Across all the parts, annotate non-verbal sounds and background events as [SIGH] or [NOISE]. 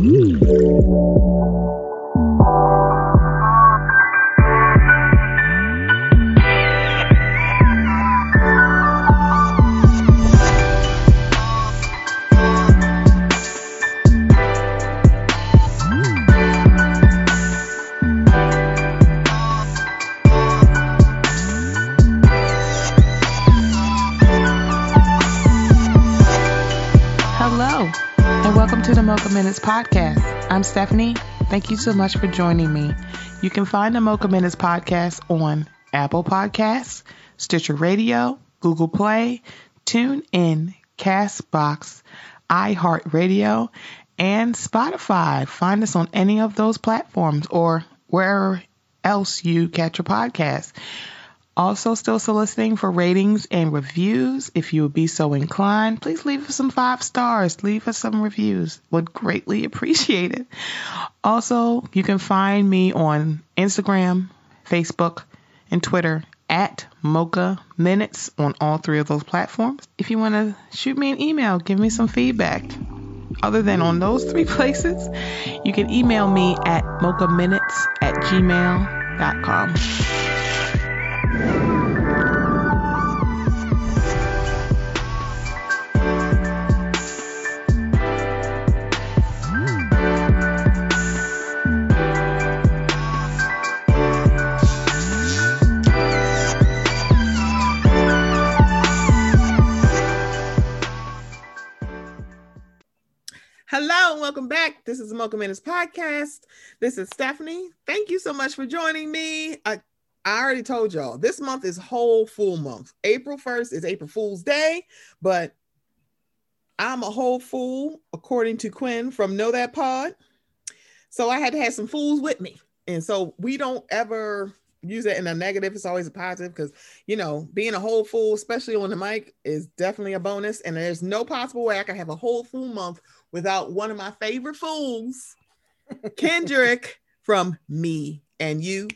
Hello, Minutes podcast. I'm Stephanie. Thank you so much for joining me. You can find the Mocha Minutes podcast on Apple Podcasts, Stitcher Radio, Google Play, TuneIn, Castbox, iHeartRadio, and Spotify. Find us on any of those platforms or wherever else you catch your podcast. Also, still soliciting for ratings and reviews. If you would be so inclined, please leave us some five stars. Leave us some reviews. Would greatly [LAUGHS] appreciate it. Also, you can find me on Instagram, Facebook, and Twitter at Mocha Minutes on all three of those platforms. If you want to shoot me an email, give me some feedback. Other than on those three [LAUGHS] places, you can email me at mochaminutes at gmail.com. welcome back. This is the Mocha Minutes podcast. This is Stephanie. Thank you so much for joining me. I, I already told y'all this month is whole full month. April 1st is April Fool's Day, but I'm a whole fool according to Quinn from Know That Pod. So I had to have some fools with me. And so we don't ever use it in a negative. It's always a positive because, you know, being a whole fool, especially on the mic, is definitely a bonus. And there's no possible way I can have a whole full month without one of my favorite fools, Kendrick from Me and You,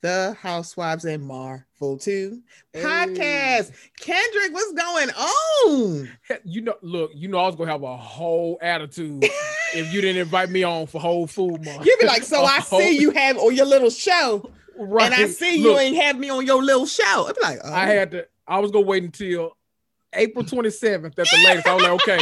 the Housewives and Marvel 2 podcast. Kendrick, what's going on? [LAUGHS] You know, look, you know, I was gonna have a whole attitude if you didn't invite me on for whole food month. [LAUGHS] You'd be like, so [LAUGHS] I whole- see you have on your little show, right. and I see you Look, ain't have me on your little show. I'd be like, oh. I had oh. to. I was gonna wait until April 27th at the latest. I was like, okay,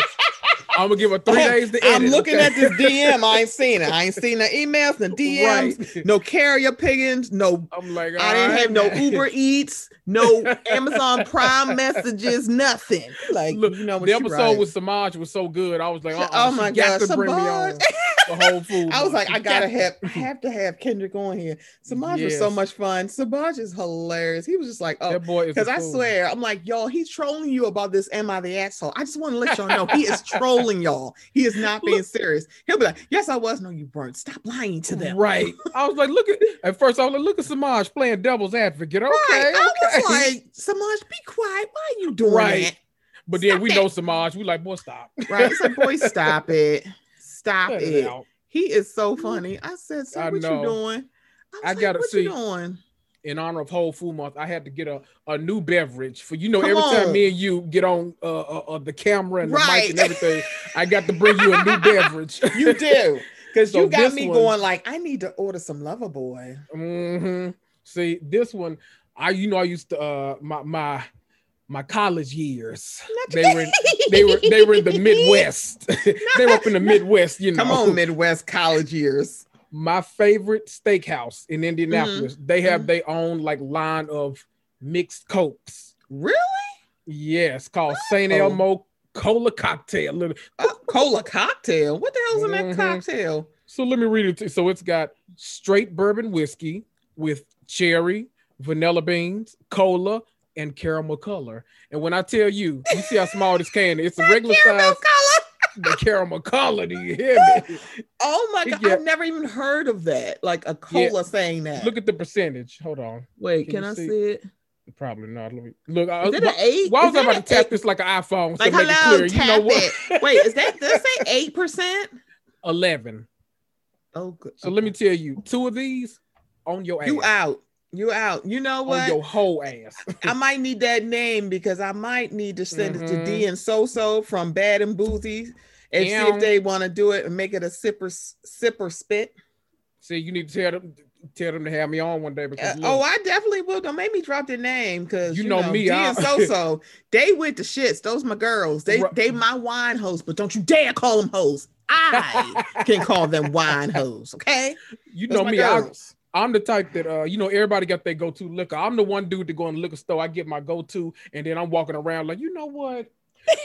I'm gonna give her three days to edit. I'm looking okay? at this DM. I ain't seen it. I ain't seen the emails, the DMs, Right. no carrier pigeons, no I'm like, I didn't all have no. Uber Eats, no Amazon Prime messages, nothing. Like Look, you know the episode writing. with Samaj was so good. I was like, uh-uh, oh, oh my God, to bring me on Samaj. [LAUGHS] whole food. I was like, I gotta [LAUGHS] have, I have to have Kendrick on here. Samaj was so much fun. Samaj is hilarious. He was just like, oh, boy because I swear, I'm like, y'all, he's trolling you about this. Am I the asshole? I just want to let y'all know he is trolling [LAUGHS] y'all. He is not being serious. He'll be like, yes, I was. No, you weren't. Stop lying to them. Right. I was like, look at at first I was like, look at Samaj playing devil's advocate. Okay, Right. I okay. was like, Samaj, be quiet. Why are you doing Right. that? but then stop we it. know Samaj. We like, boy, stop. Right. It's like, boy, stop [LAUGHS] it. Stop Cut it. it. He is so funny. I said, so I what know. you doing? was I like, gotta what see. you doing? In honor of Whole Food Month, I had to get a, a new beverage for you know Come every time me and you get on uh, uh, uh, the camera and the mic and [LAUGHS] everything, I got to bring you a new beverage. You do. [LAUGHS] Because So you got me one- going like, I need to order some lover boy. hmm See, this one, I you know I used to uh my my my college years. They were in, they were they were in the [LAUGHS] Midwest. they were up in the Midwest, you know. Come on, Midwest college years. My favorite steakhouse in Indianapolis. Mm-hmm. They have their own like line of mixed cokes. Really? Yes, called St. Oh. Elmo Cola Cocktail. Little- cola cocktail. What the hell's in that Mhm. cocktail? So let me read it. To you. So it's got straight bourbon whiskey with cherry, vanilla beans, cola, and caramel color. And when I tell you, you see how small this can is. It's [LAUGHS] a regular size, color. The caramel color. Do you hear me? [LAUGHS] Oh my god! get- I've never even heard of that. Like a cola saying that. Look at the percentage. Hold on. Wait, can can, I see? see it? Probably not. Let me look. I, Is it an eight? why was I about to tap eight? this like an iPhone Like to make hello, it clear? tap you know what? it. Wait, is that does it say eight percent? [LAUGHS] Eleven. Oh, good. So let me tell you, two of these on your ass. You out. You out. You know what? On your whole ass. I might need that name because I might need to send it to Mhm. D and So So from Bad and Boozy and see if they want to do it and make it a sipper sipper spit. See, you need to tell them tell them to have me on one day because Uh, look, oh, I definitely will. Don't make me drop their name because You know me, D I- and so so they with the shits. Those my girls. They Right. they my wine hoes, but don't you dare call them hoes. I [LAUGHS] can call them wine hoes. Okay, you Those know me. I, girls. I'm the type that uh, you know, everybody got their go-to liquor. I'm the one dude to go in the liquor store. I get my go-to, and then I'm walking around like, you know what?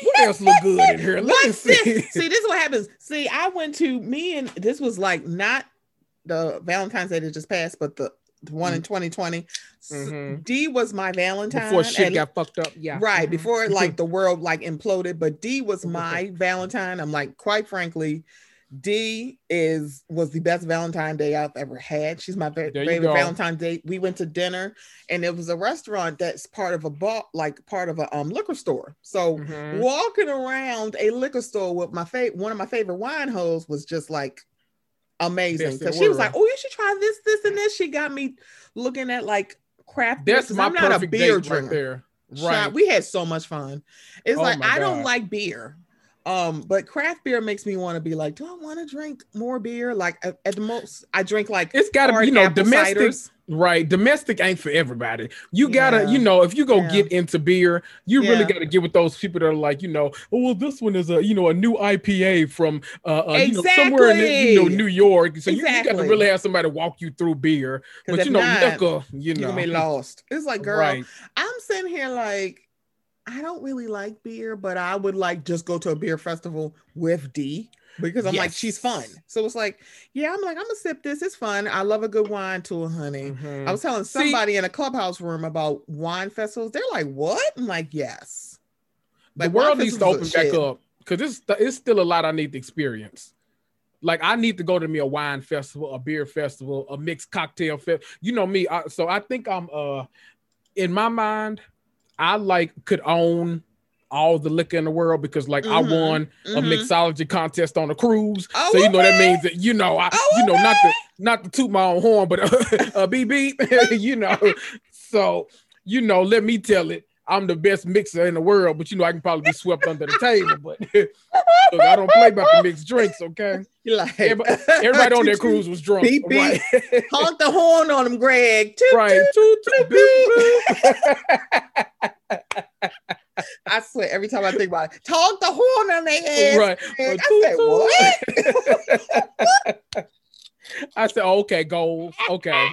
What [LAUGHS] else look good in here? Let me see. this? See, this is what happens. See, I went to me and this was like not the Valentine's Day that just passed, but the, the one in 2020. S- Mhm. D was my Valentine. Before shit and- got fucked up. Yeah. right Mhm. before like [LAUGHS] the world like imploded but d was my [LAUGHS] valentine i'm like quite frankly d is was the best valentine day i've ever had she's my you favorite valentine day we went to dinner and it was a restaurant that's part of a bar like part of a um liquor store so Mhm. walking around a liquor store with my favorite one of my favorite wine hoes was just like amazing because she was like oh you should try this this and this she got me looking at like craft beer, That's my i'm not a perfect beer drinker right there. Shot- Right. We had so much fun. It's Oh like I don't like beer. Um, but craft beer makes me want to be like, do I want to drink more beer? Like at, at the most, I drink like It's got to be, you know, domestic. ciders. Right. Domestic ain't for everybody. You gotta, Yeah. you know, if you go Yeah. get into beer, you really gotta get with those people that are like, you know, oh well, this one is a, you know, a new IPA from uh, uh you know, somewhere in you know New York. So you, you got to really have somebody walk you through beer. But you know, not, liquor, you know. gonna be lost. It's like, girl, Right. I'm sitting here like, I don't really like beer, but I would like just go to a beer festival with D because I'm like, she's fun. So it's like, yeah, I'm like, I'm gonna sip this. It's fun. I love a good wine too, honey. Mhm. I was telling See- somebody in a clubhouse room about wine festivals. They're like, "What?" I'm like, "Yes." the Like, wine world needs to open back shit. up because it's it's still a lot I need to experience. Like I need to go to me a wine festival, a beer festival, a mixed cocktail fest. You know me, I, so I think I'm uh in my mind, I like could own all the liquor in the world because like I Mhm, won a mhm. mixology contest on a cruise. Oh, so you know that means that you know I Oh, you know not to not to toot my own horn, but [LAUGHS] uh, beep beep, [LAUGHS] you know. So you know, let me tell it. I'm the best mixer in the world, but you know I can probably be swept under the table. But [LAUGHS] look, I don't play about the mixed drinks, okay? You're like, Everybody, everybody on that cruise was drunk, Beep, beep. right? [LAUGHS] honk the horn on them, Greg. Toot, right. toot. Toot, beep. [LAUGHS] I swear, every time I think about it, honk the horn on their ass. right. I said. "What?" I said, okay, goals. Okay.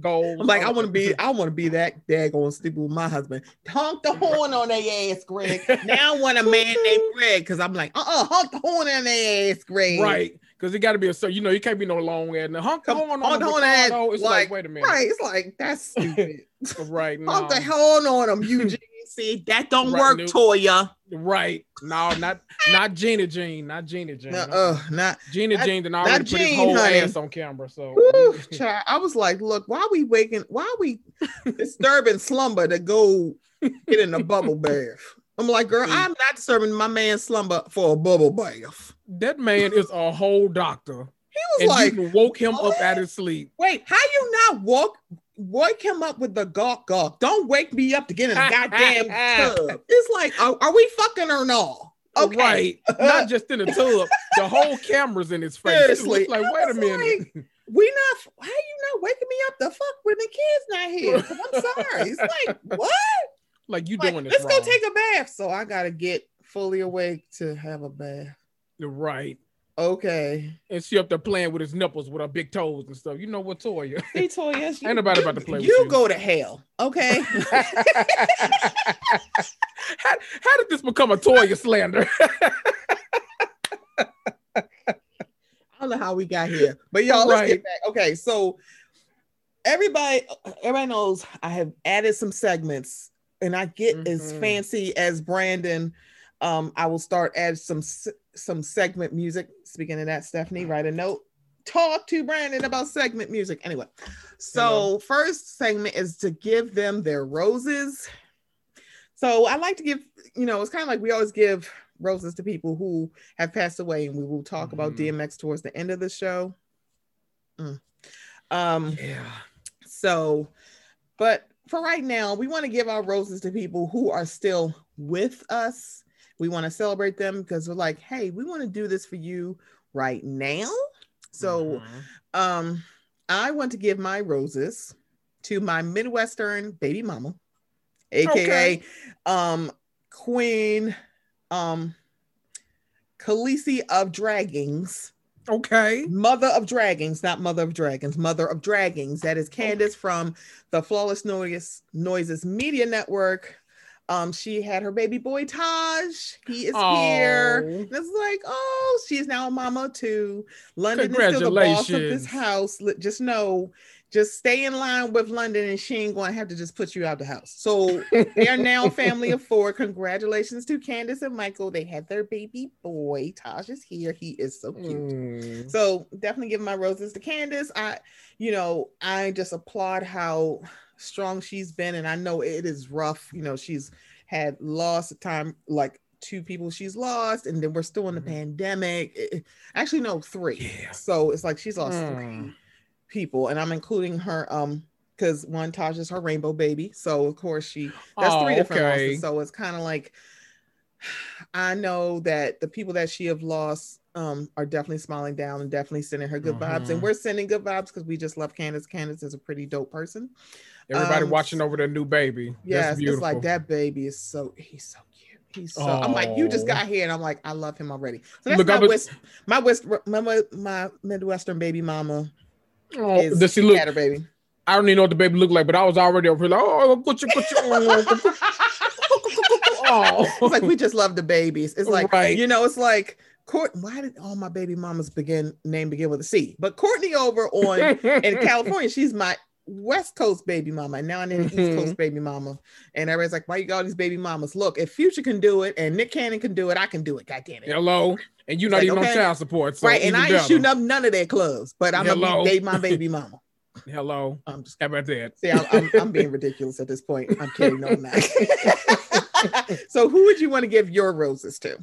Goals. I'm like, I want to be, I want to be that daggone stupid with my husband. Honk the horn on their ass, Greg. Now I want a [LAUGHS] man named Greg because I'm like, uh, uh honk the horn on their ass, Greg. Right. Because it got to be a certain, you know, you can't be no long ass. Now, honk the horn on, on the honk. It's like, like, wait a minute. Right. It's like that's [LAUGHS] stupid. Right. No. Honk the horn on them, Eugene. [LAUGHS] See, that don't Right, work, nope. Toya. Right. No, not not Gina Jean. Not Gina Jean. No, uh, not Gina not- Jean did not already put his whole honey. ass on camera. So Whew, child, I was like, look, why we waking, why we [LAUGHS] disturbing slumber to go get in a bubble bath? I'm like, girl, I'm not disturbing my man's slumber for a bubble bath. that man is a whole doctor. He was And like, you woke him up out of sleep. wait, how you not walk? Wake him up with the gawk gawk. Don't wake me up to get in a goddamn [LAUGHS] tub. It's like, are, are we fucking or no? Okay. Right. Not just in the [LAUGHS] tub. The whole camera's in his face. It's like, wait a minute. We not, how you not waking me up the fuck when the kid's not here? [LAUGHS] I'm sorry. It's like, what? like you Like, doing this let's wrong. go take a bath. So I gotta get fully awake to have a bath. You're right. Okay. And she up there playing with his nipples with her big toes and stuff. You know what, Toya? [LAUGHS] Hey Toya, [LAUGHS] you, Ain't nobody about to play with you. you. go to hell. Okay. [LAUGHS] how, how did this become a Toya slander? I don't know how we got here, but y'all, let's Right. get back. Okay, so everybody, everybody knows I have added some segments, and I get as Mhm. fancy as Brandon. Um, I will start add some some segment music. Speaking of that, Stephanie, write a note. Talk to Brandon about segment music. Anyway, so first segment is to give them their roses. So I like to give, you know, it's kind of like we always give roses to people who have passed away, and we will talk about Mhm. DMX towards the end of the show. Mm. Um, yeah. so, but for right now, we want to give our roses to people who are still with us we want to celebrate them because we're like, hey, we want to do this for you right now. So Mhm. um I want to give my roses to my Midwestern baby mama, aka um Queen um Khaleesi of Dragons. okay. Mother of Dragons, not Mother of Dragons, Mother of Dragons. That is Candace from the Flawless Noise Noises Media Network. Um, she had her baby boy Taj. He is here. Aw. And it's like, oh, she is now a mama too. London is still the boss of this house. Just know, just stay in line with London, and she ain't going to have to just put you out the house. So they are now a family of four. Congratulations to Candace and Michael. They had their baby boy. Taj is here. He is so cute. Mm. So definitely give my roses to Candace. I, you know, I just applaud how strong she's been, and I know it is rough. You know, she's had lost time like two people she's lost, and then we're still in the Mhm. pandemic. It- actually, no, three. Yeah. So it's like she's lost Mm. three people, and I'm including her. Um, because one Taj is her rainbow baby, so of course she that's Oh, three different okay. losses. So it's kind of like I know that the people that she have lost um are definitely smiling down and definitely sending her good vibes. And Mhm. we're sending good vibes because we just love Candace. Candace is a pretty dope person. Everybody Um, watching over their new baby. Yes, That's it's like that baby is so he's so cute. He's so I'm like, you just got here, and I'm like, I love him already. So that's Look, my was- West, my West, my, my Midwestern baby mama Oh, is does she look? baby. I don't even know what the baby looked like, but I was already over here like, oh, put you, put you. [LAUGHS] Oh, it's like we just love the babies. It's like Right. you know, it's like Court. Why did all my baby mamas begin name begin with a C? But Courtney over on in [LAUGHS] California, she's my West Coast baby mama, and now I need an East. Coast mm-hmm. baby mama. And everybody's like, "Why you got all these baby mamas?" Look, if Future can do it and Nick Cannon can do it, I can do it. God damn it! Hello, and you're not Like, even okay. on child support, so right, and I ain't better. shooting up none of their clubs, but I'm gonna be they my baby [LAUGHS] mama. Hello, I'm just how about that? see, I'm, I'm, I'm being ridiculous at this point. I'm kidding, no, I'm not. [LAUGHS] [LAUGHS] so, who would you want to give your roses to?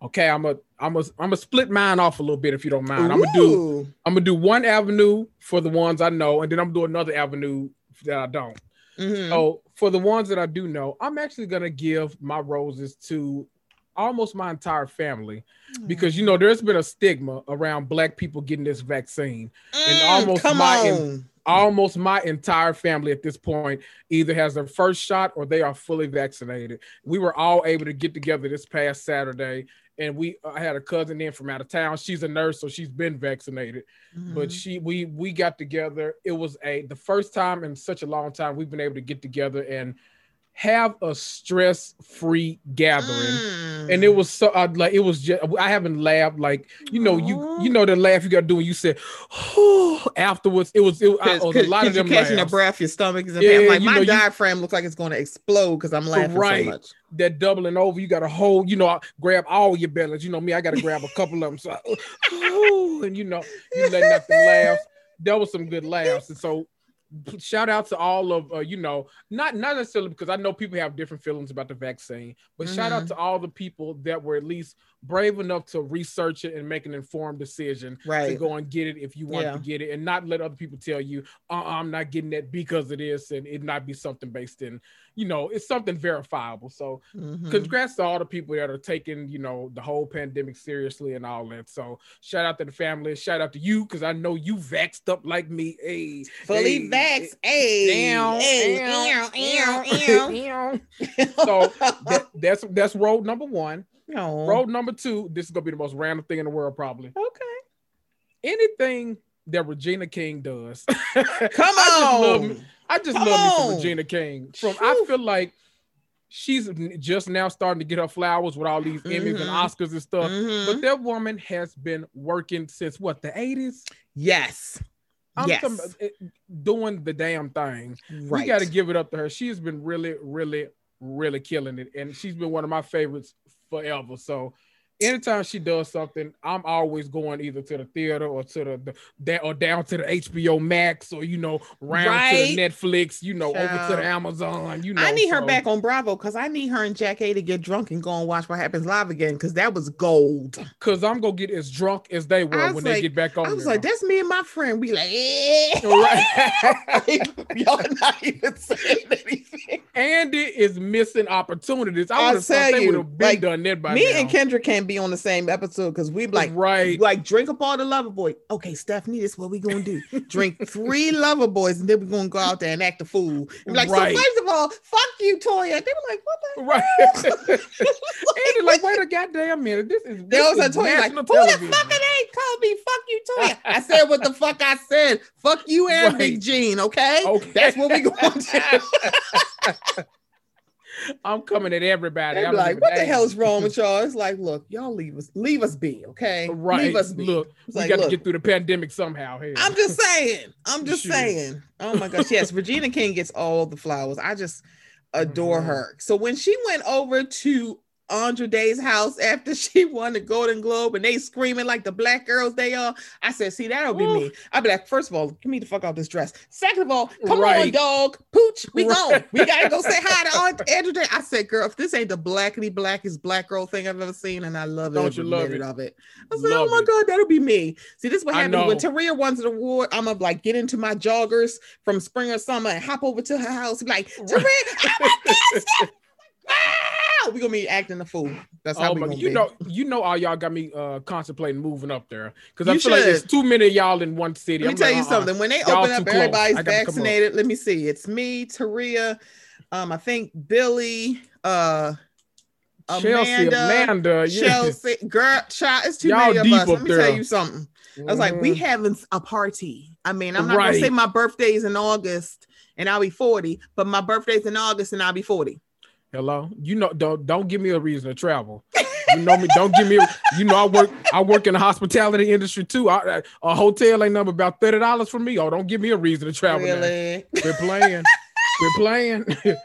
Okay, I'm a, I'm a, I'm a split mine off a little bit if you don't mind. I'm gonna do, I'm gonna do one avenue for the ones I know, and then I'm gonna do another avenue that I don't. Mhm. So for the ones that I do know, I'm actually gonna give my roses to almost my entire family because you know there's been a stigma around black people getting this vaccine. and almost Mm, my-. Almost my entire family at this point either has their first shot or they are fully vaccinated. We were all able to get together this past Saturday, and we I had a cousin in from out of town. She's a nurse, so she's been vaccinated. But Mhm. she we we got together. It was a the first time in such a long time we've been able to get together and have a stress-free gathering. And it Mm. was so uh, like it was just I haven't laughed like you know you you know the laugh you got to do when you said oh afterwards it was it, I, a lot of them catching laughs. breath, your stomach is in Yeah. Like you my know, you- diaphragm looks like it's going to explode because I'm laughing Right. so much. that doubling over you got to hold you know grab all your balance you know me I got to grab a couple of them so [LAUGHS] and you know you letting out the laughs that was some good laughs and so shout out to all of uh, you know not not necessarily because I know people have different feelings about the vaccine but shout out Mhm. to all the people that were at least brave enough to research it and make an informed decision right. to go and get it if you want Yeah. to get it and not let other people tell you uh, i'm not getting that because of this and it not be something based in you know it's something verifiable so Mhm. congrats to all the people that are taking you know the whole pandemic seriously and all that so shout out to the family shout out to you because i know you vaxxed up like me hey Fully hey, vax. Hey. Damn, hey. [LAUGHS] [LAUGHS] so that, that's that's road number one no. road number two this is gonna be the most random thing in the world probably Okay. anything that Regina King does. [LAUGHS] Come I just love on. me- I just Come love me some on. Regina King. From I feel like she's just now starting to get her flowers with all these Emmys and Mhm. Oscars and stuff. Mhm. But that woman has been working since what the 80s? yes. I'm yes. about it- doing the damn thing. right. We got to give it up to her. She's been really, really, really killing it. And she's been one of my favorites forever. So anytime she does something, I'm always going either to the theater or to the, the that or down to the HBO Max or you know round Right. to the Netflix, you know over to the Amazon. You know, I need her so- back on Bravo because I need her and Jackée to get drunk and go and watch what happens live again because that was gold. Cause I'm gonna get as drunk as they were when was they get back on. I was there. like, that's me and my friend. We like, eh. Right. [LAUGHS] y'all not even saying anything. Andy is missing opportunities. I would have thought they would have been like, done that by Me now. and Kendra can't be on the same episode because we like right. like drink up all the lover boy. Okay, Stephanie, this is what we gonna do. Drink [LAUGHS] three lover boys, and then we're gonna go out there and act a fool. And like, Right. so first of all, fuck you, Toya. They were like, what the Right. [LAUGHS] [LAUGHS] Andy, like, wait a goddamn minute. This is this always is Toya like, who the fuck it ain't called me? Fuck you, Toya. I said what the fuck I said. Fuck you and Right. Big Gene, okay? Okay. That's what we gonna do. I'm coming at everybody. I'm like, what the hell is wrong with [LAUGHS] y'all? It's like, look, y'all leave us, leave us be, okay? Right. Leave us be. Look, It's we like, got to get through the pandemic somehow. Here. I'm just saying. I'm [LAUGHS] just Shoot. saying. Oh my gosh. Yes, Regina King gets all the flowers. I just adore Mhm. her. So when she went over to Andra Day's house after [LAUGHS] she won the Golden Globe and they screaming like the black girls they are, I said, see, that'll be me. I'd be like, first of all, get me the fuck out this dress. Second of all, come on, dog. Pooch, we Right. gone. We gotta go say hi to [LAUGHS] Aunt Andra Day. I said, girl, if this ain't the blackity blackest black girl thing I've ever seen, and I love Don't every you love minute it? of it. I was like, oh my it. god, that'll be me. See, this is what I happens when. Taria wants an award. I'm gonna like get into my joggers from spring or summer and hop over to her house. Be like, Taria, oh I want Wow! We gonna be acting the fool. That's how Oh we gonna you be. know, you know, all y'all got me uh contemplating moving up there because I feel like there's should. too many of y'all in one city. Let me I'm tell like, you uh-uh. something. When they Y'all open up, everybody's vaccinated. Let me see. It's me, Taria, um, I think Billy, uh, Chelsea, Amanda, Amanda, yeah. Chelsea, girl, child. It's too Y'all many of us. Let me there. tell you something. I was like, we Mhm. having a party. I mean, I'm not gonna say my birthday's in August and I'll be 40, but my birthday's in August and I'll be 40. Hello, you know, don't don't give me a reason to travel. You know me. Don't give me. You know, I work. I work in the hospitality industry too. I, a hotel ain't number about thirty dollars for me. Oh, don't give me a reason to travel. now. really? We're playing. We're playing. [LAUGHS]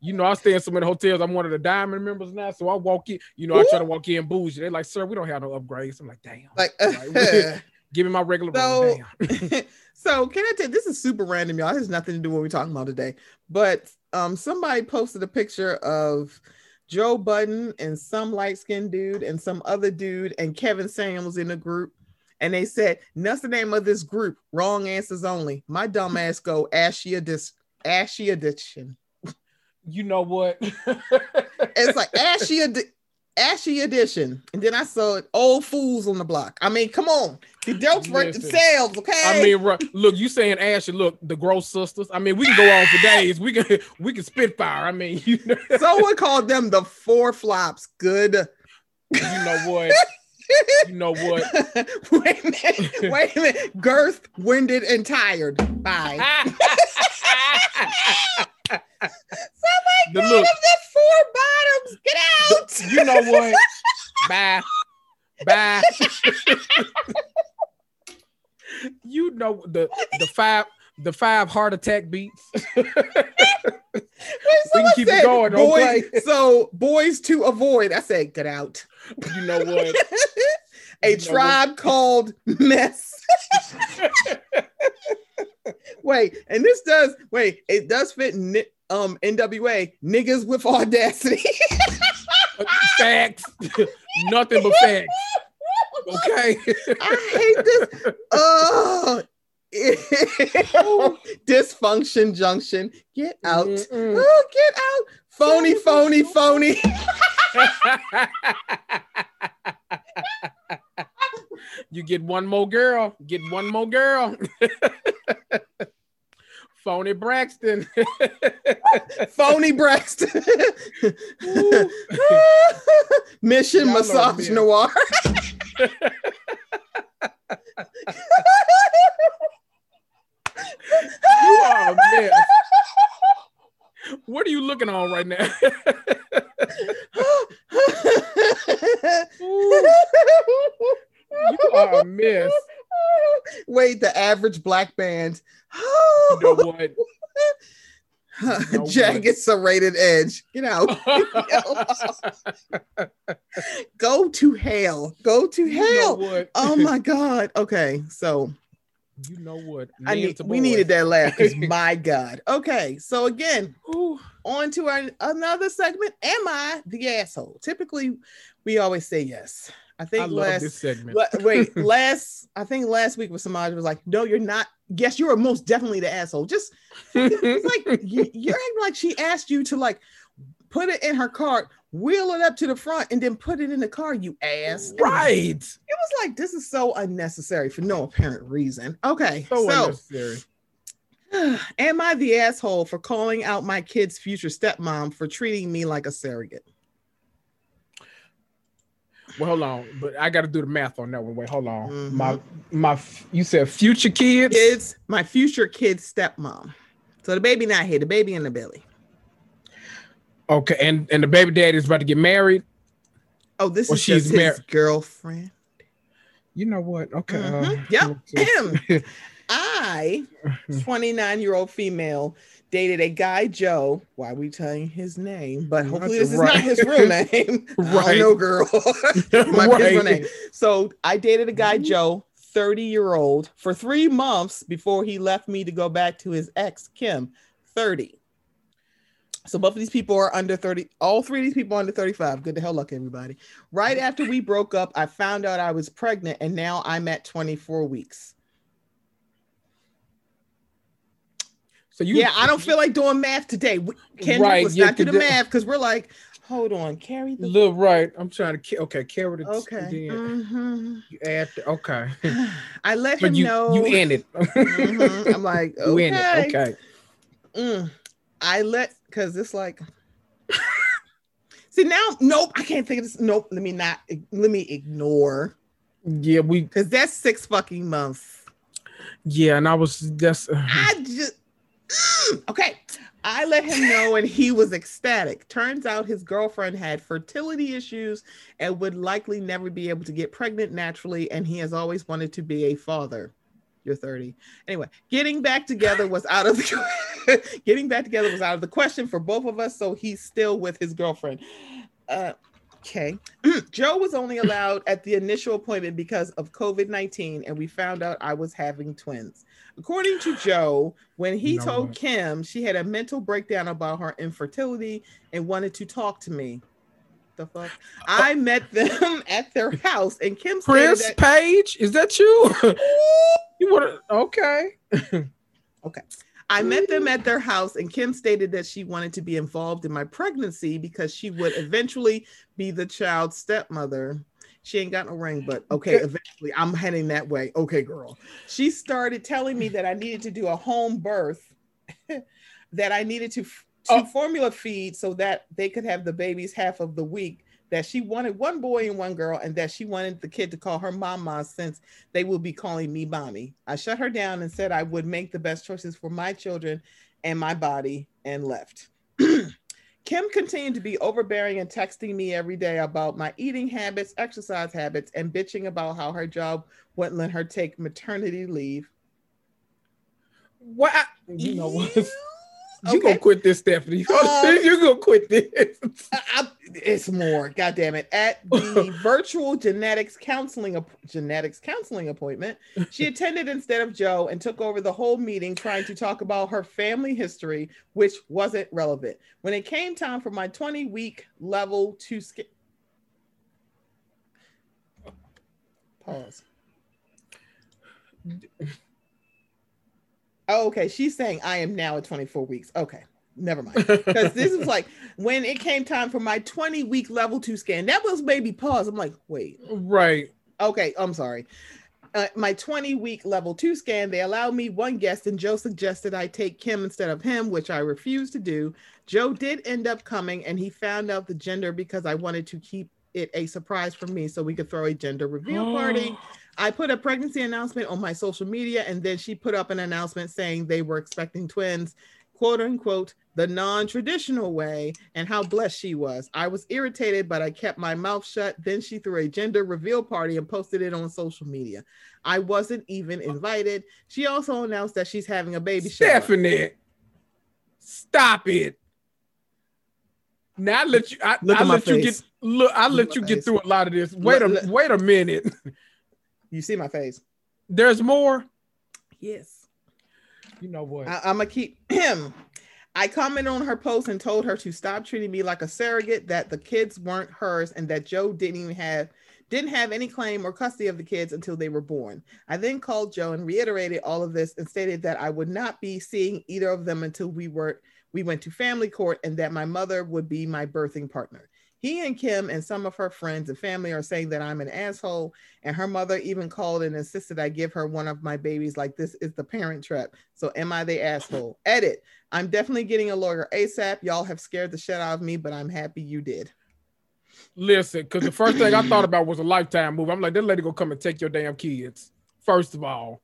you know, I stay in so many hotels. I'm one of the diamond members now. So I walk in, you know, I try to walk in bougie. They're like, sir, we don't have no upgrades. I'm like, damn. Like, Like, [LAUGHS] [LAUGHS] Give me my regular So- room. Damn. so can I tell this is super random, y'all. It has nothing to do with what we're talking about today. But um, somebody posted a picture of Joe Budden and some light-skinned dude and some other dude and Kevin Samuels in the group. And they said, that's the name of this group. Wrong answers only. My dumb ass go Ashy Edition. Ashy Edition. You know what? [LAUGHS] It's like Ashy Edi- Ashy Edition. And then I saw it, Old Fools on the Block. I mean, come on. The jokes Listen. themselves, okay? I mean, look, you saying Ashley, look, the gross sisters. I mean, we can go on for days. We can [LAUGHS] we can spitfire. I mean, you know, [LAUGHS] Someone called them the four flops. Good. you know what? [LAUGHS] You know what? wait a minute. Wait a minute. Girth, winded, and tired. Bye. the Out look, of the four bottoms. Get out. you know what? Bye. Bye. You know the the five the five heart attack beats. [LAUGHS] Wait, We can keep it going, Boys, play. so boys to avoid. I said, get out. you know what? [LAUGHS] A You tribe called mess. [LAUGHS] wait, and this does wait, it does fit um NWA niggas with audacity. Facts. Nothing but facts. Okay. I hate this. Oh, [LAUGHS] dysfunction junction. Get out. Mm-mm. Oh, get out. Phony, phony, phony. [LAUGHS] you get one more girl. Get one more girl. [LAUGHS] Phony Braxton. [LAUGHS] phony Braxton. [LAUGHS] Mission Y'all massage noir. [LAUGHS] you are a mess. What are you looking on right now? You are a mess. [LAUGHS] Wait, the average black band. You know [LAUGHS] what? No Jagged serrated edge. Get out. [LAUGHS] Go to hell. Go to You know hell. Oh my God. Okay. So You know what? I need, to we needed that laugh because my God. Okay. So again, Ooh. on to our another segment. Am I the asshole? Typically, we always say yes. I I think love last segment. La- wait, [LAUGHS] last I think last week with Samaj was like, no, you're not. Yes, you are most definitely the asshole. Just it's like [LAUGHS] you, you're acting like she asked you to like put it in her cart, wheel it up to the front, and then put it in the car. You ass. Right. It was like this is so unnecessary for no apparent reason. Okay, So, so unnecessary. [SIGHS] am I the asshole for calling out my kid's future stepmom for treating me like a surrogate? Well, hold on, but I got to do the math on that one. Wait, hold on. Mhm. My my, you said future kids. Kids, my future kid's stepmom. So the baby not here, the baby in the belly. Okay, and and the baby daddy is about to get married. Oh, this is just she's his mar- girlfriend. You know what? Okay. Mhm. uh, Yep. [LAUGHS] I, 29 year old female, dated a guy, Joe. Why are we telling his name? But hopefully, this is Right. not his real name. [LAUGHS] Right. don't know, girl. [LAUGHS] My Right. real name. So I dated a guy, Mhm. Joe, 30 year old, for three months before he left me to go back to his ex, Kim, 30. So both of these people are under 30. All three of these people are under 35. Good to hell luck, everybody. Right after we broke up, I found out I was pregnant, and now I'm at 24 weeks. So you, yeah, I don't feel like doing math today. We- Kendrick, Right, let's yeah, not do the math because we're like, hold on, carry the. Look right. I'm trying to. Okay, carry the. Okay. Mhm. you add. The, okay. [SIGHS] I let But him you know. you in it. [LAUGHS] Mhm. I'm like, You in okay. it. Okay. Mm. I let because it's like. [LAUGHS] See now, nope, I can't think of this. Nope, let me not. Let me ignore Yeah, we. because that's six fucking months. Yeah, and I was that's. I just Okay. I let him know and he was ecstatic. Turns out his girlfriend had fertility issues and would likely never be able to get pregnant naturally, and he has always wanted to be a father. You're 30. Anyway, getting back together was out of the [LAUGHS] getting back together was out of the question for both of us, so he's still with his girlfriend. Uh okay. [CLEARS THROAT] Joe was only allowed at the initial appointment because of COVID 19, and we found out I was having twins. According to Joe, when he know told? Kim she had a mental breakdown about her infertility and wanted to talk to me. The fuck? Uh, I met them [LAUGHS] at their house, and Kim Chris that Page, is that you? [LAUGHS] you want? Okay. [LAUGHS] Okay. I met them at their house, and Kim stated that she wanted to be involved in my pregnancy because she would eventually be the child's stepmother. She ain't got no ring, but [LAUGHS] okay, eventually I'm heading that way. Okay, girl. She started telling me that I needed to do a home birth, [LAUGHS] that I needed to, to Oh. formula feed so that they could have the babies half of the week. That she wanted one boy and one girl, and that she wanted the kid to call her mama since they will be calling me mommy. I shut her down and said I would make the best choices for my children and my body and left. [CLEARS THROAT] Kim continued to be overbearing and texting me every day about my eating habits, exercise habits, and bitching about how her job wouldn't let her take maternity leave. What? You know what? You- You Okay. gonna quit this, Stephanie? Um, [LAUGHS] you gonna quit this? I- it's more. God damn it! At the [LAUGHS] virtual genetics counseling genetics counseling appointment, she attended instead of Joe and took over the whole meeting, trying to talk about her family history, which wasn't relevant. When it came time for my 20 week level two scale, pause. Oh, okay. She's saying I am now at 24 weeks. Okay. Never mind. [LAUGHS] Because this is like when it came time for my 20 week level two scan. That was maybe pause. I'm like, wait. right. Okay, I'm sorry. Uh, my 20 week level two scan, they allowed me one guest, and Joe suggested I take Kim instead of him, which I refused to do. Joe did end up coming, and he found out the gender because I wanted to keep it a surprise for me so we could throw a gender reveal party. [GASPS] [GASPS] [GASPS] I put a pregnancy announcement on my social media, and then she put up an announcement saying they were expecting twins, quote unquote, the non traditional way, and how blessed she was. I was irritated, but I kept my mouth shut. Then she threw a gender reveal party and posted it on social media. I wasn't even invited. She also announced that she's having a baby shower. Stephanie. Stop it. Now I let you. I, Look I at my let you face. get. Look, I Look let at you get face. through a lot of this. Wait a Look- wait a minute. You see my face? There's more. Yes. You know what? I, I'm gonna keep him. I commented on her post and told her to stop treating me like a surrogate, that the kids weren't hers, and that Joe didn't even have didn't have any claim or custody of the kids until they were born. I then called Joe and reiterated all of this and stated that I would not be seeing either of them until we were we went to family court and that my mother would be my birthing partner. He and Kim and some of her friends and family are saying that I'm an asshole, and her mother even called and insisted I give her one of my babies like this is the parent trap. So am I the asshole? Edit. I'm definitely getting a lawyer ASAP. Y'all have scared the shit out of me, but I'm happy you did. Listen, because the first thing I thought about was a lifetime movie. I'm like, that lady gonna come and take your damn kids. First of all,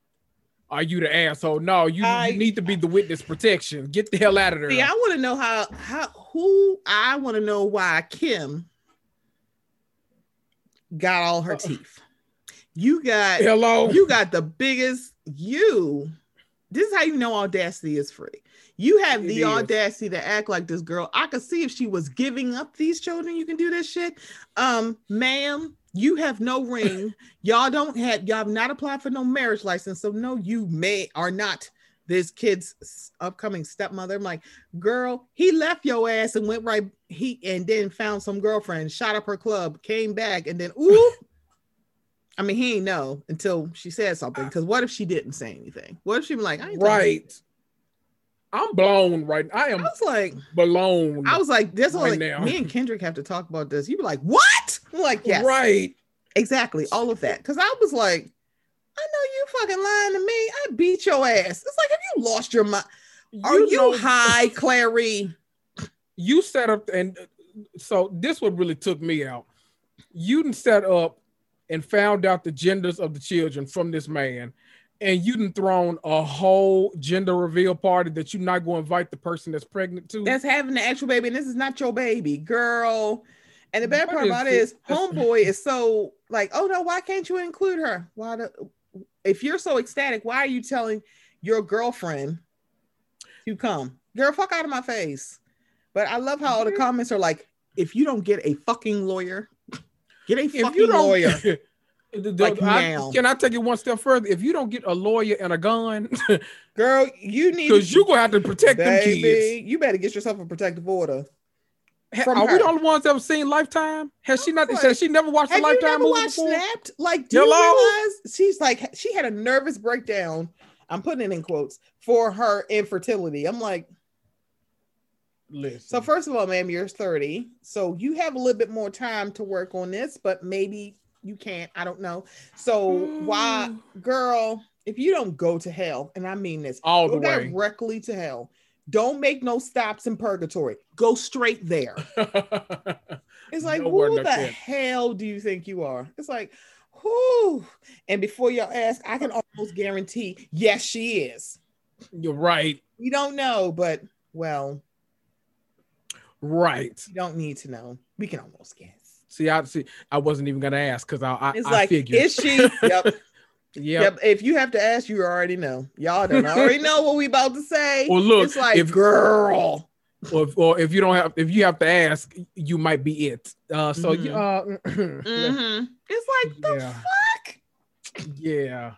are you the asshole? No, you, I- you need to be the witness protection. Get the hell out of there. See, I want to know how how who I want to know why Kim got all her teeth. You got Hello. you got the biggest you. This is how you know audacity is free. You have It the is. audacity to act like this girl. I could see if she was giving up these children, you can do this shit. Um, ma'am, you have no ring. y'all don't have y'all have not applied for no marriage license. So no, you may are not this kid's upcoming stepmother. I'm like, girl, he left your ass and went right. He and then found some girlfriend, shot up her club, came back, and then ooh. I mean, he ain't know until she said something. Because what if she didn't say anything? What if she was like, I ain't right. I'm blown right. I am. I was like, blown. I was like, this Right like, now. me and Kendrick have to talk about this. You be like, [LAUGHS] what? Like, yes, right. exactly, all of that. Because I was like, I know you fucking lying to me. I beat your ass. It's like, have you lost your mind? Are you, know, high, Clary? You set up and so this what really took me out. You set up and found out the genders of the children from this man, and you done thrown a whole gender reveal party that you're not going to invite the person that's pregnant to. That's having the actual baby, and this is not your baby, girl. And the bad part about it is, [LAUGHS] homeboy is so like, oh no, why can't you include her? Why the? If you're so ecstatic, why are you telling your girlfriend to come? Girl, fuck out of my face. But I love how all the comments are like, if you don't get a fucking lawyer, get a fucking lawyer. [LAUGHS] Like I- now. can I take it one step further? If you don't get a lawyer and a gun, [LAUGHS] Girl, you need because you're gonna have to protect them kids. you better get yourself a protective order. Ha- from Are we the only ones that have seen Lifetime? Has she not? Like, has she never watched a Have you Lifetime never movie watched before? Snapped? Like, do Hello? you realize she's like she had a nervous breakdown? I'm putting it in quotes for her infertility. I'm like, Listen. so first of all, ma'am, you're 30, so you have a little bit more time to work on this, but maybe you can't. I don't know. So why, hmm. girl? If you don't go to hell, and I mean this, all go the way? directly to hell. Don't make no stops in purgatory. Go straight there. [LAUGHS] It's like, Nowhere who the hell do you think you are? It's like, who? And before y'all ask, I can almost guarantee, yes, she is. You're right. We don't know, but well, Right. you don't need to know. We can almost guess. See, I see. I wasn't even gonna ask because I, I, It's I like, figured. is she? [LAUGHS] Yep. Yep. Yep. If you have to ask, you already know. Y'all don't already [LAUGHS] know what we about to say. Or look, it's like, if- girl. or, if, or if you don't have, if you have to ask, you might be it. Uh, so Mhm. yeah, uh, [CLEARS THROAT] hmm It's like the Yeah. fuck. yeah.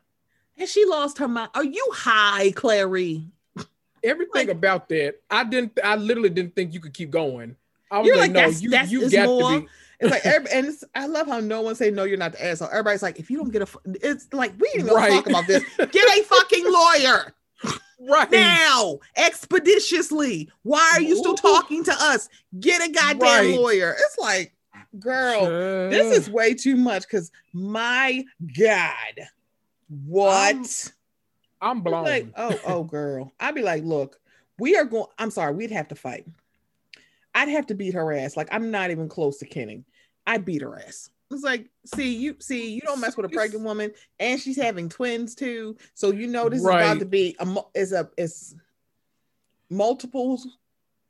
Has she lost her mind? Are you high, Clary? Everything Like- about that, I didn't. I literally didn't think you could keep going. I was You're like, like, no, that's- you, that's- you got more- to be. It's like, and it's, I love how no one say no, you're not the asshole. Everybody's like, if you don't get a, it's like we ain't gonna Right. talk about this. [LAUGHS] Get a fucking lawyer Right. now, expeditiously. Why are you still Ooh. talking to us? Get a goddamn Right. lawyer. It's like, girl, this is way too much. Because my God, what? I'm I'm blown. like, oh, oh, [LAUGHS] girl. I'd be like, look, we are going. I'm sorry, we'd have to fight. I'd have to beat her ass. Like I'm not even close to kidding. I beat her ass. It's like, see, you see, you don't mess with a pregnant woman, and she's having twins too. So you know this is about to be a is a is multiples.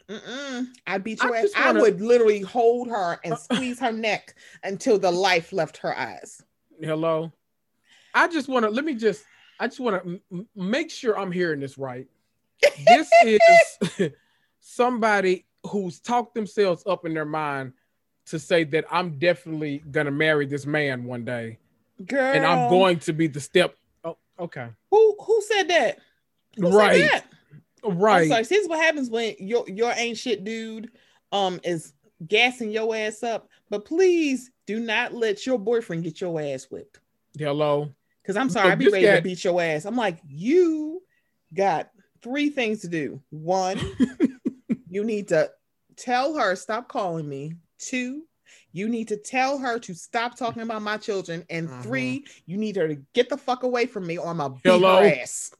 Mm-mm. I beat I ass. I wanna- would literally hold her and squeeze her neck until the life left her eyes. Hello. I just want to let me just. I just want to m- make sure I'm hearing this right. This [LAUGHS] is [LAUGHS] somebody who's talked themselves up in their mind to say that I'm definitely gonna marry this man one day, Girl. and I'm going to be the step. Oh, okay, Who who said that? Who said right, that? Right. This is what happens when your your ain't shit dude um is gassing your ass up. But please do not let your boyfriend get your ass whipped. Hello. Because I'm sorry, I'd be ready to beat your ass. I'm like, you got three things to do. One, [LAUGHS] you need to tell her stop calling me. Two, you need to tell her to stop talking about my children. And Mhm. three, you need her to get the fuck away from me or I'm gonna beat her ass.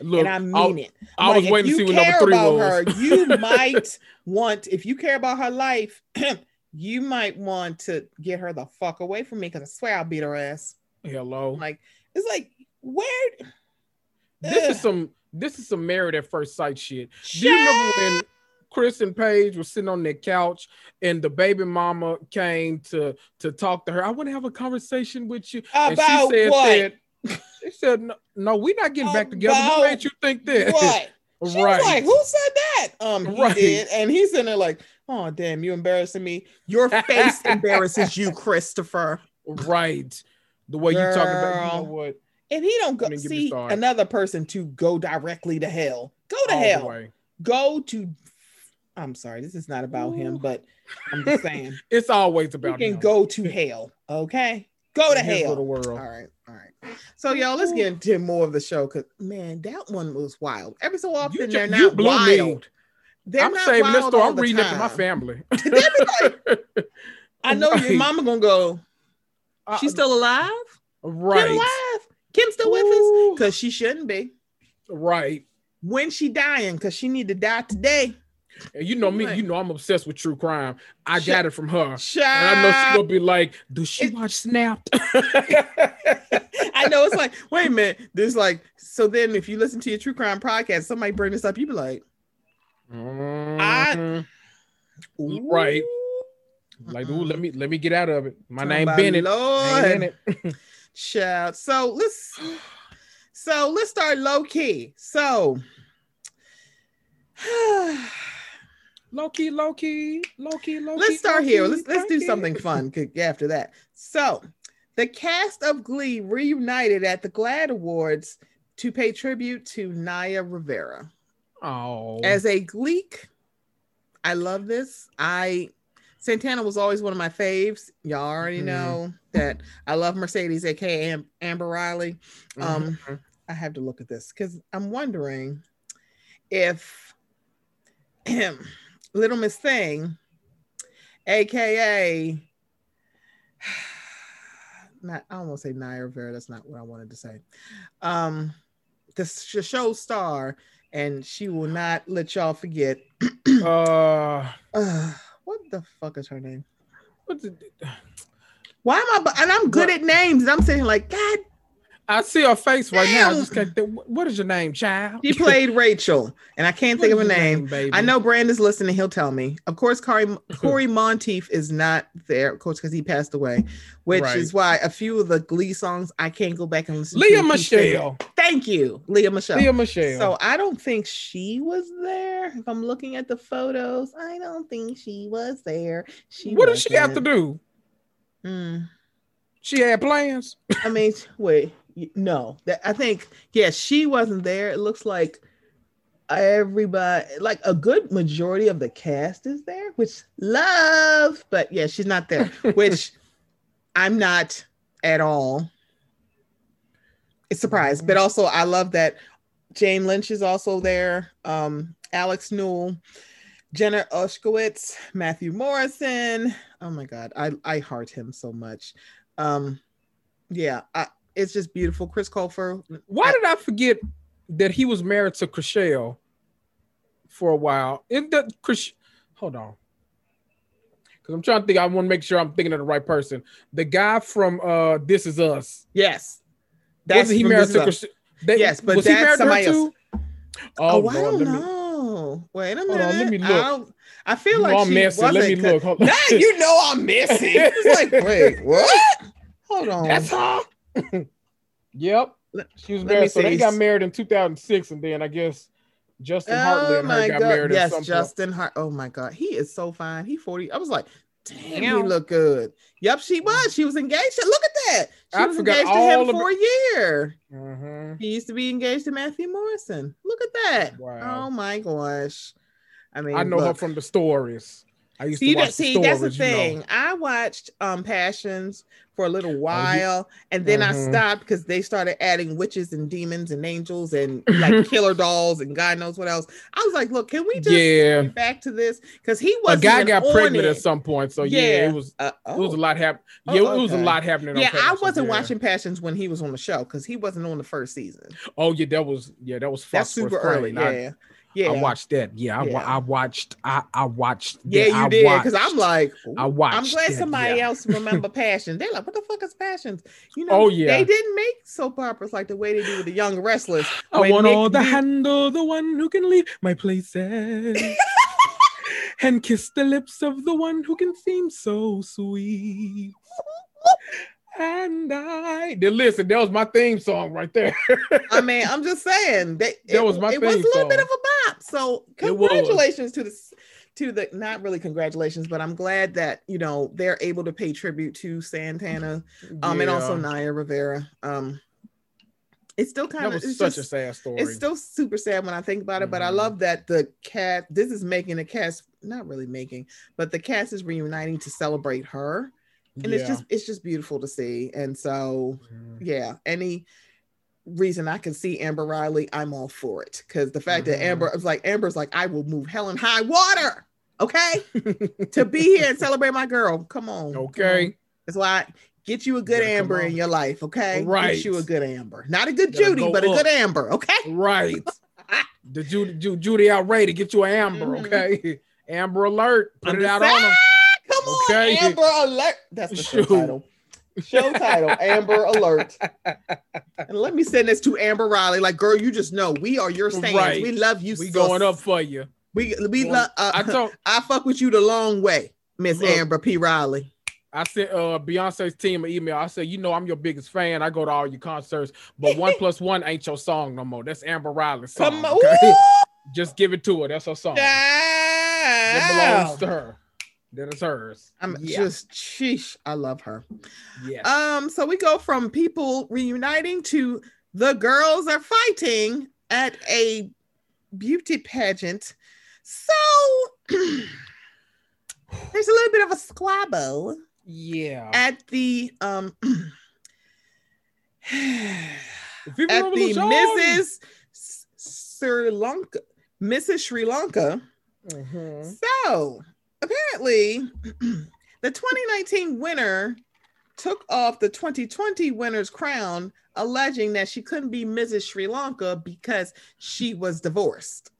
Look, and I mean it. I Like, was waiting to see what number three about was. her, you [LAUGHS] might want, if you care about her life, [CLEARS THROAT] you might want to get her the fuck away from me because I swear I'll beat her ass. Hello. Like, it's like, where? This Ugh. is some this is some married at first sight shit. Do you remember when Chris and Paige were sitting on their couch and the baby mama came to to talk to her? I want to have a conversation with you. and she About said what? that she said no, no we're not getting back together. About What made you think that? What? [LAUGHS] She right. was like, who said that? Um, he Right. did, and he's in there like, oh damn, you embarrassing me. Your face [LAUGHS] embarrasses you, Christopher. right. The way you talk about you know what? And he don't go Don't even get me see another person to go directly to hell. Go to All hell. Go to. I'm sorry, this is not about him, but I'm just saying [LAUGHS] It's always you about can him. go to hell. Okay, go to hell. little world. All right, all right. So y'all, let's get into more of the show because man, that one was wild. Every so often ju- they're you not blew me. wild. They're I'm not saving this story. I'm the reading it to my family. [LAUGHS] Be I know your mama gonna go. Uh, She's still alive. right. Kim alive. Kim still with us because she shouldn't be. Right. When she dying because she need to die today. And you know me, you know I'm obsessed with true crime. I got it from her. And I know she gonna be like, does she It- watch Snapped? [LAUGHS] I know it's like, wait a minute. There's like, so then if you listen to your true crime podcast, somebody bring this up, you be like, Mhm. ooh. Right. Like, ooh, let me let me get out of it. My Talking name Bennett. Lord. Ain't. Child. [LAUGHS] So let's so let's start low key. So [SIGHS] [SIGHS] [SIGHS] Low key, low key, low key, low key. let's start here. Let's let's do something fun after that. So the cast of Glee reunited at the GLAAD Awards to pay tribute to Naya Rivera. Oh, As a Gleek, I love this. I Santana was always one of my faves. Y'all already Mhm. know that I love Mercedes, aka Am- Amber Riley. Um, Mhm. I have to look at this because I'm wondering if [CLEARS THROAT] Little Miss Thing, aka [SIGHS] not I almost say Naya Rivera, that's not what I wanted to say. Um the sh- show star, and she will not let y'all forget. [CLEARS THROAT] uh, Uh, what the fuck is her name? what's it? Why am I? And I'm good What? at names, and I'm saying like, God, I see her face right now. I just can't think. what- is your name, child? she played Rachel, and I can't What think of a name. baby? I know Brandon's listening. He'll tell me. Of course, Cory, [LAUGHS] Cory Monteith is not there, of course, because he passed away, which Right. is why a few of the Glee songs I can't go back and listen Lea to. Singing. Michele. Thank you, Lea Michele. Lea Michele. So I don't think she was there. If I'm looking at the photos, I don't think she was there. She what does she have to do? Hmm. She had plans. I mean, wait, no. That I think, yeah, she wasn't there. It looks like everybody, like a good majority of the cast is there, which love, but yeah, she's not there, [LAUGHS] which I'm not at all it's surprised. But also, I love that Jane Lynch is also there. Um, Alex Newell, Jenna Ushkowitz, Matthew Morrison. Oh my God, I I heart him so much. Um, yeah, I, it's just beautiful. Chris Colfer. Why did I forget that he was married to Chrishell for a while? Isn't that Chris? Hold on. Because I'm trying to think. I want to make sure I'm thinking of the right person. The guy from uh This Is Us. Yes, Wasn't he married to Is Us. Chrishell? They- Yes, but was he that's married to her somebody else. too? Oh, Oh, I don't let me- know. Wait a minute. Hold on, let me I, look. don't- I feel You like know I'm she messy. wasn't. Let me look. Hold on. Now you know I'm missing. [LAUGHS] It's like, wait, what? Hold on. That's her. [LAUGHS] yep. She was married. So they got married in 2006, and then I guess Justin Hartley and her got married. Oh Yes. Justin Hart. Oh my God. He is so fine. He 40. I was like, damn, he Damn. look good. Yep, she was. She was engaged. Look at that. She I was forgot engaged to all him of for a year. Mhm. He used to be engaged to Matthew Morrison. Look at that. Wow. Oh my gosh. I mean, I know her from the stories. I used See, to watch that, see that's the you know. thing. I watched um Passions for a little while, and then I Mhm. stopped because they started adding witches and demons and angels and like [LAUGHS] killer dolls and God knows what else. I was like, look, can we just Yeah. back to this? Because he was A guy got pregnant it. at some point, so yeah, Yeah. it was Uh, it was a oh. lot happening. Oh, Yeah, it was a lot happening. Yeah, I wasn't yeah. watching Passions when he was on the show because he wasn't on the first season. Oh yeah, that was yeah, that was That's super early. Crane. Yeah, yeah, I watched that. Yeah, I, Yeah. I watched. I I watched. yeah. that. You I did because I'm like, I watched. I'm glad that, somebody yeah. else remember Passion. They're like, what the fuck is Passions? You know, Oh, yeah. they didn't make soap operas like the way they do with the Young Restless. I want Nick all the handle, the one who can leave my places, [LAUGHS] and kiss the lips of the one who can seem so sweet. And I, then listen, that was my theme song right there. I mean, I'm just saying that [LAUGHS] That it, was my it was a little bit of a bop. So congratulations to the to the not really congratulations, but I'm glad that you know they're able to pay tribute to Santana, um, and also Yeah, Naya Rivera. Um, it's still kind of such just, a sad story. it's still super sad when I think about it, but I Mhm. love that the cat. This is making the cast not really making, but the cast is reuniting to celebrate her, and it's just it's just beautiful to see. And so Mhm. yeah, any reason I can see Amber Riley, I'm all for it. Because the fact that Mhm. Amber is like Amber's like, I will move hell and high water, okay, [LAUGHS] to be here and celebrate my girl. Come on, come on. okay. That's why I get you a good Amber in your life, okay? Right. Get you a good Amber, not a good Judy, go but a good Amber, okay? Right. [LAUGHS] the Judy, Ju- Judy out ready to get you an amber, Mhm. okay? Amber alert. Put I'm it out on them. Come on, Amber Alert. That's the show Shoot. title. Show title, Amber Alert. And let me send this to Amber Riley. Like, girl, you just know we are your stands. Right. We love you. We sis. going up for you. We we Going- love. Uh, I told [LAUGHS] I fuck with you the long way, Miss Amber P. Riley. I sent uh Beyonce's team an email. I said, you know, I'm your biggest fan. I go to all your concerts, but one plus [LAUGHS] one ain't your song no more. That's Amber Riley's song. Come on, okay? [LAUGHS] Just give it to her. That's her song. It belongs to her. That is hers. I'm yeah. just sheesh. I love her. Yeah. Um, so we go from people reuniting to the girls are fighting at a beauty pageant. So [CLEARS THROAT] there's a little bit of a squabble yeah. at the um [CLEARS THROAT] at the Mrs. Sri Lanka, Mrs. Sri Lanka. Mhm. So apparently, [CLEARS THROAT] the 2019 winner took off the 2020 winner's crown, alleging that she couldn't be Mrs. Sri Lanka because she was divorced.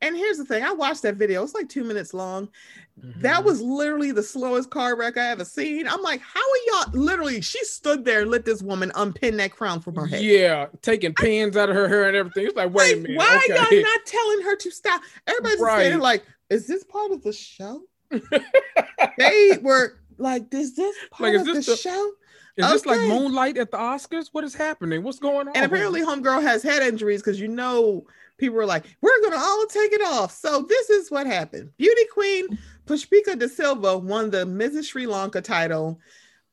And here's the thing I watched that video, it's like two minutes long. That Mhm. was literally the slowest car wreck I ever seen. I'm like, how are y'all literally? She stood there and let this woman unpin that crown from her head. Yeah, taking pins out of her hair and everything. It's like, wait a minute. why okay. are y'all not telling her to stop? Everybody's Right. saying like, is this part of the show? [LAUGHS] they were like, is this part is of this the, the- show? Is this like Moonlight at the Oscars? What is happening? What's going on? And apparently, Homegirl has head injuries because you know people were like, we're gonna all take it off. So this is what happened. Beauty Queen Pushpika De Silva won the Mrs. Sri Lanka title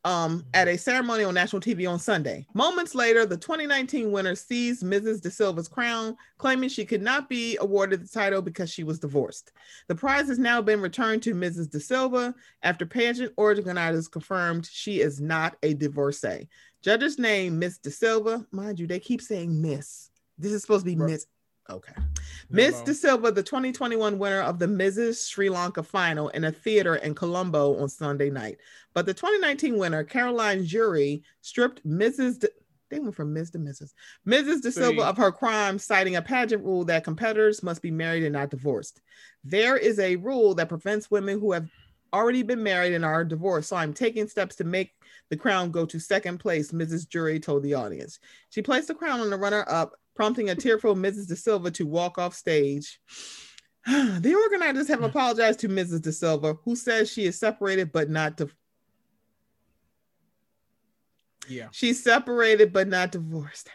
um, at a ceremony on national TV on Sunday. Moments later, the 2019 winner seized Mrs. De Silva's crown, claiming she could not be awarded the title because she was divorced. The prize has now been returned to Mrs. De Silva after pageant organizers confirmed she is not a divorcee. Judges name Miss De Silva. Mind you, they keep saying Miss. This is supposed to be Right. Miss. Okay. Miss De Silva, the 2021 winner of the Mrs. Sri Lanka final in a theater in Colombo on Sunday night. But the 2019 winner, Caroline Jury, stripped Mrs. De- they went from Ms. to Mrs. Mrs. De Silva of her crime, citing a pageant rule that competitors must be married and not divorced. There is a rule that prevents women who have already been married and are divorced. So I'm taking steps to make the crown go to second place, Mrs. Jury told the audience. She placed the crown on the runner up, prompting a tearful Mrs. De Silva to walk off stage. [SIGHS] the organizers have mm. apologized to Mrs. De Silva, who says she is separated but not div- yeah. she's separated but not divorced.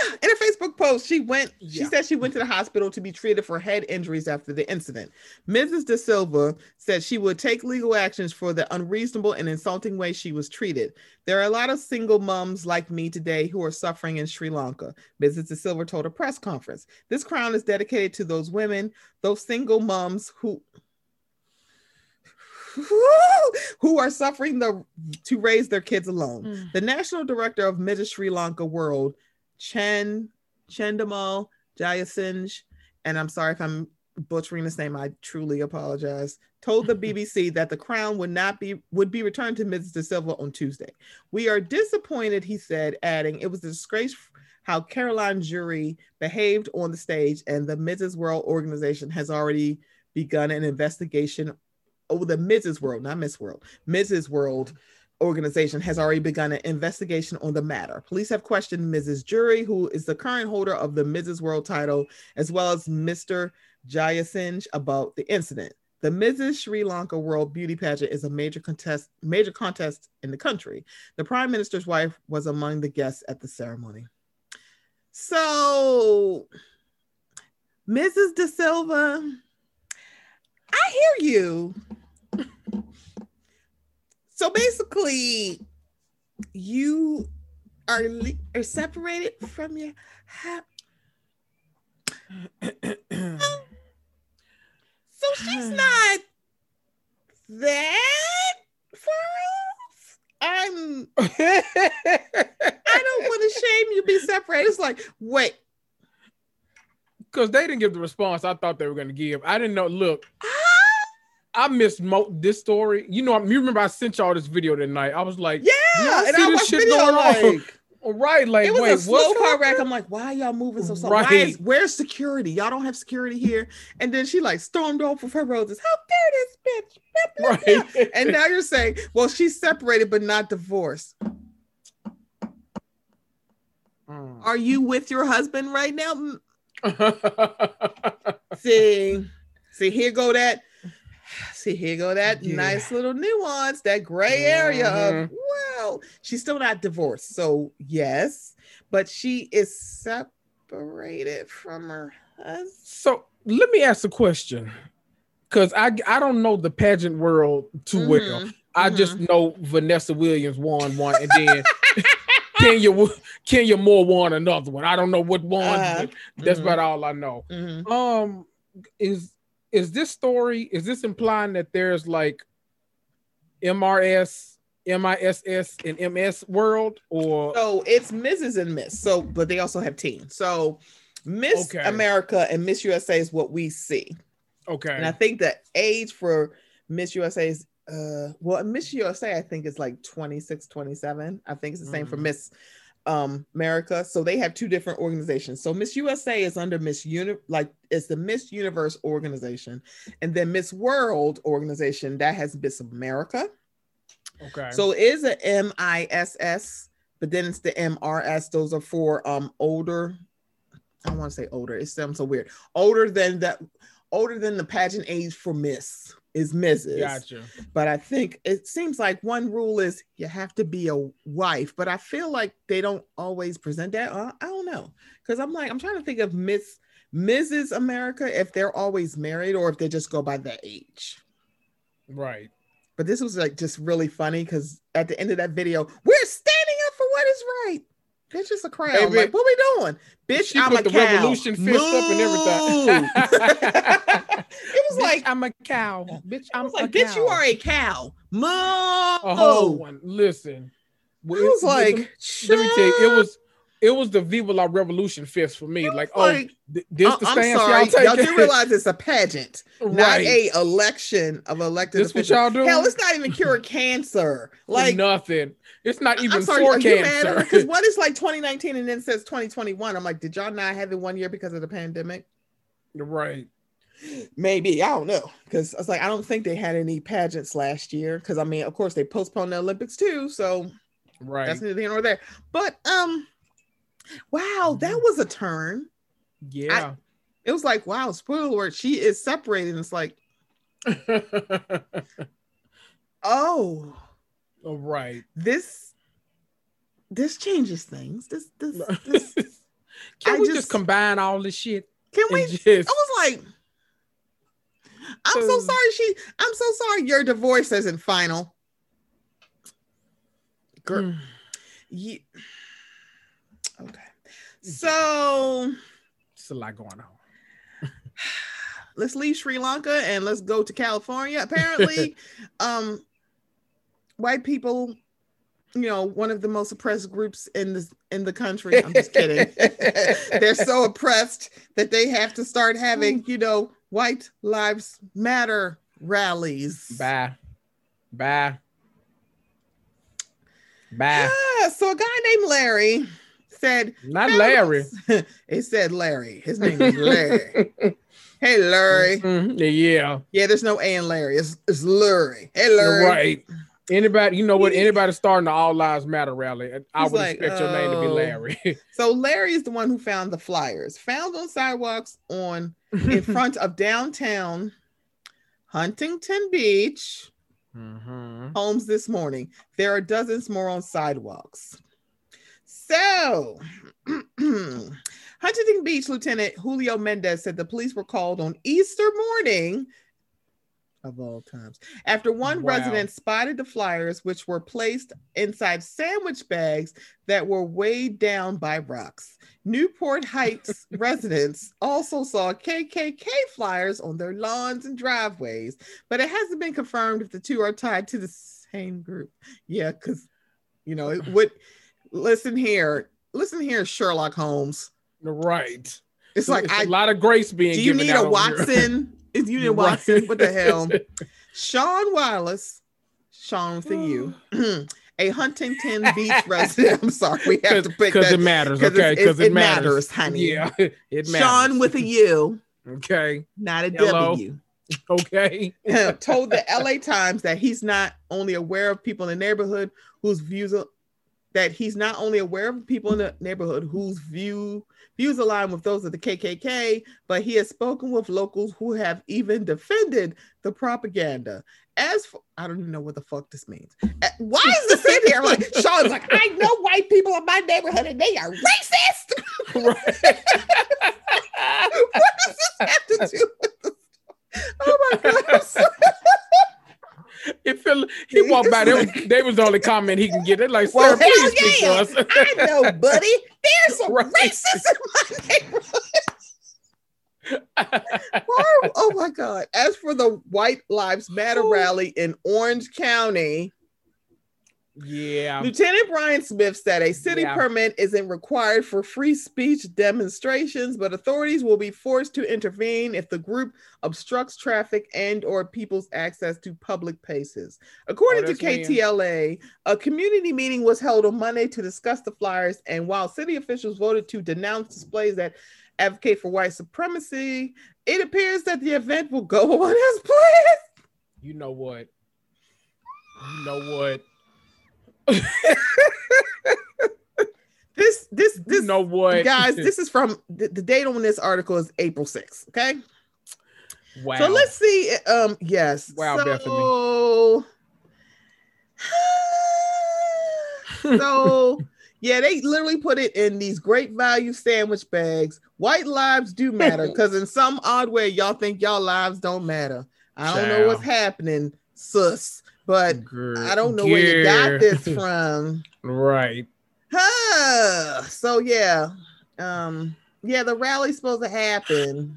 [GASPS] in a Facebook post, she went, she said she went to the hospital to be treated for head injuries after the incident. Mrs. De Silva said she would take legal actions for the unreasonable and insulting way she was treated. There are a lot of single moms like me today who are suffering in Sri Lanka. Mrs. De Silva told a press conference. This crown is dedicated to those women, those single moms who [SIGHS] who are suffering the to raise their kids alone. Mm. The national director of Mrs. Sri Lanka World, Chen Chendamal Jayasinj, and I'm sorry if I'm butchering this name, I truly apologize, told the [LAUGHS] BBC that the crown would not be would be returned to Mrs. De Silva on Tuesday. We are disappointed, he said, adding, it was a disgrace how Caroline Jury behaved on the stage, and the Mrs. World organization has already begun an investigation. Oh, the Mrs. World, not Miss World, Mrs. World organization has already begun an investigation on the matter. Police have questioned Mrs. Jury, who is the current holder of the Mrs. World title, as well as Mr. Jayasinj about the incident. The Mrs. Sri Lanka World Beauty Pageant is a major contest, major contest in the country. The Prime Minister's wife was among the guests at the ceremony. So, Mrs. De Silva, I hear you. [LAUGHS] So basically, you are le- are separated from your. Ha- so she's [SIGHS] not that far off. I'm. I don't want to [LAUGHS] shame you. Be separated. It's like wait. Because they didn't give the response I thought they were going to give. I didn't know. Look, ah, I missed mo- this story. You know, you remember I sent y'all this video that night. I was like, Yeah, and I watched shit video going on? like all [LAUGHS] right, like, it was wait, a slow car wreck. I'm like, why are y'all moving so slow? Why is, where's security? Y'all don't have security here. And then she like stormed off with her roses. How dare this bitch? Blah, blah, blah. Right. And now you're saying, well, she's separated but not divorced. Mm. Are you with your husband right now? [LAUGHS] See, see, here go that. See, here go that Yeah. nice little nuance, that gray area of Mhm. well, she's still not divorced. So yes, but she is separated from her husband. so let me ask a question. Cause I I don't know the pageant world too well. Mhm, I mhm. just know Vanessa Williams won one, and then [LAUGHS] Kenya Kenya Moore won another one. I don't know what one. Uh-huh. but that's Mhm. about all I know. Mhm. Um, is is this story? Is this implying that there's like MRS, MISS, and MS world, or So it's Mrs. and Miss. So, but they also have teams. So Miss Okay. America and Miss USA is what we see. okay? And I think the age for Miss USA is uh well Miss USA I think is like 26 27 I think it's the same for Mhm. Miss um America. So they have two different organizations. So Miss USA is under Miss Uni like it's the Miss Universe organization and then Miss World organization that has Miss America. Okay. so it is a MISS but then it's the MRS those are for um older I don't want to say older it sounds so weird. Older than that older than the pageant age for Miss is Mrs gotcha. but I think it seems like one rule is you have to be a wife, but I feel like they don't always present that. Uh, I don't know because I'm like I'm trying to think of Miss Mrs. America if they're always married or if they just go by that age. Right. But this was like just really funny because at the end of that video, we're standing up for what is right. It's just a crowd. Baby. like, what we doing, bitch? She I'm put a the cow. revolution fist up and everything. [LAUGHS] it was Bitch, like I'm a cow. Bitch, I I'm was like, a bitch, you are a cow. Moo. a whole one. Listen, I was like, let me tell you, it was it was the Viva La Revolution fist for me. Like, oh, like, th- this I- the I'm stance sorry, y'all y'all, do realize it's a pageant, [LAUGHS] not a election of elected This what y'all doing? Hell, it's not even cure [LAUGHS] cancer. Like, nothing. It's not even I'm sorry, for cancer. Because [LAUGHS] what is like 2019 and then says 2021? I'm like, did y'all not have it one year because of the pandemic? right. Maybe I don't know because I was like, I don't think they had any pageants last year because I mean, of course, they postponed the Olympics too, so Right. that's neither here nor there. But um, wow, that Mhm. was a turn. yeah. It was like, wow, spoiler alert, she is separated. And it's like, [LAUGHS] oh, right. this this changes things. This this [LAUGHS] this Can I we just- just, combine all this shit? Can we? and I was like, I'm so sorry. She, I'm so sorry. Your divorce isn't final. Girl, Mm. ye- okay. So it's a lot going on. [SIGHS] let's leave Sri Lanka and let's go to California. Apparently, [LAUGHS] um, white people, you know, one of the most oppressed groups in the in the country. I'm just kidding. [LAUGHS] They're so oppressed that they have to start having, you know, white lives matter rallies. Bye. Bye. Bye. Ah, so a guy named Larry said, Not Larry. [LAUGHS] it said Larry. His name is [LAUGHS] Larry. hey, Larry. Mhm, Yeah. Yeah, there's no A in Larry. It's, it's Larry. Hey, Larry. Right. Anybody, you know what? Anybody starting the All Lives Matter rally, I He's would like, expect your name to be oh. Larry. [LAUGHS] So Larry is the one who found the flyers, found on sidewalks on in front of downtown Huntington Beach Mhm. homes this morning. There are dozens more on sidewalks. So, [CLEARS THROAT] Huntington Beach Lieutenant Julio Mendez said the police were called on Easter morning of all times after one Wow. resident spotted the flyers which were placed inside sandwich bags that were weighed down by rocks. Newport Heights [LAUGHS] residents also saw KKK flyers on their lawns and driveways, but it hasn't been confirmed if the two are tied to the same group. Yeah, because you know it would. Listen here, listen here, Sherlock Holmes. Right. It's like It's I a lot of grace being do you need a. Watson? [LAUGHS] Is you need a Right. Watson? What the hell? [LAUGHS] Sean Wireless, Sean with a U, a Huntington Beach resident. I'm sorry, we have to pick Because it matters, okay? Because it it, matters. matters, honey. Yeah, [LAUGHS] it matters. Sean with a U, Okay, not a Hello. W. okay. told the LA Times that he's not only aware of people in the neighborhood whose views are, that he's not only aware of people in the neighborhood whose view views align with those of the KKK, but he has spoken with locals who have even defended the propaganda. As for, I don't even know what the fuck this means. Uh, Why is this in here? Like [LAUGHS] Sean's like, I know white people in my neighborhood and they are racist. [LAUGHS] right. [LAUGHS] what does this have to do with this? Oh my god. It feel he walked by. They was, they was the only comment he can get. It like, Well, sir, please speak to us. I know, buddy. There's some [LAUGHS] Right. racists in my neighborhood. [LAUGHS] Oh, oh my God. As for the White Lives Matter Ooh. rally in Orange County, yeah. Lieutenant Brian Smith said a city Yeah. permit isn't required for free speech demonstrations, but authorities will be forced to intervene if the group obstructs traffic and or people's access to public places. According to Oh. KTLA, a community meeting was held on Monday to discuss the flyers, and while city officials voted to denounce displays that advocate for white supremacy, it appears that the event will go [LAUGHS] on as planned. You know what? You know what? [LAUGHS] This, this, You this, know what? [LAUGHS] guys, this is from the, the date on this article is April 6th. Okay. wow. So let's see. Um, yes. Wow, so, [SIGHS] so yeah, they literally put it in these great value sandwich bags. White lives do matter because in some odd way, y'all think y'all lives don't matter. I don't know what's happening, sus, but Girl, I don't know where you got this [LAUGHS] from. right. Huh. So yeah, um, yeah, the rally's supposed to happen.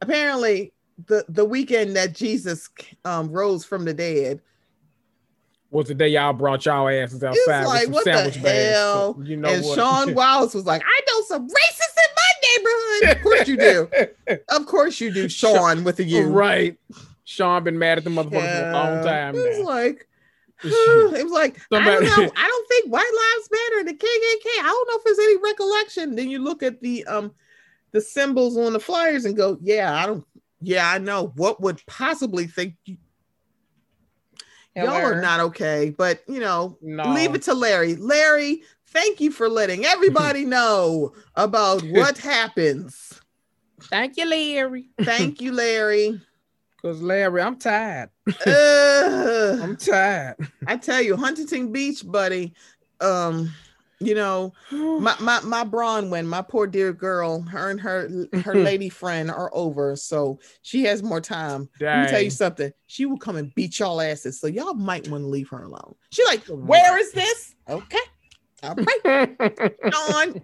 Apparently, the the weekend that Jesus um rose from the dead. Was the day y'all brought y'all asses outside like, with some sandwich bags? You know and what? Sean [LAUGHS] Wallace was like, "I know some racists in my neighborhood." Of course you do. [LAUGHS] Of course you do, Sean with a U. Right. Sean been mad at the motherfucker for a long time It was now. like, [LAUGHS] [SIGHS] it was like I don't know. I don't think white lives matter in the KKK. I don't know if there's any recollection. Then you look at the um the symbols on the flyers and go, yeah, I don't. Yeah, I know. What would possibly think you, y'all are not okay? But you know, No. leave it to Larry. Larry, thank you for letting everybody [LAUGHS] know about what [LAUGHS] happens. Thank you, Larry. Thank you, Larry. Cause Larry, I'm tired. Ugh. I'm tired. I tell you, Huntington Beach, buddy. Um, You know, my my my Bronwyn, my poor dear girl, her and her her [LAUGHS] lady friend are over, so she has more time. Let me tell you something. She will come and beat y'all asses, so y'all might want to leave her alone. She like, where is this? Okay, all right, [LAUGHS] Sean,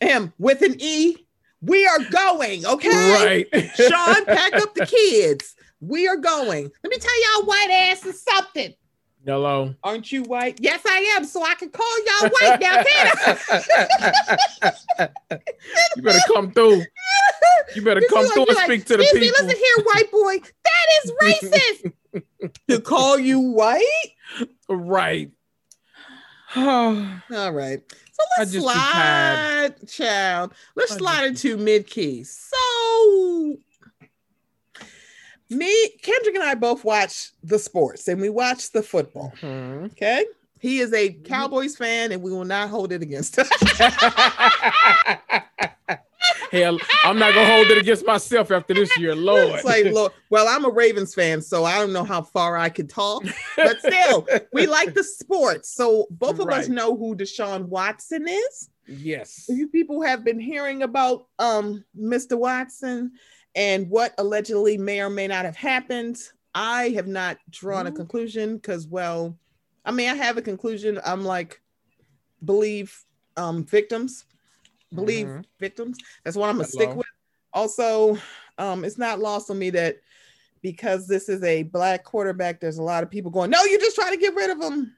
M with an E. We are going. Okay, right. Sean, pack up the kids. We are going. Let me tell y'all white asses something. Hello. Aren't you white? Yes, I am. So I can call y'all white now, can I? you better come through. You better come through like- and speak to the "Excuse me, people. Listen here, white boy. That is racist. [LAUGHS] to call you white? Right. [SIGHS] All right. So let's slide, child. Let's I slide into mid key. So me, Kendrick and I both watch the sports and we watch the football. Mhm. Okay. He is a Cowboys fan, and we will not hold it against him. [LAUGHS] Hell, I'm not gonna hold it against myself after this year, Lord. It's like, look, well, I'm a Ravens fan, so I don't know how far I could talk, but still, we like the sports. So both of us know who Deshaun Watson is. yes. You people have been hearing about um Mr. Watson and what allegedly may or may not have happened. I have not drawn a Mhm. conclusion because, well, I mean, I have a conclusion. I'm like, believe um victims, believe Mhm. victims. That's what I'm gonna stick with. Also, um, it's not lost on me that because this is a black quarterback, there's a lot of people going, "No, you're just trying to get rid of him."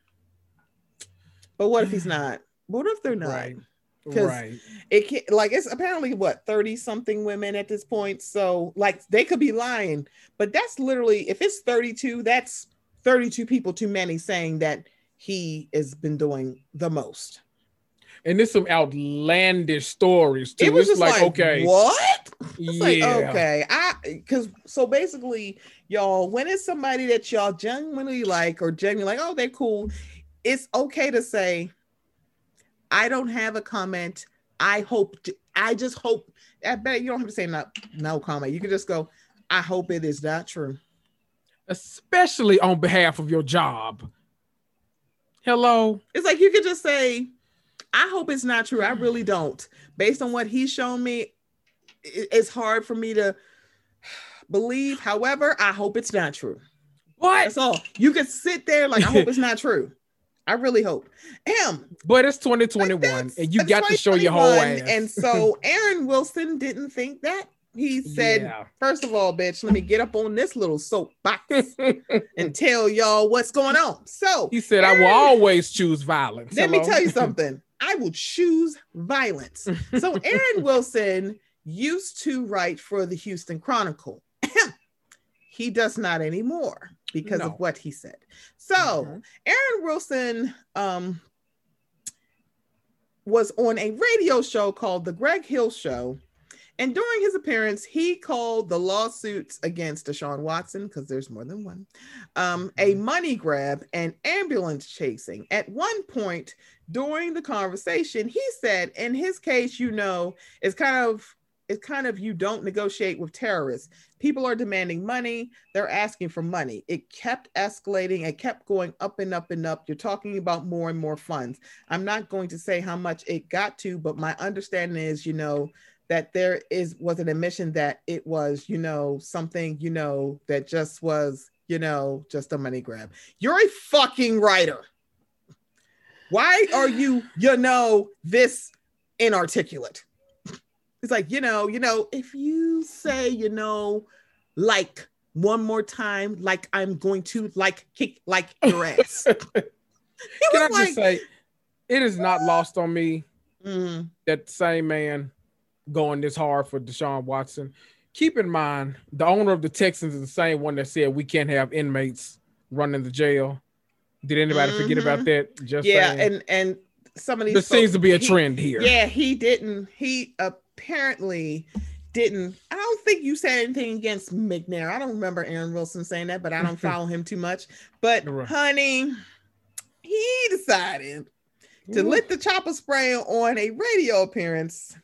But what if he's [SIGHS] not? What if they're not? Right. 'Cause- Right. it can't like it's apparently what 30 something women at this point so like they could be lying but that's literally if it's 32 that's 32 people too many saying that he has been doing the most And there's some outlandish stories too. it was it's just like, like, okay, what yeah, like okay i because so basically y'all when it's somebody that y'all genuinely like or genuinely like oh they're cool it's okay to say i don't have a comment i hope to, i just hope i bet you don't have to say no no comment you can just go i hope it is not true especially on behalf of your job. Hello. it's like you could just say i hope it's not true i really don't based on what he's shown me it's hard for me to believe however i hope it's not true What? That's all. You could sit there like I hope it's not true. I really hope. Am But it's 2021, that's- and you got to show your whole ass. And so [LAUGHS] Aaron Wilson didn't think that. He said, Yeah. first of all, bitch, let me get up on this little soapbox [LAUGHS] and tell y'all what's going on. So he said, "I will always choose violence." let me tell you [LAUGHS] something. I will choose violence. So Aaron Wilson used to write for the Houston Chronicle. [CLEARS THROAT] he does not anymore because No. of what he said. So Mhm. Aaron Wilson um, was on a radio show called The Greg Hill Show. And during his appearance, he called the lawsuits against Deshaun Watson, because there's more than one, um, a money grab and ambulance chasing. At one point during the conversation, he said, in his case, you know, it's kind of it's kind of you don't negotiate with terrorists. People are demanding money, they're asking for money. It kept escalating, it kept going up and up and up. You're talking about more and more funds. I'm not going to say how much it got to, but my understanding is, you know, that there is was an admission that it was, you know, something, you know, that just was, you know, just a money grab. You're a fucking writer. Why are you, you know, this inarticulate? It's like, you know, you know, if you say, you know, like one more time, like I'm going to like kick like [LAUGHS] your ass. Can I was just say, it is not lost on me mm, that same man going this hard for Deshaun Watson. Keep in mind, the owner of the Texans is the same one that said we can't have inmates running the jail. Did anybody forget Mhm. about that? Just yeah, saying. and and some of these there seems to be a he- trend here. Yeah, he didn't. He apparently didn't. I don't think you said anything against McNair. I don't remember Aaron Wilson saying that, but I don't [LAUGHS] follow him too much. But Right. honey, he decided to Ooh. lit the chopper spray on a radio appearance.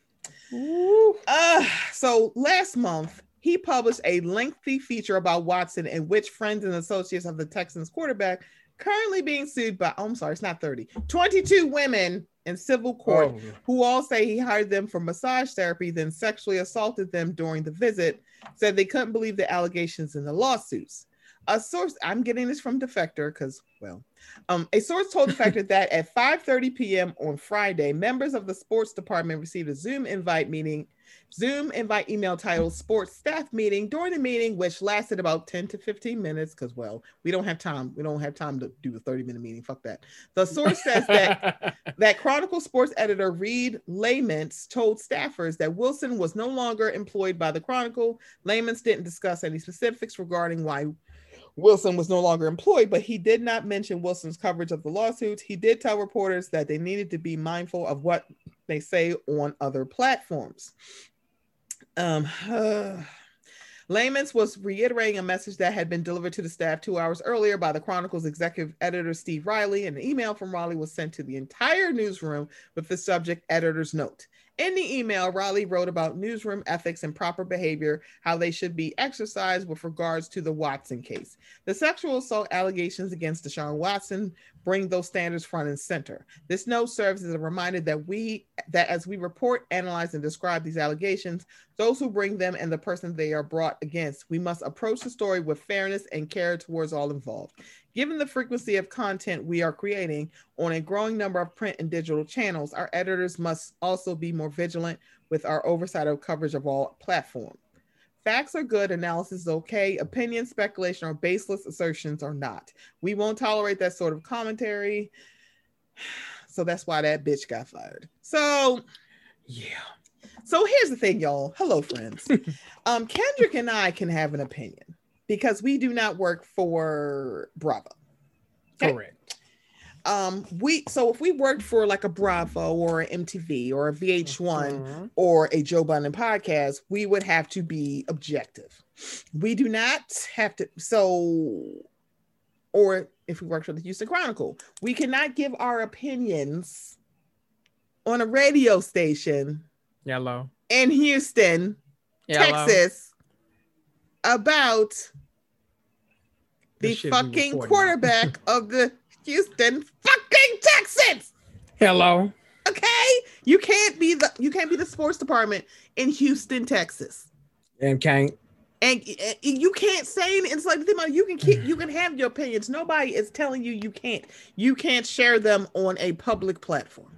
Ooh. Uh, so last month he published a lengthy feature about Watson in which friends and associates of the Texans quarterback currently being sued by oh, I'm sorry, it's not 30, 22 women in civil court Oh, who all say he hired them for massage therapy, then sexually assaulted them during the visit, said they couldn't believe the allegations in the lawsuits. A source, I'm getting this from Defector because, well, um, a source told [LAUGHS] Defector that at 5:30 p.m. on Friday, members of the sports department received a Zoom invite meeting, Zoom invite email titled "Sports Staff Meeting." During the meeting, which lasted about 10 to 15 minutes, because well, we don't have time. We don't have time to do a 30 minute meeting. Fuck that. The source says that [LAUGHS] that Chronicle sports editor Reid Laymance told staffers that Wilson was no longer employed by the Chronicle. Laymance didn't discuss any specifics regarding why Wilson was no longer employed, but he did not mention Wilson's coverage of the lawsuits. He did tell reporters that they needed to be mindful of what they say on other platforms. Um, [SIGHS] Laymance was reiterating a message that had been delivered to the staff two hours earlier by the Chronicle's executive editor, Steve Riley. And an email from Riley was sent to the entire newsroom with the subject editor's note. In the email, Riley wrote about newsroom ethics and proper behavior, how they should be exercised with regards to the Watson case. The sexual assault allegations against Deshaun Watson bring those standards front and center. This note serves as a reminder that we that as we report, analyze, and describe these allegations, those who bring them and the person they are brought against, we must approach the story with fairness and care towards all involved. Given the frequency of content we are creating on a growing number of print and digital channels, our editors must also be more vigilant with our oversight of coverage of all platforms. Facts are good, analysis is okay, opinion, speculation, or baseless assertions are not. We won't tolerate that sort of commentary. [SIGHS] So that's why that bitch got fired. So yeah. So here's the thing, y'all. Hello, friends. [LAUGHS] um, Kendrick and I can have an opinion because we do not work for Bravo. Okay. Correct. Um, we so if we worked for like a Bravo or an MTV or a VH1 Mhm. or a Joe Budden podcast, we would have to be objective. We do not have to so or if we worked for the Houston Chronicle, we cannot give our opinions on a radio station Yellow. in Houston, Yellow. Texas about the This shit we fucking quarterback [LAUGHS] of the Houston fucking Texans. Hello. Okay, you can't be the you can't be the sports department in Houston, Texas, And can't. and, and you can't say any- it's like you can keep you can have your opinions. Nobody is telling you you can't. You can't share them on a public platform.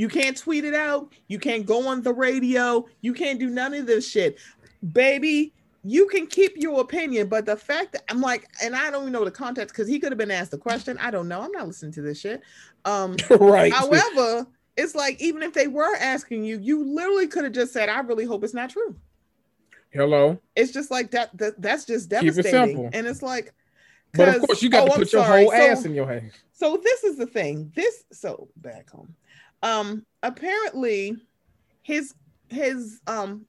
You can't tweet it out. You can't go on the radio. You can't do none of this shit, baby. You can keep your opinion, but the fact that I'm like, and I don't even know the context because he could have been asked a question. I don't know. I'm not listening to this shit. Um, [LAUGHS] right. However, it's like even if they were asking you, you literally could have just said, "I really hope it's not true." Hello. It's just like that. that that's just devastating. Keep it. And it's like, But of course, you got oh, to put your whole So- ass in your hand. So this is the thing. This so back home. Um, apparently, his his um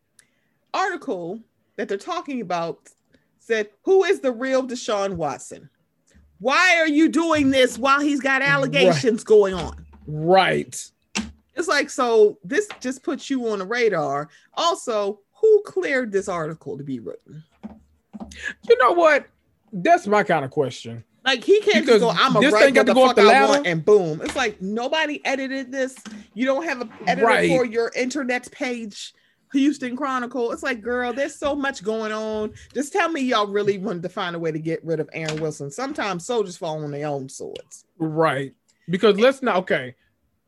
article that they're talking about said, "Who is the real Deshaun Watson? Why are you doing this while he's got allegations going on?" Right. It's like, so this just puts you on the radar. Also, who cleared this article to be written? You know what? That's my kind of question. Like he can't Because just go, I'm a this thing got the to go up fuck the I ladder. want, and boom. It's like nobody edited this. You don't have an editor Right. for your internet page, Houston Chronicle. It's like, girl, there's so much going on. Just tell me y'all really wanted to find a way to get rid of Aaron Wilson. Sometimes soldiers fall on their own swords. Right. Because let's not. Okay.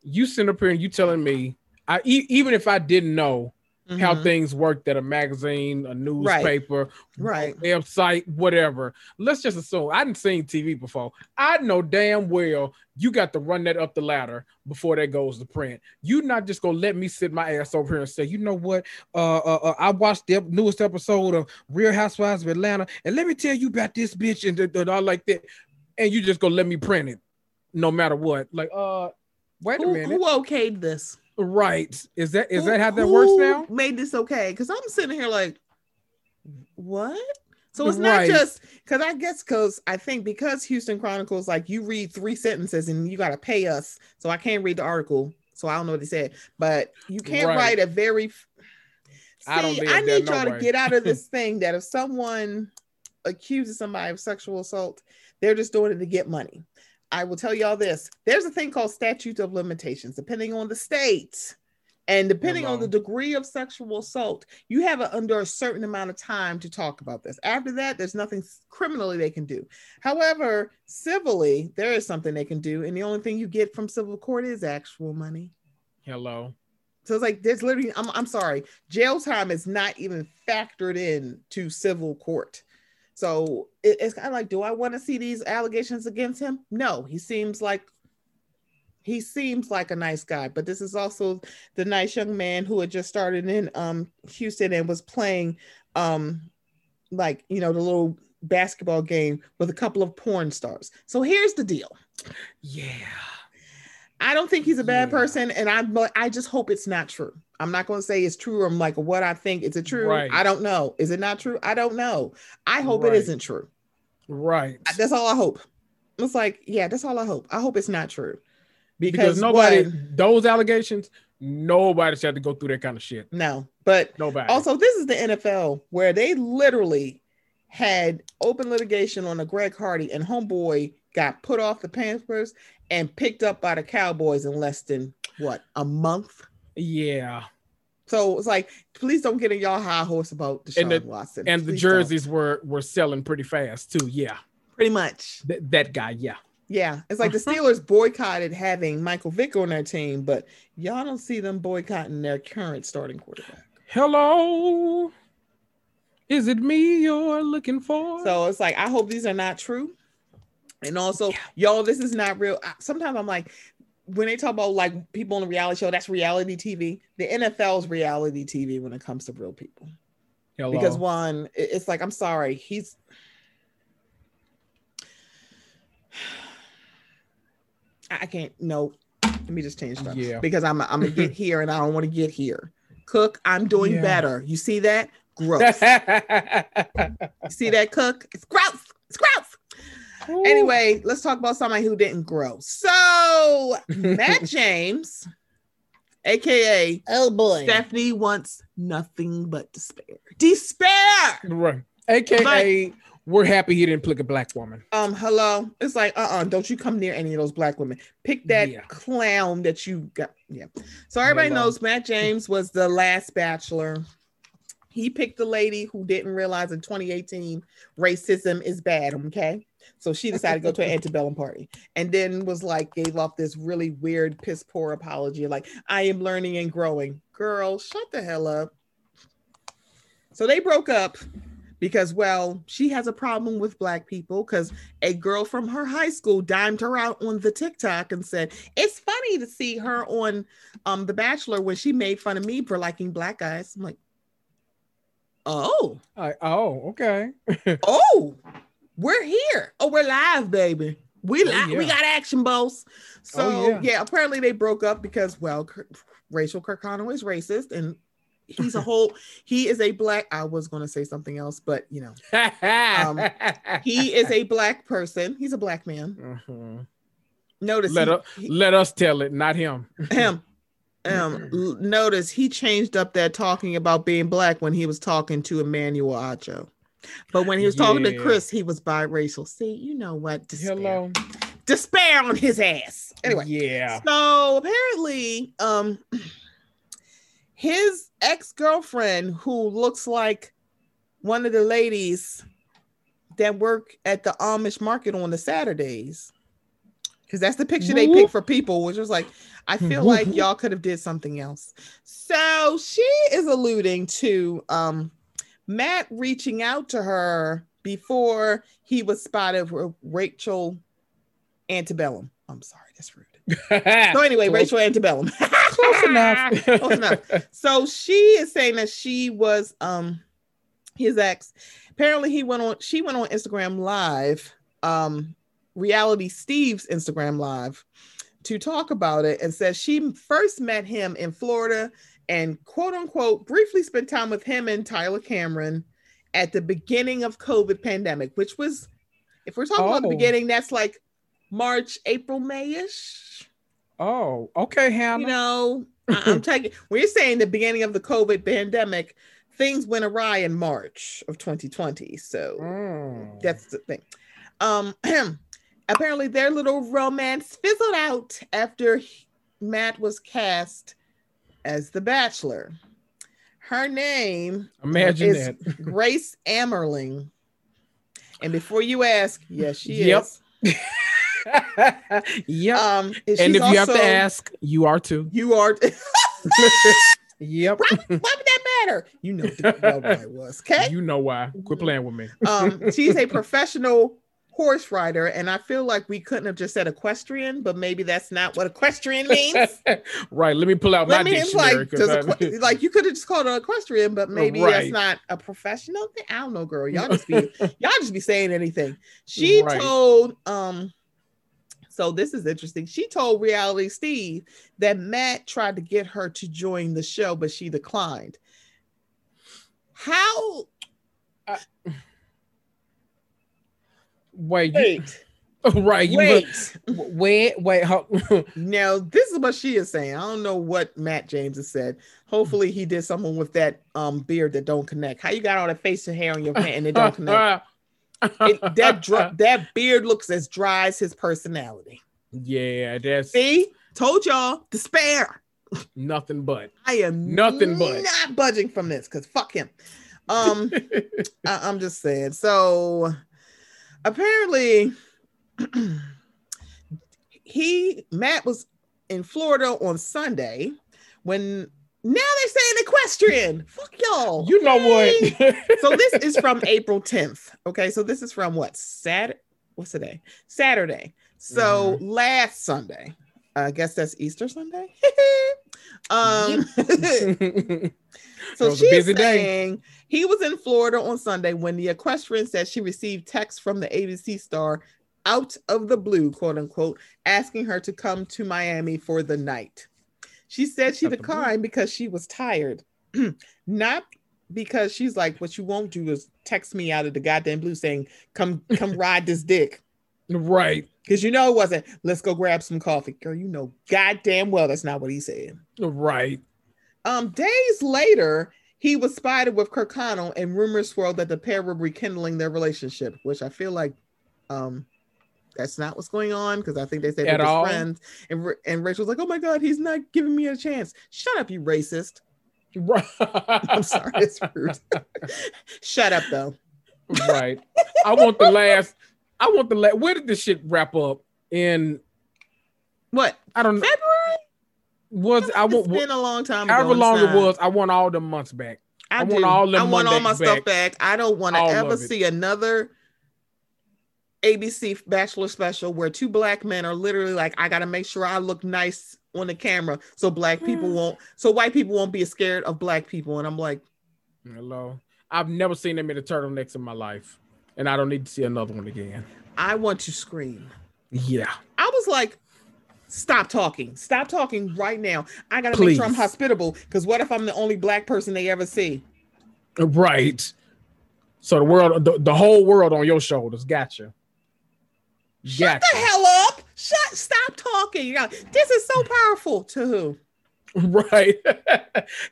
You sit up here and you telling me, I e- even if I didn't know how Mhm. things worked at a magazine, a newspaper, Right. website, whatever. Let's just assume I didn't seen TV before. I know damn well you got to run that up the ladder before that goes to print. You not just gonna let me sit my ass over here and say, you know what? Uh, uh, uh I watched the newest episode of Real Housewives of Atlanta, and let me tell you about this bitch and, and all like that, and you just gonna let me print it, no matter what. Like, uh, wait a Who, minute, who okayed this? Right? Is that is Who- that how that works now? Made this okay? Because I'm sitting here like, what? So it's Right. not just because I guess because I think because Houston Chronicles like you read three sentences and you got to pay us, so I can't read the article, so I don't know what they said, but you can't Right. write a very. See, I don't I, need y'all to get out of this [LAUGHS] thing that if someone accuses somebody of sexual assault, they're just doing it to get money. I will tell y'all this: there's a thing called statutes of limitations, depending on the state. And depending on the degree of sexual assault, you have a, under a certain amount of time to talk about this. After that, there's nothing criminally they can do. However, civilly, there is something they can do. And the only thing you get from civil court is actual money. Hello. So it's like there's literally, I'm, I'm sorry, jail time is not even factored in to civil court. So it- it's kind of like, do I want to see these allegations against him? No, he seems like he seems like a nice guy, but this is also the nice young man who had just started in um Houston and was playing um like you know the little basketball game with a couple of porn stars. So here's the deal. Yeah. I don't think he's a bad Yeah. person, and I I just hope it's not true. I'm not going to say it's true. I'm like what I think. Is it true? Right. I don't know. Is it not true? I don't know. I hope Right. it isn't true. Right. That's all I hope. It's like yeah, that's all I hope. I hope it's not true because, Because nobody, one, those allegations, nobody should have to go through that kind of shit. no, but Nobody. also this is the NFL where they literally had open litigation on a Greg Hardy and homeboy got put off the Panthers and picked up by the Cowboys in less than what a month. yeah. So it's like, please don't get in y'all high horse about Deshaun And the- Watson. And the Please don't. jerseys were were selling pretty fast too. Yeah. pretty much. Th- that guy. Yeah. Yeah, it's like the. [LAUGHS] Steelers boycotted having Michael Vick on their team, but y'all don't see them boycotting their current starting quarterback. Hello. Is it me you're looking for? So it's like I hope these are not true. And also, y'all, this is not real. Sometimes I'm like, when they talk about like people on the reality show, that's reality TV. The NFL's reality TV when it comes to real people. Hello. Because one, it's like I'm sorry, he's. [SIGHS] I can't. No, let me just change stuff. Yeah. Because I'm I'm gonna get [LAUGHS] here and I don't want to get here. Cook, I'm doing Yeah. better. You see that? Gross. [LAUGHS] You see that, Cook? It's gross. It's gross. Anyway, let's talk about somebody who didn't grow. So, [LAUGHS] Matt James, aka Oh boy. Stephanie, wants nothing but despair. Despair. right. AKA, we're happy he didn't pick a black woman. Um, hello. It's like, uh-uh, don't you come near any of those black women. Pick that Yeah. clown that you got. Yeah. So everybody Hello. knows Matt James was the last bachelor. He picked the lady who didn't realize in 2018 racism is bad. Okay. So she [LAUGHS] decided to go to an antebellum party and then was like, gave off this really weird, piss poor apology, like, I am learning and growing. Girl, shut the hell up. So they broke up because, well, she has a problem with black people because a girl from her high school dimed her out on the TikTok and said, It's funny to see her on um The Bachelor when she made fun of me for liking black guys. I'm like, Oh, I, oh, okay. [LAUGHS] oh, we're here. Oh, we're live, baby. We Oh, live. We got action, boss. So Oh, yeah. yeah. apparently they broke up because well, Kir- Rachel Kirkconnell is racist and he's a [LAUGHS] whole he is a black I was going to say something else, but you know, Um, [LAUGHS] he is a black person. He's a black man. Mhm. Notice Let, he- us, he- let us tell it, not him. him. [LAUGHS] Um, notice he changed up that talking about being black when he was talking to Emmanuel Acho. But when he was talking to Chris, he was biracial. See, you know what? Despair. Hello. Despair on his ass. Anyway, Yeah. so apparently, um, his ex-girlfriend, who looks like one of the ladies that work at the Amish market on the Saturdays, because that's the picture they pick for people, which was like, I feel like y'all could have did something else. So she is alluding to um Matt reaching out to her before he was spotted with Rachel Antebellum. I'm sorry, that's rude. So [LAUGHS] anyway, Rachel Antebellum. [LAUGHS] Close enough. [LAUGHS] Close enough. So she is saying that she was um his ex. Apparently he went on she went on Instagram live, um reality Steve's Instagram live to talk about it and says she first met him in Florida and quote unquote briefly spent time with him and Tyler Cameron at the beginning of COVID pandemic, which was if we're talking about the Oh. beginning, that's like March, April, Mayish Oh, okay, Hannah. you know, I'm [LAUGHS] taking when you're saying the beginning of the COVID pandemic, things went awry in March of 2020. So Mm. that's the thing. Um, [CLEARS THROAT] apparently their little romance fizzled out after Matt was cast as the Bachelor. Her name Imagine is that. [LAUGHS] Grace Amerling. And before you ask, yes, she Yep. is. [LAUGHS] yep. Um, and she's if you have to ask, you are too. you are. [LAUGHS] Yep. Why would that matter? You know damn well why it was. Okay. You know why. Quit playing with me. Um, she's a professional horse rider, and I feel like we couldn't have just said equestrian, but maybe that's not what equestrian means. [LAUGHS] right. Let me pull out my Let me dictionary. like, 'cause does I- [LAUGHS] like you could have just called it equestrian, but maybe Right. that's not a professional thing. I don't know, girl. Y'all just be [LAUGHS] y'all just be saying anything. She Right. told um so this is interesting. She told Reality Steve that Matt tried to get her to join the show, but she declined. How wait, you, wait, [LAUGHS] right. You wait. wait, wait. [LAUGHS] Now, this is what she is saying. I don't know what Matt James has said. Hopefully, he did something with that um beard that don't connect. How you got all that facial hair on your hand and it don't connect? [LAUGHS] It, that dr- that beard looks as dry as his personality. yeah, that's See, told y'all despair. nothing but. I am Nothing but. not budging from this because fuck him. Um, I, am just saying. So apparently, [CLEARS THROAT] he Matt was in Florida on Sunday when now they're saying equestrian. Fuck y'all. You know Okay? what? [LAUGHS] so this is from April 10th. Okay, so this is from what? Saturday. What's today? Saturday. So Mm-hmm. last Sunday. I guess that's Easter Sunday. [LAUGHS] [LAUGHS] um so That was a she's busy day. saying he was in Florida on Sunday when the equestrian said she received text from the ABC star out of the blue, quote unquote, asking her to come to Miami for the night. She said she Out the blue. declined because she was tired, [CLEARS THROAT] not because she's like, what you won't do is text me out of the goddamn blue saying, come, come [LAUGHS] ride this dick. right, Because you know it wasn't, let's go grab some coffee. Girl, you know goddamn well that's not what he said. right. Um, days later, he was spotted with Kirkconnell, and rumors swirled that the pair were rekindling their relationship, which I feel like um that's not what's going on because I think they said At they're all? friends. And and Rachel's like, "Oh my god, he's not giving me a chance." Shut up, you racist. I'm sorry, it's rude. [LAUGHS] Shut up, though. right. I want the last. I want the last. Where did this shit wrap up? In What I don't know. February? Was I want been a long time. however long it was? I want all the months back. I, I want all them I want all my Mondays stuff back. I don't want to ever see another ABC Bachelor special where two black men are literally like, I got to make sure I look nice on the camera so black people mm. won't, so white people won't be scared of black people. And I'm like, Hello. I've never seen them in the turtlenecks in my life, and I don't need to see another one again. I want to scream. Yeah. I was like, stop talking. Stop talking right now. I got to make sure I'm hospitable because what if I'm the only black person they ever see? Right. So the world, the, the whole world on your shoulders. Gotcha. Shut Gotcha. the hell up. Shut, stop talking. You know, this is so powerful. To who? [LAUGHS] Right. [LAUGHS]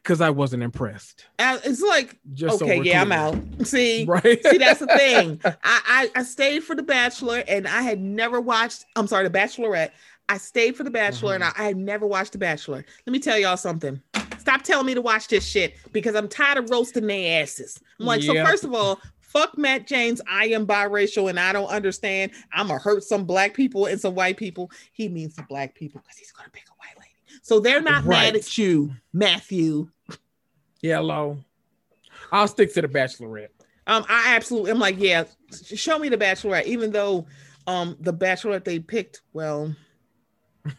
Because I wasn't impressed. Uh, It's like, Just okay, we're yeah, I'm out. See, [LAUGHS] Right. see, that's the thing. I, I I stayed for the Bachelor, and I had never watched. I'm sorry, the Bachelorette. I stayed for the Bachelor, and I, I had never watched the Bachelor. Let me tell y'all something. Stop telling me to watch this shit because I'm tired of roasting their asses. I'm like, Yeah. so first of all, fuck Matt James. I am biracial, and I don't understand. I'm gonna hurt some black people and some white people. He means some black people because he's gonna pick a white lady. So they're not mad Right. at you, Matthew. Yellow. I'll stick to the Bachelorette. Um, I absolutely, I'm like, yeah, show me the Bachelorette, even though, um, the Bachelorette they picked, well,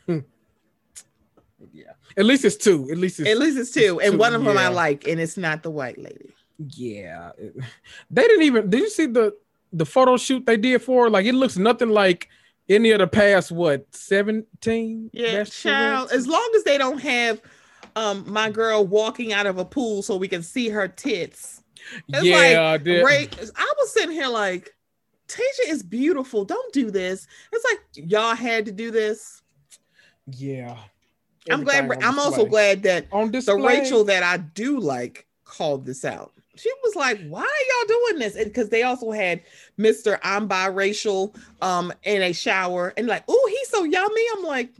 Yeah. [LAUGHS] At least it's two. At least it's at least it's two, and two, one of them I like, and it's not the white lady. yeah. They didn't even. Did you see the the photo shoot they did for? Like it looks nothing like any of the past. What seventeen? Yeah, child. As long as they don't have, um, my girl walking out of a pool so we can see her tits. It's yeah, the- Right? I was sitting here like, Tasia is beautiful. Don't do this. It's like y'all had to do this. Yeah. I'm glad. I'm also glad that on the. Rachel that I do like called this out. she was like, "Why are y'all doing this?" Because they also had Mister I'm biracial um in a shower and like, "Oh, he's so yummy." I'm like,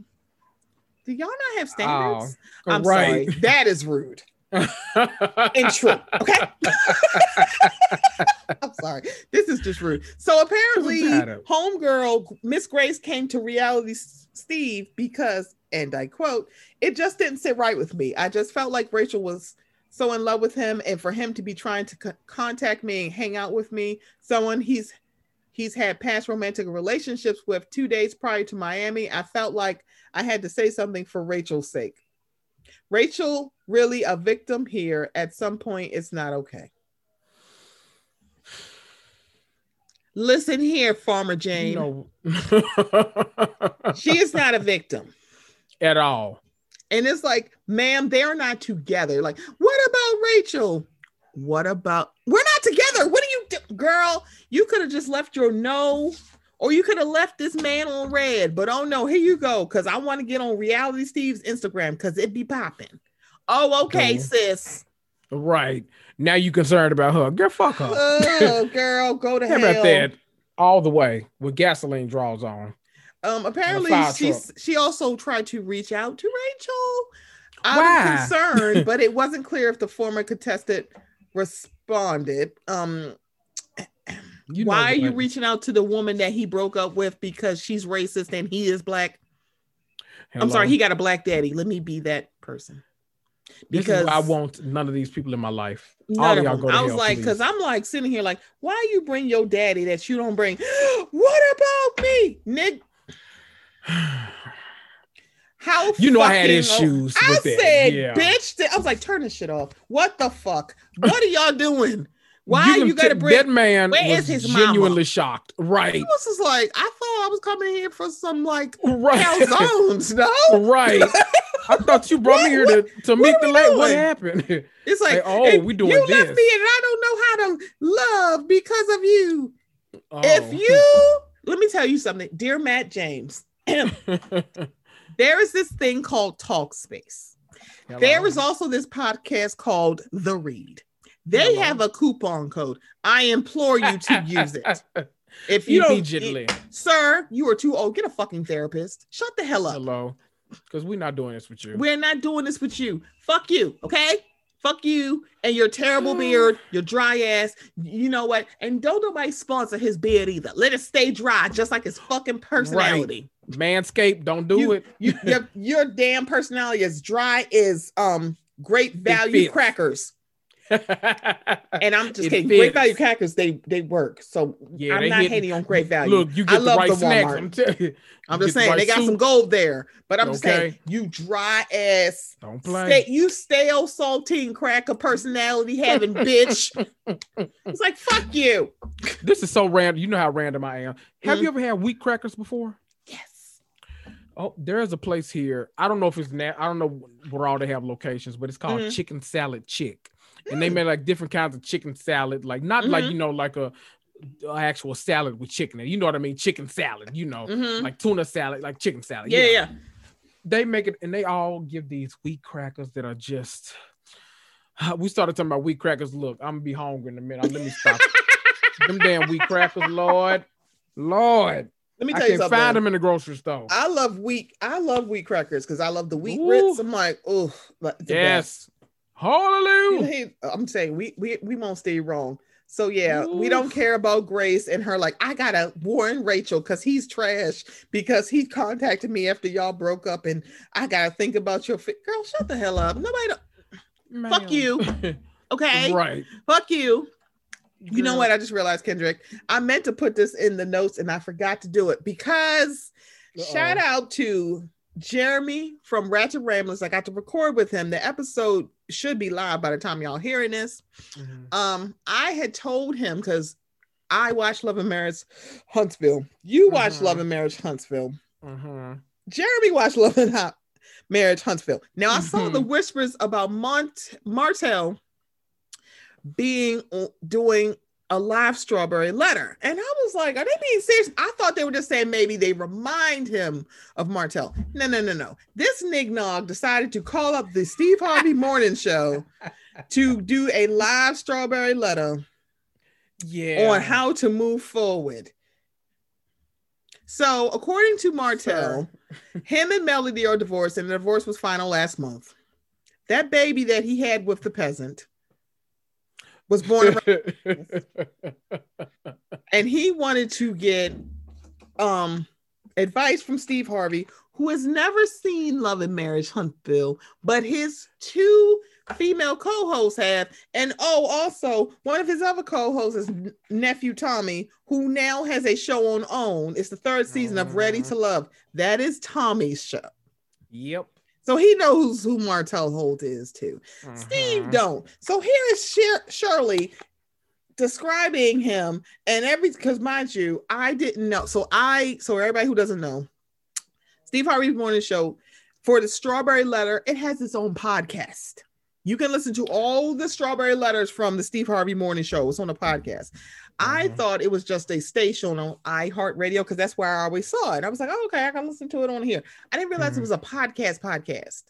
"Do y'all not have standards?" I'm right. sorry, that is rude and true. Okay, [LAUGHS] I'm sorry, this is just rude. So apparently, homegirl Miss Grace came to Reality Steve because, and I quote, "It just didn't sit right with me. I just felt like Rachel was." so in love with him and for him to be trying to co- contact me and hang out with me someone he's he's had past romantic relationships with two days prior to miami i felt like i had to say something for rachel's sake rachel really a victim here at some point it's not okay listen here farmer jane no. [LAUGHS] she is not a victim at all. And it's like, ma'am, they're not together. Like, what about Rachel? What about we're not together? What do you do? Girl, you could have just left your no, or you could have left this man on red. But oh no, here you go. Cause I want to get on reality Steve's Instagram because it be popping. Oh, okay, Cool. sis. Right. Now you concerned about her. Girl, fuck her. Oh, [LAUGHS] girl, go to hell. about that? All the way with gasoline draws on. Um, apparently she's she also tried to reach out to Rachel out Why? of concern, [LAUGHS] but it wasn't clear if the former contestant responded. Um, You why are you reaching out to the woman that he broke up with because she's racist and he is black? I'm sorry, he got a black daddy. Let me be that person. Because I want none of these people in my life. none All of y'all go I was hell, like, because I'm like sitting here like, why you bring your daddy that you don't bring? [GASPS] what about me, Nick? [SIGHS] How You know I had issues I said, Yeah. bitch. I was like, turn this shit off. What the fuck? What are y'all doing? Why can you, gotta bring? that man Where is mama? genuinely shocked. right? He was just like, I thought I was coming here for some like Right. calzones. No, right. [LAUGHS] I thought you brought me here to, to meet the lady. What happened? [LAUGHS] it's like, Like, oh, we doing you left me, and I don't know how to love because of you. Oh. If you let me tell you something, dear Matt James, [LAUGHS] there is this thing called Talkspace. There is also this podcast called The Read. They have a coupon code. I implore you to use it. [LAUGHS] If you don't, immediately. sir, you are too old. Get a fucking therapist. Shut the hell up. Hello. Because we're not doing this with you. We're not doing this with you. Fuck you, okay? Fuck you and your terrible beard, [SIGHS] your dry ass. You know what? And don't nobody sponsor his beard either. Let it stay dry, just like his fucking personality. Manscaped, don't do You- it. You, your, [LAUGHS] your damn personality is dry as um great value crackers. [LAUGHS] And I'm just It kidding. Great value crackers, they they work. So Yeah, I'm not hit- hating on great value. Look, you I get the love right the snacks. Walmart. I'm telling you. I'm You just get the saying right they got soup. some gold there, but I'm just saying you dry ass Don't play. Stay, you stale saltine cracker personality having bitch. [LAUGHS] It's like fuck you. This is so random. You know how random I am. Have Mhm. you ever had wheat crackers before? Yes. Oh, there's a place here. I don't know if it's na- I don't know where all they have locations, but it's called Mhm. Chicken Salad Chick, and they make like different kinds of chicken salad, like not like Mhm. you know like a, a actual salad with chicken. in. You know what I mean? Chicken salad. You know, Mhm. like tuna salad, like chicken salad. Yeah, yeah. They make it, and they all give these wheat crackers that are just. [SIGHS] We started talking about wheat crackers. Look, I'm gonna be hungry in a minute. Let me stop. [LAUGHS] them damn wheat crackers, Lord, Lord. Let me I tell you can't something. find them in the grocery store. I love wheat. I love wheat crackers because I love the wheat Ooh. grits. I'm like, oh, yes. Hallelujah. I'm saying we we we won't stay wrong. So yeah, we don't care about Grace and her. Like, I gotta warn Rachel because he's trash because he contacted me after y'all broke up, and I gotta think about your fi- girl. Shut the hell up. Nobody. Don't, Fuck you. [LAUGHS] okay. right. Fuck you. You know what? I just realized, Kendrick, I meant to put this in the notes and I forgot to do it because shout Uh-oh. out to Jeremy from Ratchet Ramblers. I got to record with him. The episode should be live by the time y'all hearing this. Mhm. Um, I had told him because I watched Love and Marriage Huntsville. You watched Mhm. Love and Marriage Huntsville. Mhm. Jeremy watched Love and Marriage Huntsville. Now I saw the whispers about Mont Martell being doing a live strawberry letter, and I was like, "Are they being serious?" I thought they were just saying maybe they remind him of Martell. No, no, no, no. This nignog decided to call up the Steve Harvey [LAUGHS] Morning Show to do a live strawberry letter yeah. on how to move forward. So, according to Martell, [LAUGHS] him and Melody are divorced, and the divorce was final last month. That baby that he had with the peasant was born [LAUGHS] and he wanted to get um advice from Steve Harvey, who has never seen Love and Marriage Huntsville, but his two female co-hosts have. And oh, also one of his other co-hosts is nephew Tommy, who now has a show on OWN. It's the third season of Ready to Love. That is Tommy's show. yep. So he knows who Martell Holt is too. Steve Mhm. don't. So here is Shir- Shirley describing him and every because mind you, I didn't know. So I so everybody who doesn't know, Steve Harvey's morning show for the Strawberry Letter, it has its own podcast. You can listen to all the Strawberry Letters from the Steve Harvey Morning Show. It's on a podcast. I Mhm. thought it was just a station on iHeartRadio because that's where I always saw it. I was like, oh, okay, I can listen to it on here. I didn't realize Mhm. it was a podcast podcast.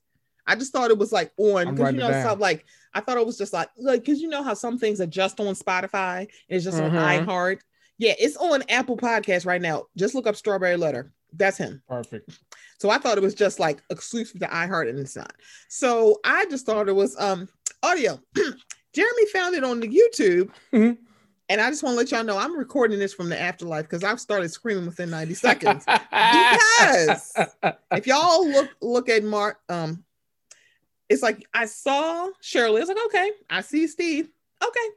I just thought it was like on because you know, down. like I thought it was just like like because you know how some things are just on Spotify, and it's just Mhm. on iHeart. Yeah, it's on Apple Podcast right now. Just look up Strawberry Letter. That's him. Perfect. So I thought it was just like exclusive to iHeart, and it's not. So I just thought it was um audio. [CLEARS THROAT] Jeremy found it on the YouTube. Mhm. And I just want to let y'all know I'm recording this from the afterlife because I've started screaming within 90 seconds. Because [LAUGHS] if y'all look look at Mark, um, it's like I saw Shirley. It's like, okay, I see Steve. Okay,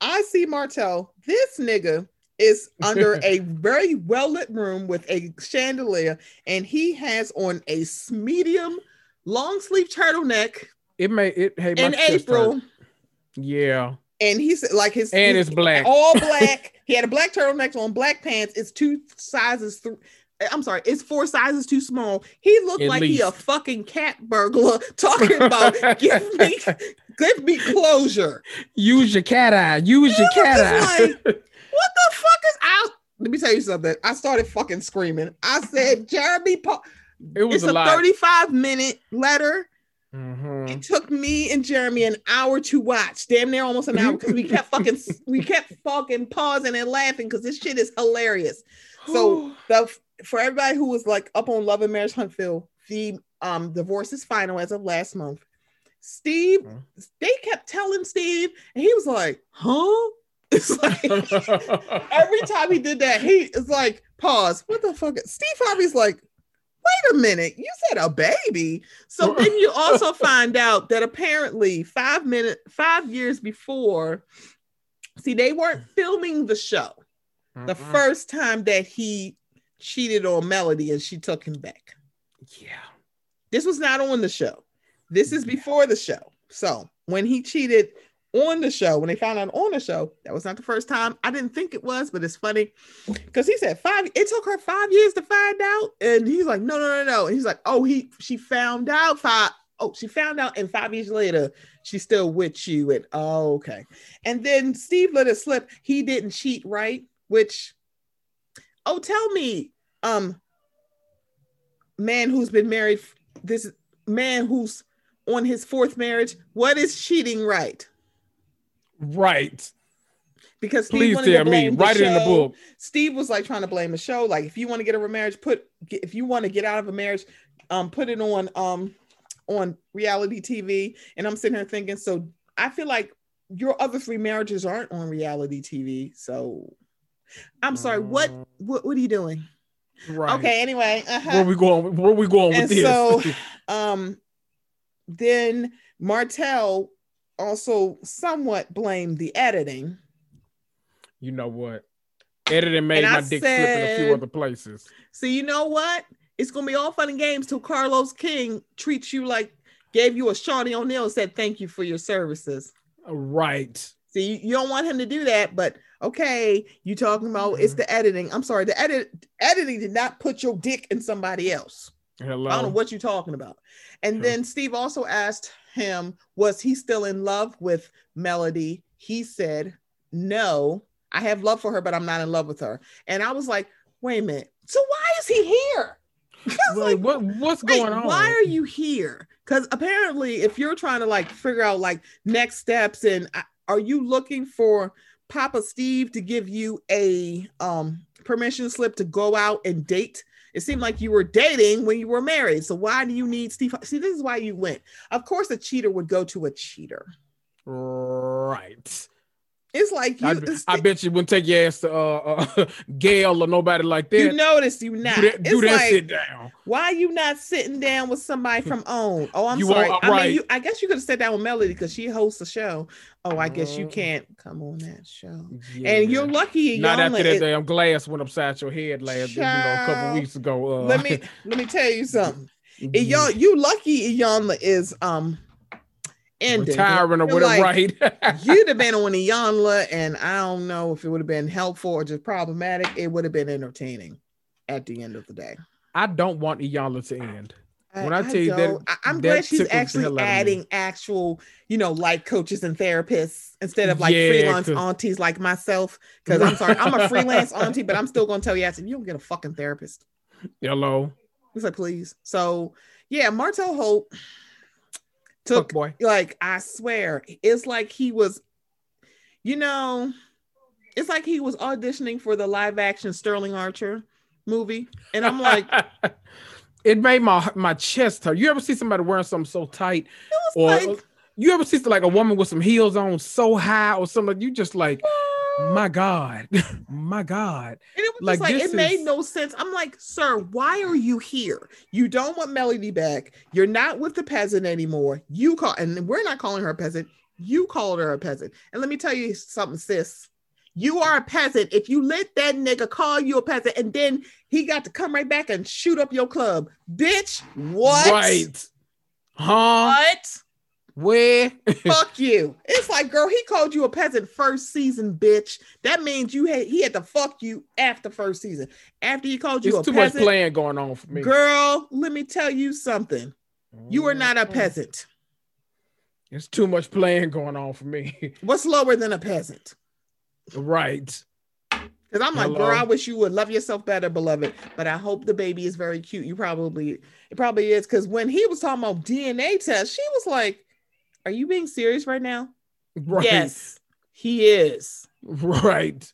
I see Martell. This nigga is under [LAUGHS] a very well lit room with a chandelier, and he has on a medium long sleeve turtleneck it may it hey in April. Yeah. And he's like his And his- it's black. all [LAUGHS] black. he had a black turtleneck on, black pants. It's two sizes. I'm sorry, it's four sizes too small. He looked At like he a fucking cat burglar [LAUGHS] talking about give me [LAUGHS] give me closure. Use your cat eye. Use your cat eye. What the fuck is out? Let me tell you something. I started fucking screaming. I said, Jeremy Paul. it was It's a a lot. 35 minute letter. Mhm. It took me and Jeremy an hour to watch, damn near almost an hour, because we kept fucking [LAUGHS] we kept fucking pausing and laughing because this shit is hilarious. [SIGHS] So the for everybody who was like up on Love and Marriage Huntsville, the um divorce is final as of last month. Steve, Mhm. they kept telling Steve, and he was like, "Huh?" [LAUGHS] It's like [LAUGHS] every time he did that, he is like, "Pause." What the fuck? Steve Harvey's like, "Wait a minute, you said a baby." So then you also [LAUGHS] find out that apparently five minute, five years before, see, they weren't filming the show the Mhm. first time that he cheated on Melody and she took him back. yeah. This was not on the show. This is before the show. So when he cheated on the show, when they found out on the show, that was not the first time. I didn't think it was, but it's funny because he said five. It took her five years to find out, and he's like, no, no, no, no. And he's like, oh, he she found out five. Oh, she found out, and five years later, she's still with you. And oh, okay. And then Steve let it slip. He didn't cheat, right? Which, oh, tell me, um, man who's been married, this man who's on his fourth marriage, what is cheating right? Right. Because Steve Please tell me. Write it in the book. Steve was like trying to blame the show. Like, if you want to get a remarriage, put if you want to get out of a marriage, um, put it on um on reality TV. And I'm sitting here thinking, so I feel like your other three marriages aren't on reality TV. So I'm sorry, what what what are you doing? Right. Okay, anyway. Uh-huh. Where we going? Where we going with And this? so- [LAUGHS] um then Martell also somewhat blamed the editing. you know what? Editing made And my I dick slip in a few other places. So you know what? It's gonna be all fun and games till Carlos King treats you like gave you a Shawnee O'Neill and said thank you for your services. Right. See, you, you don't want him to do that, but okay, you talking about it's Mhm. the editing. I'm sorry, the edit editing did not put your dick in somebody else. Hello. I don't know what you're talking about. And then Steve also asked him, was he still in love with Melody? He said, no, I have love for her, but I'm not in love with her. And I was like, wait a minute. So why is he here? [LAUGHS] Like, what what's Wait, going on? why are you here? Because apparently, if you're trying to like figure out like next steps, and uh, are you looking for Papa Steve to give you a um permission slip to go out and date? It seemed like you were dating when you were married. So why do you need Steve? See, this is why you went. Of course, a cheater would go to a cheater. Right. It's like you. I, it's- I bet you wouldn't take your ass to uh, uh [LAUGHS] Gail or nobody like that. you notice you not. do that, do that like sit down. why are you not sitting down with somebody from [LAUGHS] OWN? Oh, I'm You sorry. won't- I mean, you. I guess you could have sat down with Melody because she hosts the show. Oh, I guess you Mm. can't come on that show. Yeah. And you're lucky. not after that is- damn glass went upside your head last you know, a couple weeks ago. Uh, let me let me tell you [LAUGHS] something. yeah, Iyan, you lucky Iyanla is um ending. retiring or whatever, like, right? [LAUGHS] You'd have been on Iyanla, and I don't know if it would have been helpful or just problematic. It would have been entertaining at the end of the day. I don't want Iyanla to end. When I tell you that-. I, am that glad she's actually hell out of me. adding actual, you know, like coaches and therapists instead of like Yeah, freelance aunties like myself. Because I'm sorry, I'm a freelance auntie, but I'm still gonna tell you, I said you don't get a fucking therapist. Hello, He's like, please. So yeah, Martell Holt fuck took boy. like I swear, it's like he was, you know, it's like he was auditioning for the live action Sterling Archer movie, and I'm like, [LAUGHS] it made my my chest hurt. You ever see somebody wearing something so tight, was or like, you ever see like a woman with some heels on so high, or something? You just like, my God, [LAUGHS] my God. And it was Like, just like it made no sense. I'm like, sir, why are you here? You don't want Melody back. You're not with the peasant anymore. You call, and we're not calling her a peasant. You called her a peasant. And let me tell you something, sis. You are a peasant. If you let that nigga call you a peasant, and then he got to come right back and shoot up your club, bitch. What? Right? Huh? What? Where? Fuck [LAUGHS] you. It's like, girl, he called you a peasant first season, bitch. That means you had he had to fuck you after first season. After he called you There's a too much peasant, playing going on for me. girl, let me tell you something. You are not a Mhm. peasant. It's too much playing going on for me. [LAUGHS] What's lower than a peasant? Right. Because I'm like, Hello. girl, I wish you would love yourself better, beloved. But I hope the baby is very cute. You probably, it probably is. Because when he was talking about DNA test, she was like, "Are you being serious right now?" Right. Yes, he is. Right.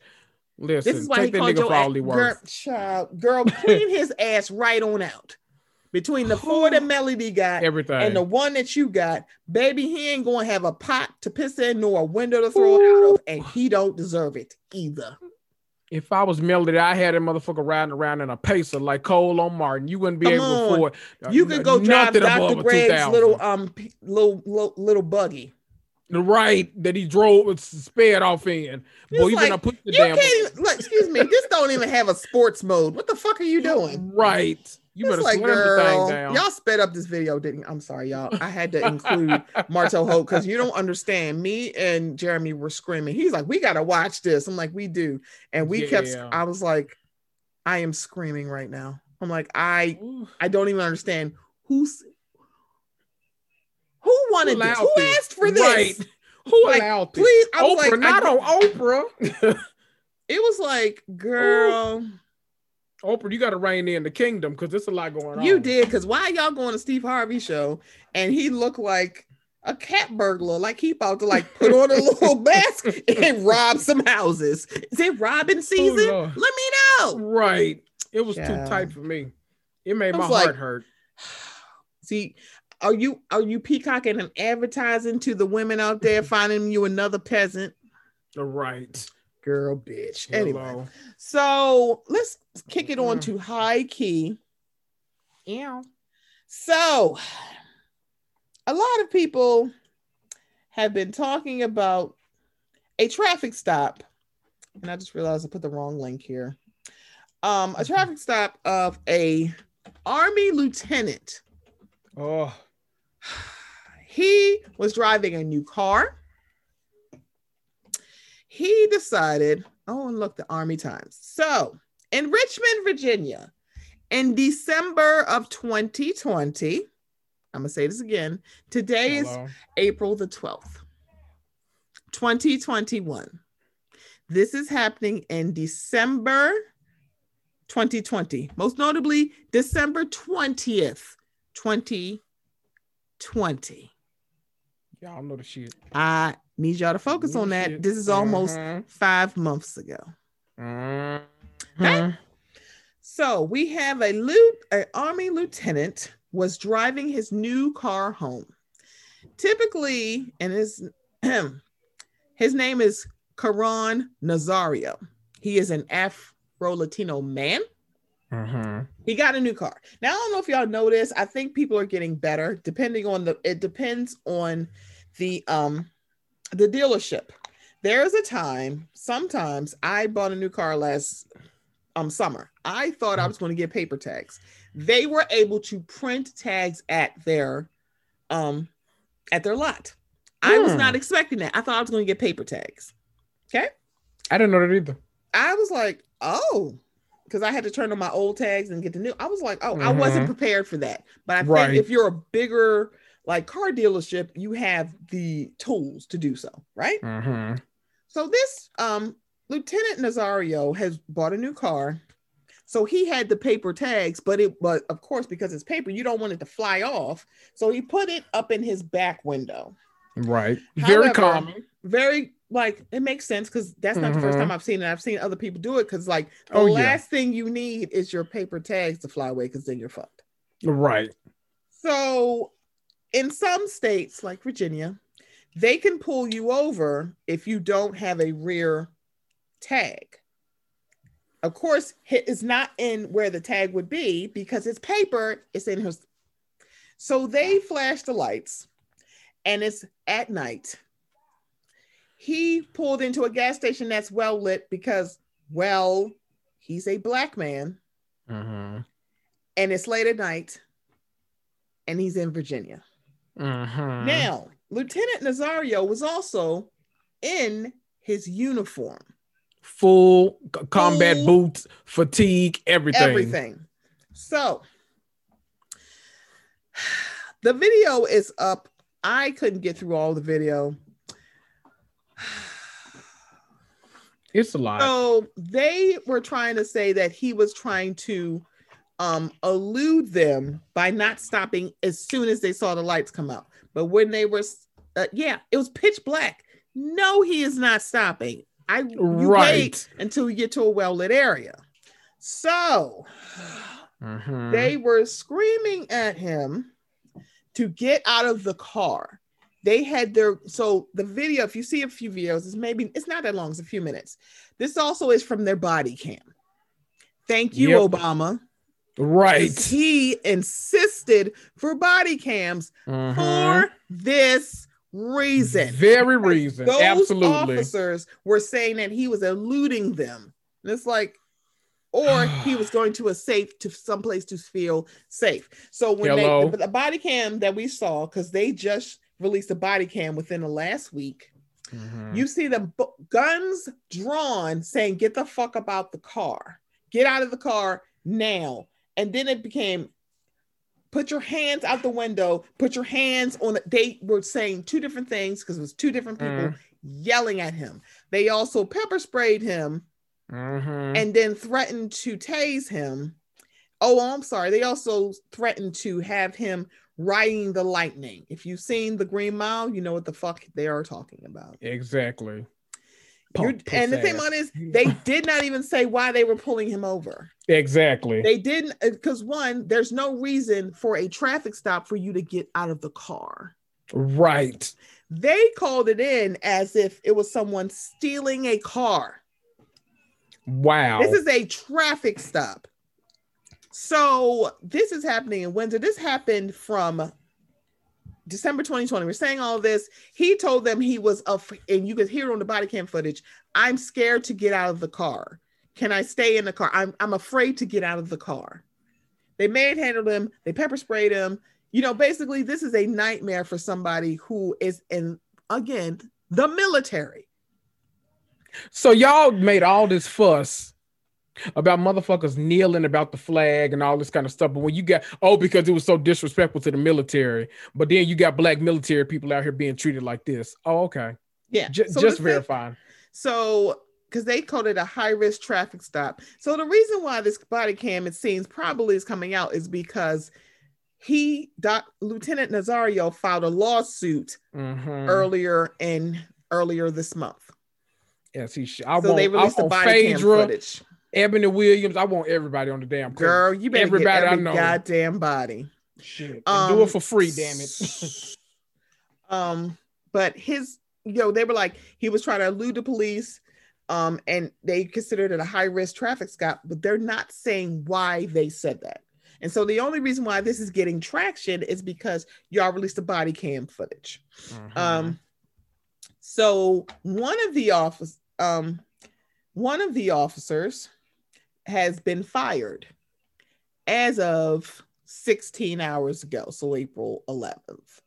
Listen, This is why take he that called nigga your for ass, all he girl, worth. child, girl, clean his ass right on out. Between the four that Melody got Everything. and the one that you got, baby, he ain't gonna have a pot to piss in nor a window to throw it out of, and he don't deserve it either. if I was Melody, I had that motherfucker riding around in a pacer like Cole on Martin. You wouldn't be Come able to afford. uh, You could go drive Dr. Greg's little um little, little little buggy. the right that he drove was sped off in. It's Boy, you like, better put the You damn can't look, excuse me, this don't even have a sports mode. What the fuck are you doing? right. You better like, slam the thing down. y'all sped up this video, didn't you? I'm sorry, y'all. I had to include Martell Holt because you don't understand. Me and Jeremy were screaming. He's like, we gotta watch this. I'm like, we do. And we kept I was like, I am screaming right now. I'm like, I Ooh, I don't even understand who's who wanted this? Who this? asked for this? Right. Who Like, allowed this? Please, I was Oprah, like, not I- on Oprah. [LAUGHS] it was like, girl, Oprah, you got to rein in the kingdom because there's a lot going on. you did. Cause why y'all going to Steve Harvey show and he looked like a cat burglar, like he about to like put on a [LAUGHS] little mask and rob some houses. Is it robbing oh, season? Lord. Let me know. Right. It was Child. too tight for me. It made my was like- heart hurt. [SIGHS] See, are you are you peacocking and advertising to the women out there finding you another peasant? Right. Girl, bitch. Anyway, Hello. so let's kick it on Mm. to high key. Yeah. So a lot of people have been talking about a traffic stop, and I just realized I put the wrong link here. Um, a traffic stop of a army lieutenant. Oh, [SIGHS] He was driving a new car. He decided, oh, and look, the Army Times. So in Richmond, Virginia, in December of 2020, I'm going to say this again. Today is. April the 12th, 2021. This is happening in December 2020, most notably December 20th, 2020. Y'all know the shit. I need y'all to focus on that. This is almost Mhm. five months ago. Mhm. Okay. So we have a loot, an army lieutenant was driving his new car home. Typically, and his [CLEARS THROAT] his name is Caron Nazario. He is an Afro Latino man. Mhm. He got a new car. Now I don't know if y'all know this. I think people are getting better depending on the it depends on the um the dealership. There's a time, sometimes I bought a new car last um summer. I thought I was going to get paper tags. They were able to print tags at their um at their lot. I was Hmm. not expecting that. I thought I was going to get paper tags. Okay? I didn't know that either. I was like, oh, because I had to turn on my old tags and get the new. I was like, oh, I wasn't Mhm. prepared for that. But I think if you're a bigger like car dealership, you have the tools to do so, right? Mhm. So this um Lieutenant Nazario has bought a new car. So he had the paper tags, but it but of course, because it's paper, you don't want it to fly off. So he put it up in his back window Right. Very common. very like it makes sense because that's not the first Mhm. time I've seen it. I've seen other people do it because like the Oh, yeah. last thing you need is your paper tags to fly away because then you're fucked. Right. So in some states like Virginia, they can pull you over if you don't have a rear tag. Of course, it is not in where the tag would be because it's paper, it's in his. So they flash the lights and it's at night. He pulled into a gas station that's well lit because, well, he's a black man Mhm. and it's late at night and he's in Virginia. Mhm. Now, Lieutenant Nazario was also in his uniform, full c- combat Full- boots, fatigue, everything. everything. So, the video is up. I couldn't get through all the video. It's a lot. So, they were trying to say that he was trying to um elude them by not stopping as soon as they saw the lights come out. But when they were uh, yeah, it was pitch black. No, he is not stopping. I you wait right. until you get to a well-lit area. So Mhm. they were screaming at him to get out of the car. They had their so the video, if you see a few videos, it's maybe it's not that long, it's a few minutes. This also is from their body cam. Thank you, Yep. Obama. Right. He insisted for body cams Mhm. for this reason. Very reason. Those Absolutely. officers were saying that he was eluding them. And it's like, or he was [SIGHS] going to a safe to someplace to feel safe. So when Hello? they the, the body cam that we saw, because they just released a body cam within the last week, Mhm. you see the bu- guns drawn saying, Get the fuck about the car, get out of the car now. And then it became put your hands out the window, put your hands on it. They were saying two different things because it was two different people Mhm. yelling at him. They also pepper sprayed him Mhm. and then threatened to tase him. Oh, I'm sorry. They also threatened to have him riding the lightning. If you've seen the Green Mile, you know what the fuck they are talking about. exactly. And the thing puss about is, they [LAUGHS] did not even say why they were pulling him over. Exactly. They didn't, uh, because one, there's no reason for a traffic stop for you to get out of the car. right. They called it in as if it was someone stealing a car. Wow. This is a traffic stop. So this is happening in Windsor. This happened from December 2020. We're saying all this. He told them he was up, and you could hear on the body cam footage. I'm scared to get out of the car. Can I stay in the car? I'm I'm afraid to get out of the car. They manhandled him. They pepper sprayed him. You know, basically, this is a nightmare for somebody who is in again the military. So y'all made all this fuss about motherfuckers kneeling about the flag and all this kind of stuff. But when you got oh, because it was so disrespectful to the military, but then you got black military people out here being treated like this. Oh, okay. Yeah, J- So just verifying. So, because they called it a high risk traffic stop. So, the reason why this body cam, it seems, probably is coming out is because he doc lieutenant nazario filed a lawsuit Mhm. earlier in earlier this month Yes, he. Sh- I so they released I the body cam footage Ebony Williams. I want everybody on the damn cover. girl you better Everybody get I every know. goddamn body Shit. Um, do it for free, damn it. [LAUGHS] um but his you know they were like he was trying to elude the police um and they considered it a high risk traffic stop but they're not saying why they said that and so the only reason why this is getting traction is because y'all released the body cam footage Mhm. um so one of the office um one of the officers has been fired as of 16 hours ago so april 11th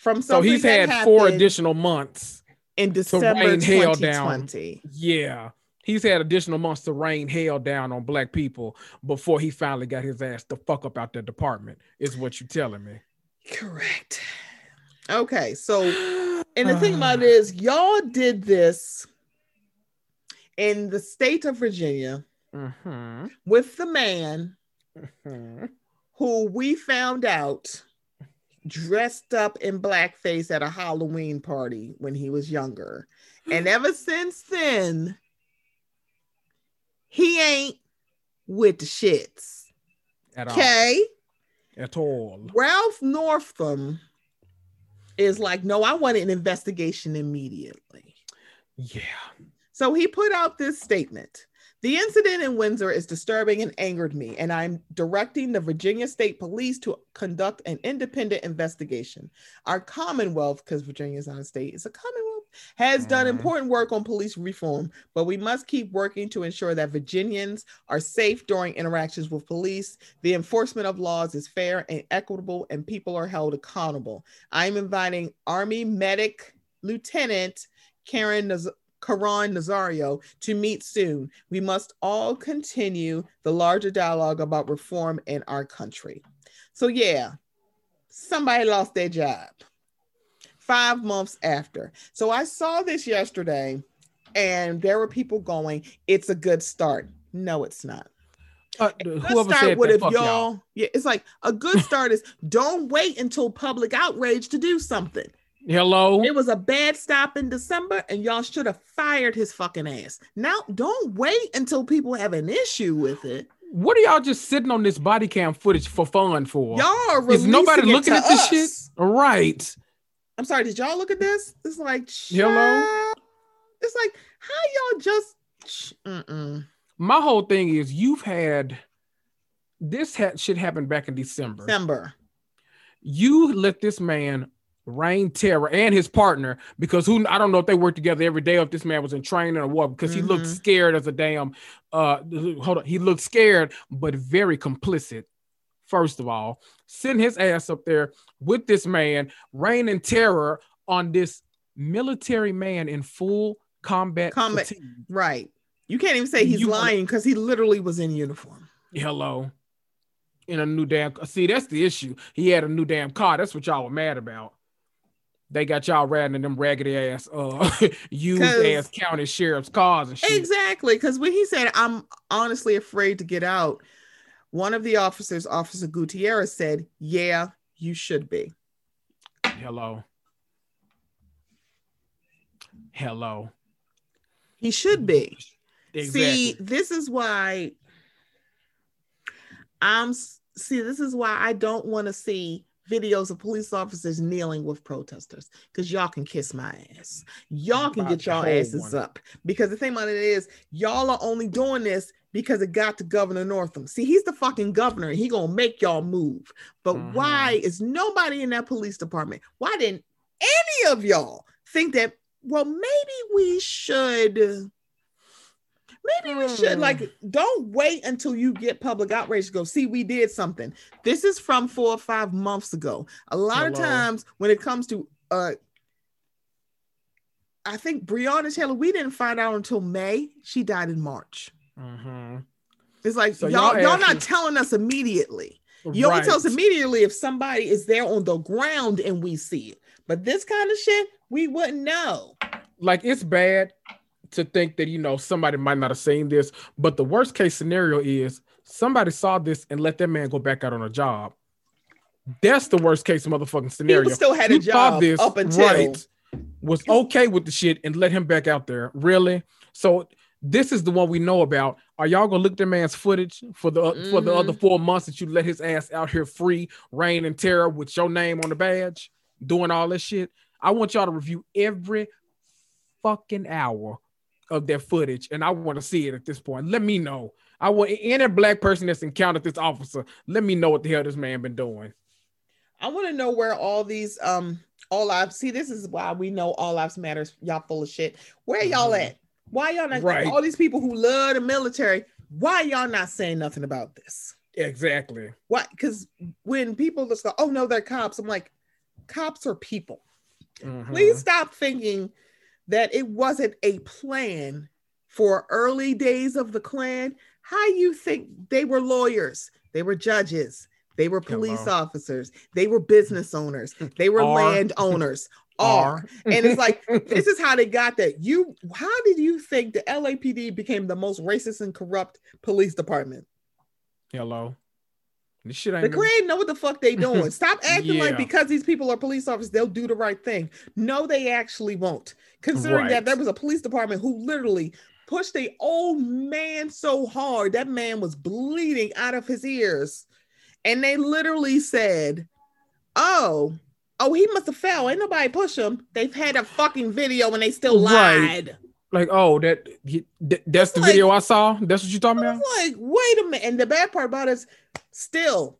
from so he's had four additional months. in December rain hell down. 2020. Yeah. He's had additional months to rain hell down on black people before he finally got his ass the fuck up out the department, is what you're telling me. Correct. Okay, so and the thing about it [SIGHS] is, y'all did this in the state of Virginia hmm with the man who we found out dressed up in blackface at a Halloween party when he was younger. [GASPS] And ever since then, he ain't with the shits. At all. Okay. At all. Ralph Northam is like, no, I want an investigation immediately. Yeah. So he put out this statement. The incident in Windsor is disturbing and angered me, and I'm directing the Virginia State Police to conduct an independent investigation. Our Commonwealth, because Virginia is not a state, it's a Commonwealth, has done Mhm. important work on police reform, but we must keep working to ensure that Virginians are safe during interactions with police. The enforcement of laws is fair and equitable, and people are held accountable. I'm inviting Army Medic Lieutenant Caron Caron Nazario to meet soon. We must all continue the larger dialogue about reform in our country. So, yeah, somebody lost their job five months after. So, I saw this yesterday, and there were people going, It's a good start. No, it's not. Uh, whoever start said would that, if y'all, y'all. yeah, it's like a good start is don't wait until public outrage to do something. Hello. It was a bad stop in December, and y'all should have fired his fucking ass. Now, don't wait until people have an issue with it. What are y'all just sitting on this body cam footage for fun for? Y'all are Is nobody looking at this shit? Right. I'm sorry. Did y'all look at this? It's like Hello? It's like how y'all just. Mm-mm. My whole thing is you've had this had shit happen back in December. December. You let this man reign terror and his partner because who I don't know if they worked together every day or if this man was in training or what because he looked Mhm. scared as a damn uh hold on he looked scared but very complicit first of all send his ass up there with this man Rain and terror on this military man in full combat Combat- fatigue. Right. You can't even say he's You lying because he literally was in uniform. hello in a new damn see that's the issue he had a new damn car that's what y'all were mad about they got y'all riding in them raggedy ass uh [LAUGHS] used ass county sheriff's cars and shit Exactly. Because when he said, I'm honestly afraid to get out, one of the officers, Officer Gutierrez, said, Yeah, you should be. hello hello He should be. exactly See, this is why I'm see, this is why I don't want to see videos of police officers kneeling with protesters because y'all can kiss my ass. Y'all can get y'all asses up because the thing about it is, y'all are only doing this because it got to Governor Northam. See, he's the fucking governor. and He gonna make y'all move. But Mhm. why is nobody in that police department? Why didn't any of y'all think that? Well, maybe we should. Maybe we should Hmm. like don't wait until you get public outrage to go see we did something. This is from four or five months ago. A lot of times when it comes to uh I think Breonna Taylor, we didn't find out until May. She died in March. Mhm. It's like So y'all, y'all y'all not telling us immediately. You only tell us immediately if somebody is there on the ground and we see it. But this kind of shit, we wouldn't know. like it's bad to think that you know somebody might not have seen this, but the worst case scenario is somebody saw this and let that man go back out on a job. That's the worst case motherfucking scenario. People still had a You job up until right, was okay with the shit and let him back out there. Really? So this is the one we know about. Are y'all gonna look at the man's footage for the for the other mm-hmm. four months that you let his ass out here free, reign and terror with your name on the badge, doing all this shit? I want y'all to review every fucking hour of that footage, and I want to see it at this point. Let me know. I want any black person that's encountered this officer. Let me know what the hell this man been doing. I want to know where all these um all lives see this is why we know all lives matters. Y'all full of shit. Where y'all Mhm. at? Why y'all not Right. all these people who love the military? Why y'all not saying nothing about this? Exactly. Why? Because when people just go, oh no, they're cops. I'm like, cops are people. Mhm. Please stop thinking that it wasn't a plan for early days of the Klan. How you think they were lawyers? They were judges. They were police officers. They were business owners. They were [LAUGHS] Are. landowners. [LAUGHS] Are. And it's like, [LAUGHS] this is how they got that. You, how did you think the LAPD became the most racist and corrupt police department? Hello. This shit ain't The Klan know what the fuck they doing. [LAUGHS] Stop acting Yeah. like because these people are police officers, they'll do the right thing. No, they actually won't. Considering Right. that there was a police department who literally pushed a old man so hard that man was bleeding out of his ears, and they literally said, "Oh, oh, he must have fell. Ain't nobody push him." They've had a fucking video and they still Right. lied. like, oh, that, he- that's the Like- video I saw. That's what you talking about? like, wait a minute. And the bad part about it is still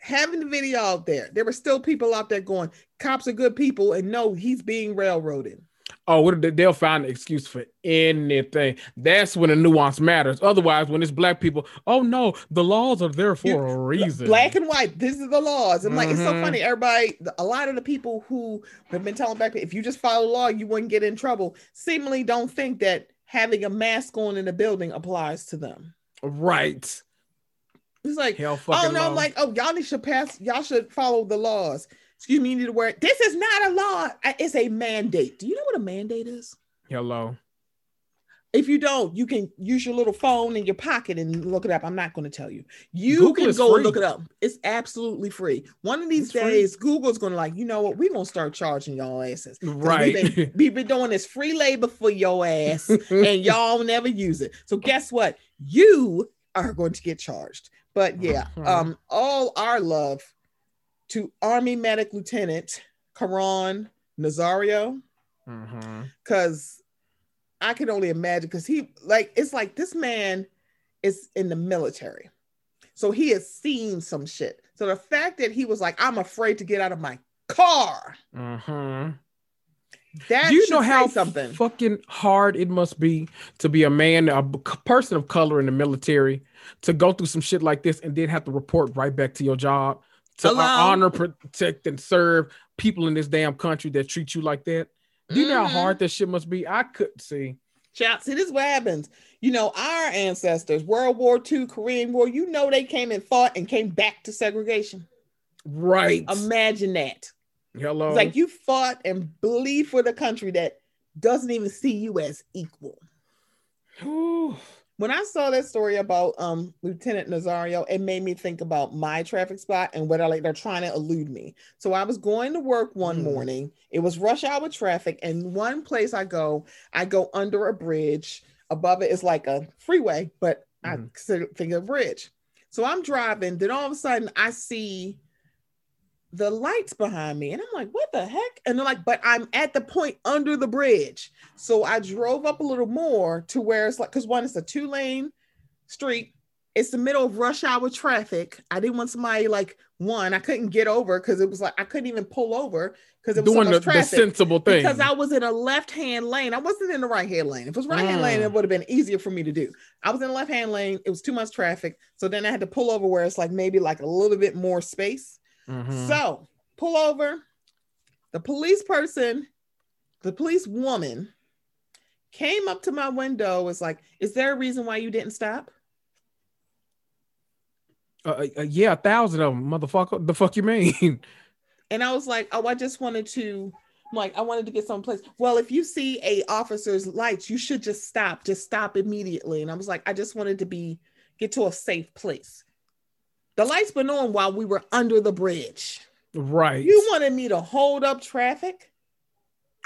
having the video out there, there were still people out there going, cops are good people, and no, he's being railroaded. Oh, they'll find an excuse for anything. That's when the nuance matters. Otherwise, when it's black people, oh no, the laws are there for a reason. Black and white, this is the laws. I'm like, it's so Mhm. funny. Everybody, a lot of the people who have been telling black people, if you just follow the law, you wouldn't get in trouble, seemingly don't think that having a mask on in a building applies to them. right. It's like, Hell oh no, I'm like, oh, y'all need to pass, y'all should follow the laws. Excuse me, you need to wear this is not a law, it's a mandate. Do you know what a mandate is? Hello. If you don't, you can use your little phone in your pocket and look it up. I'm not going to tell you. You Google can go and look it up. It's absolutely free. One of these It's free. days, Google's going to like, you know what? We're going to start charging y'all asses. Right. We've been, [LAUGHS] we've been doing this free labor for your ass and [LAUGHS] y'all never use it. So guess what? You are going to get charged. But yeah, [LAUGHS] um, all our love to Army Medic Lieutenant Caron Nazario because I can only imagine because he like it's like this man is in the military, so he has seen some shit. So the fact that he was like, "I'm afraid to get out of my car," Mhm. That Do you know how something. fucking hard it must be to be a man, a person of color in the military, to go through some shit like this and then have to report right back to your job to uh, Hello? honor, protect, and serve people in this damn country that treat you like that? Do you know Mhm. how hard that shit must be? I couldn't see. Shout, see, this is what happens. You know, our ancestors, World War II, Korean War, you know, they came and fought and came back to segregation. Right. Imagine that. Hello. It's like you fought and bleed for the country that doesn't even see you as equal. Ooh. When I saw that story about um Lieutenant Nazario, it made me think about my traffic spot and what I like they're trying to elude me. So I was going to work one Mm. morning. It was rush hour traffic, and one place I go, I go under a bridge. Above it is like a freeway, but I Mhm. consider think of a bridge. So I'm driving, then all of a sudden I see the lights behind me, and I'm like, what the heck? And they're like, but I'm at the point under the bridge. So I drove up a little more to where it's like, because one, it's a two lane street. It's the middle of rush hour traffic. I didn't want somebody like one. I couldn't get over because it was like I couldn't even pull over because it was Doing so the, much the traffic. sensible thing. because I was in a left hand lane. I wasn't in the right hand lane. If it was right hand Mm. lane, it would have been easier for me to do. I was in the left hand lane. It was too much traffic. So then I had to pull over where it's like maybe like a little bit more space. Mhm. So pull over. The police person, the police woman came up to my window, was like, Is there a reason why you didn't stop? Uh, uh, yeah, a thousand of them, motherfucker. The fuck you mean? [LAUGHS] And I was like, Oh, I just wanted to. I'm like, I wanted to get someplace. Well, if you see a officer's lights, you should just stop. Just stop immediately. And I was like, I just wanted to be get to a safe place. The lights been on while we were under the bridge. Right. You wanted me to hold up traffic?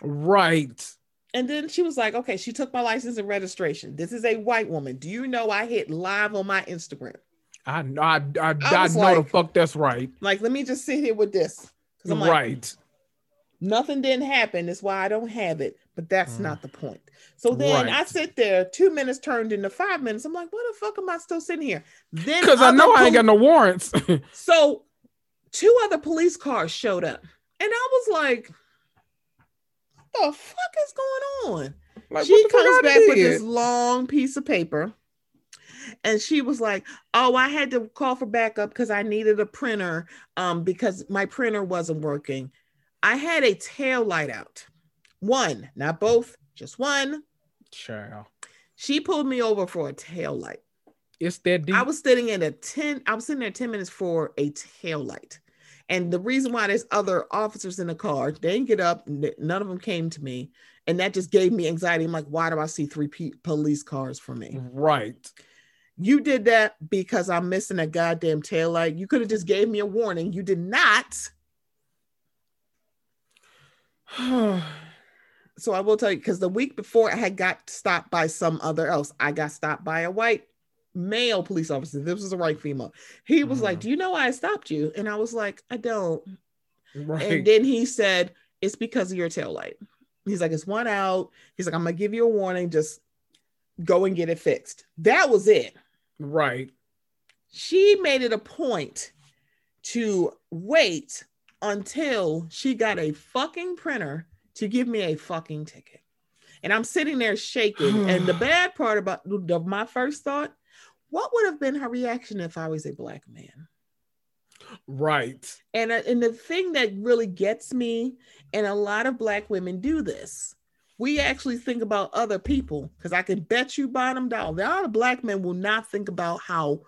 right. And then she was like, okay, she took my license and registration. This is a white woman. Do you know I hit live on my Instagram? I know. I, I, I, know like- the fuck that's right. Like, let me just sit here with this. I'm like, right. Nothing didn't happen. That's why I don't have it. But that's Mm. not the point. So then I sit there, two minutes turned into five minutes. I'm like, what the fuck am I still sitting here? Then Because I know I ain't got no warrants. [LAUGHS] So two other police cars showed up. And I was like, what the fuck is going on? like, she what the fuck comes back with this long piece of paper. And she was like, Oh, I had to call for backup because I needed a printer um, because my printer wasn't working. I had a tail light out. One, not both, just one. Child. She pulled me over for a tail light. It's that deep. I was sitting in a 10, I was sitting there 10 minutes for a tail light. And the reason why there's other officers in the car, they didn't get up, none of them came to me. And that just gave me anxiety. I'm like, why do I see three pe- police cars for me? right. You did that because I'm missing a goddamn tail light. You could have just gave me a warning. You did not. [SIGHS] So I will tell you, because the week before I had got stopped by some other else. I got stopped by a white male police officer. This was a white female. He was like, Mhm. Do you know why I stopped you? And I was like, I don't. right. And then he said, It's because of your tail light. He's like, It's one out. He's like, I'm gonna give you a warning. Just go and get it fixed. That was it. right. She made it a point to wait until she got a fucking printer to give me a fucking ticket. And I'm sitting there shaking. and the [SIGHS] bad part about the, my first thought, what would have been her reaction if I was a black man? Right. And, uh, and the thing that really gets me, and a lot of black women do this, we actually think about other people because I can bet you bottom dollar, a lot of black men will not think about how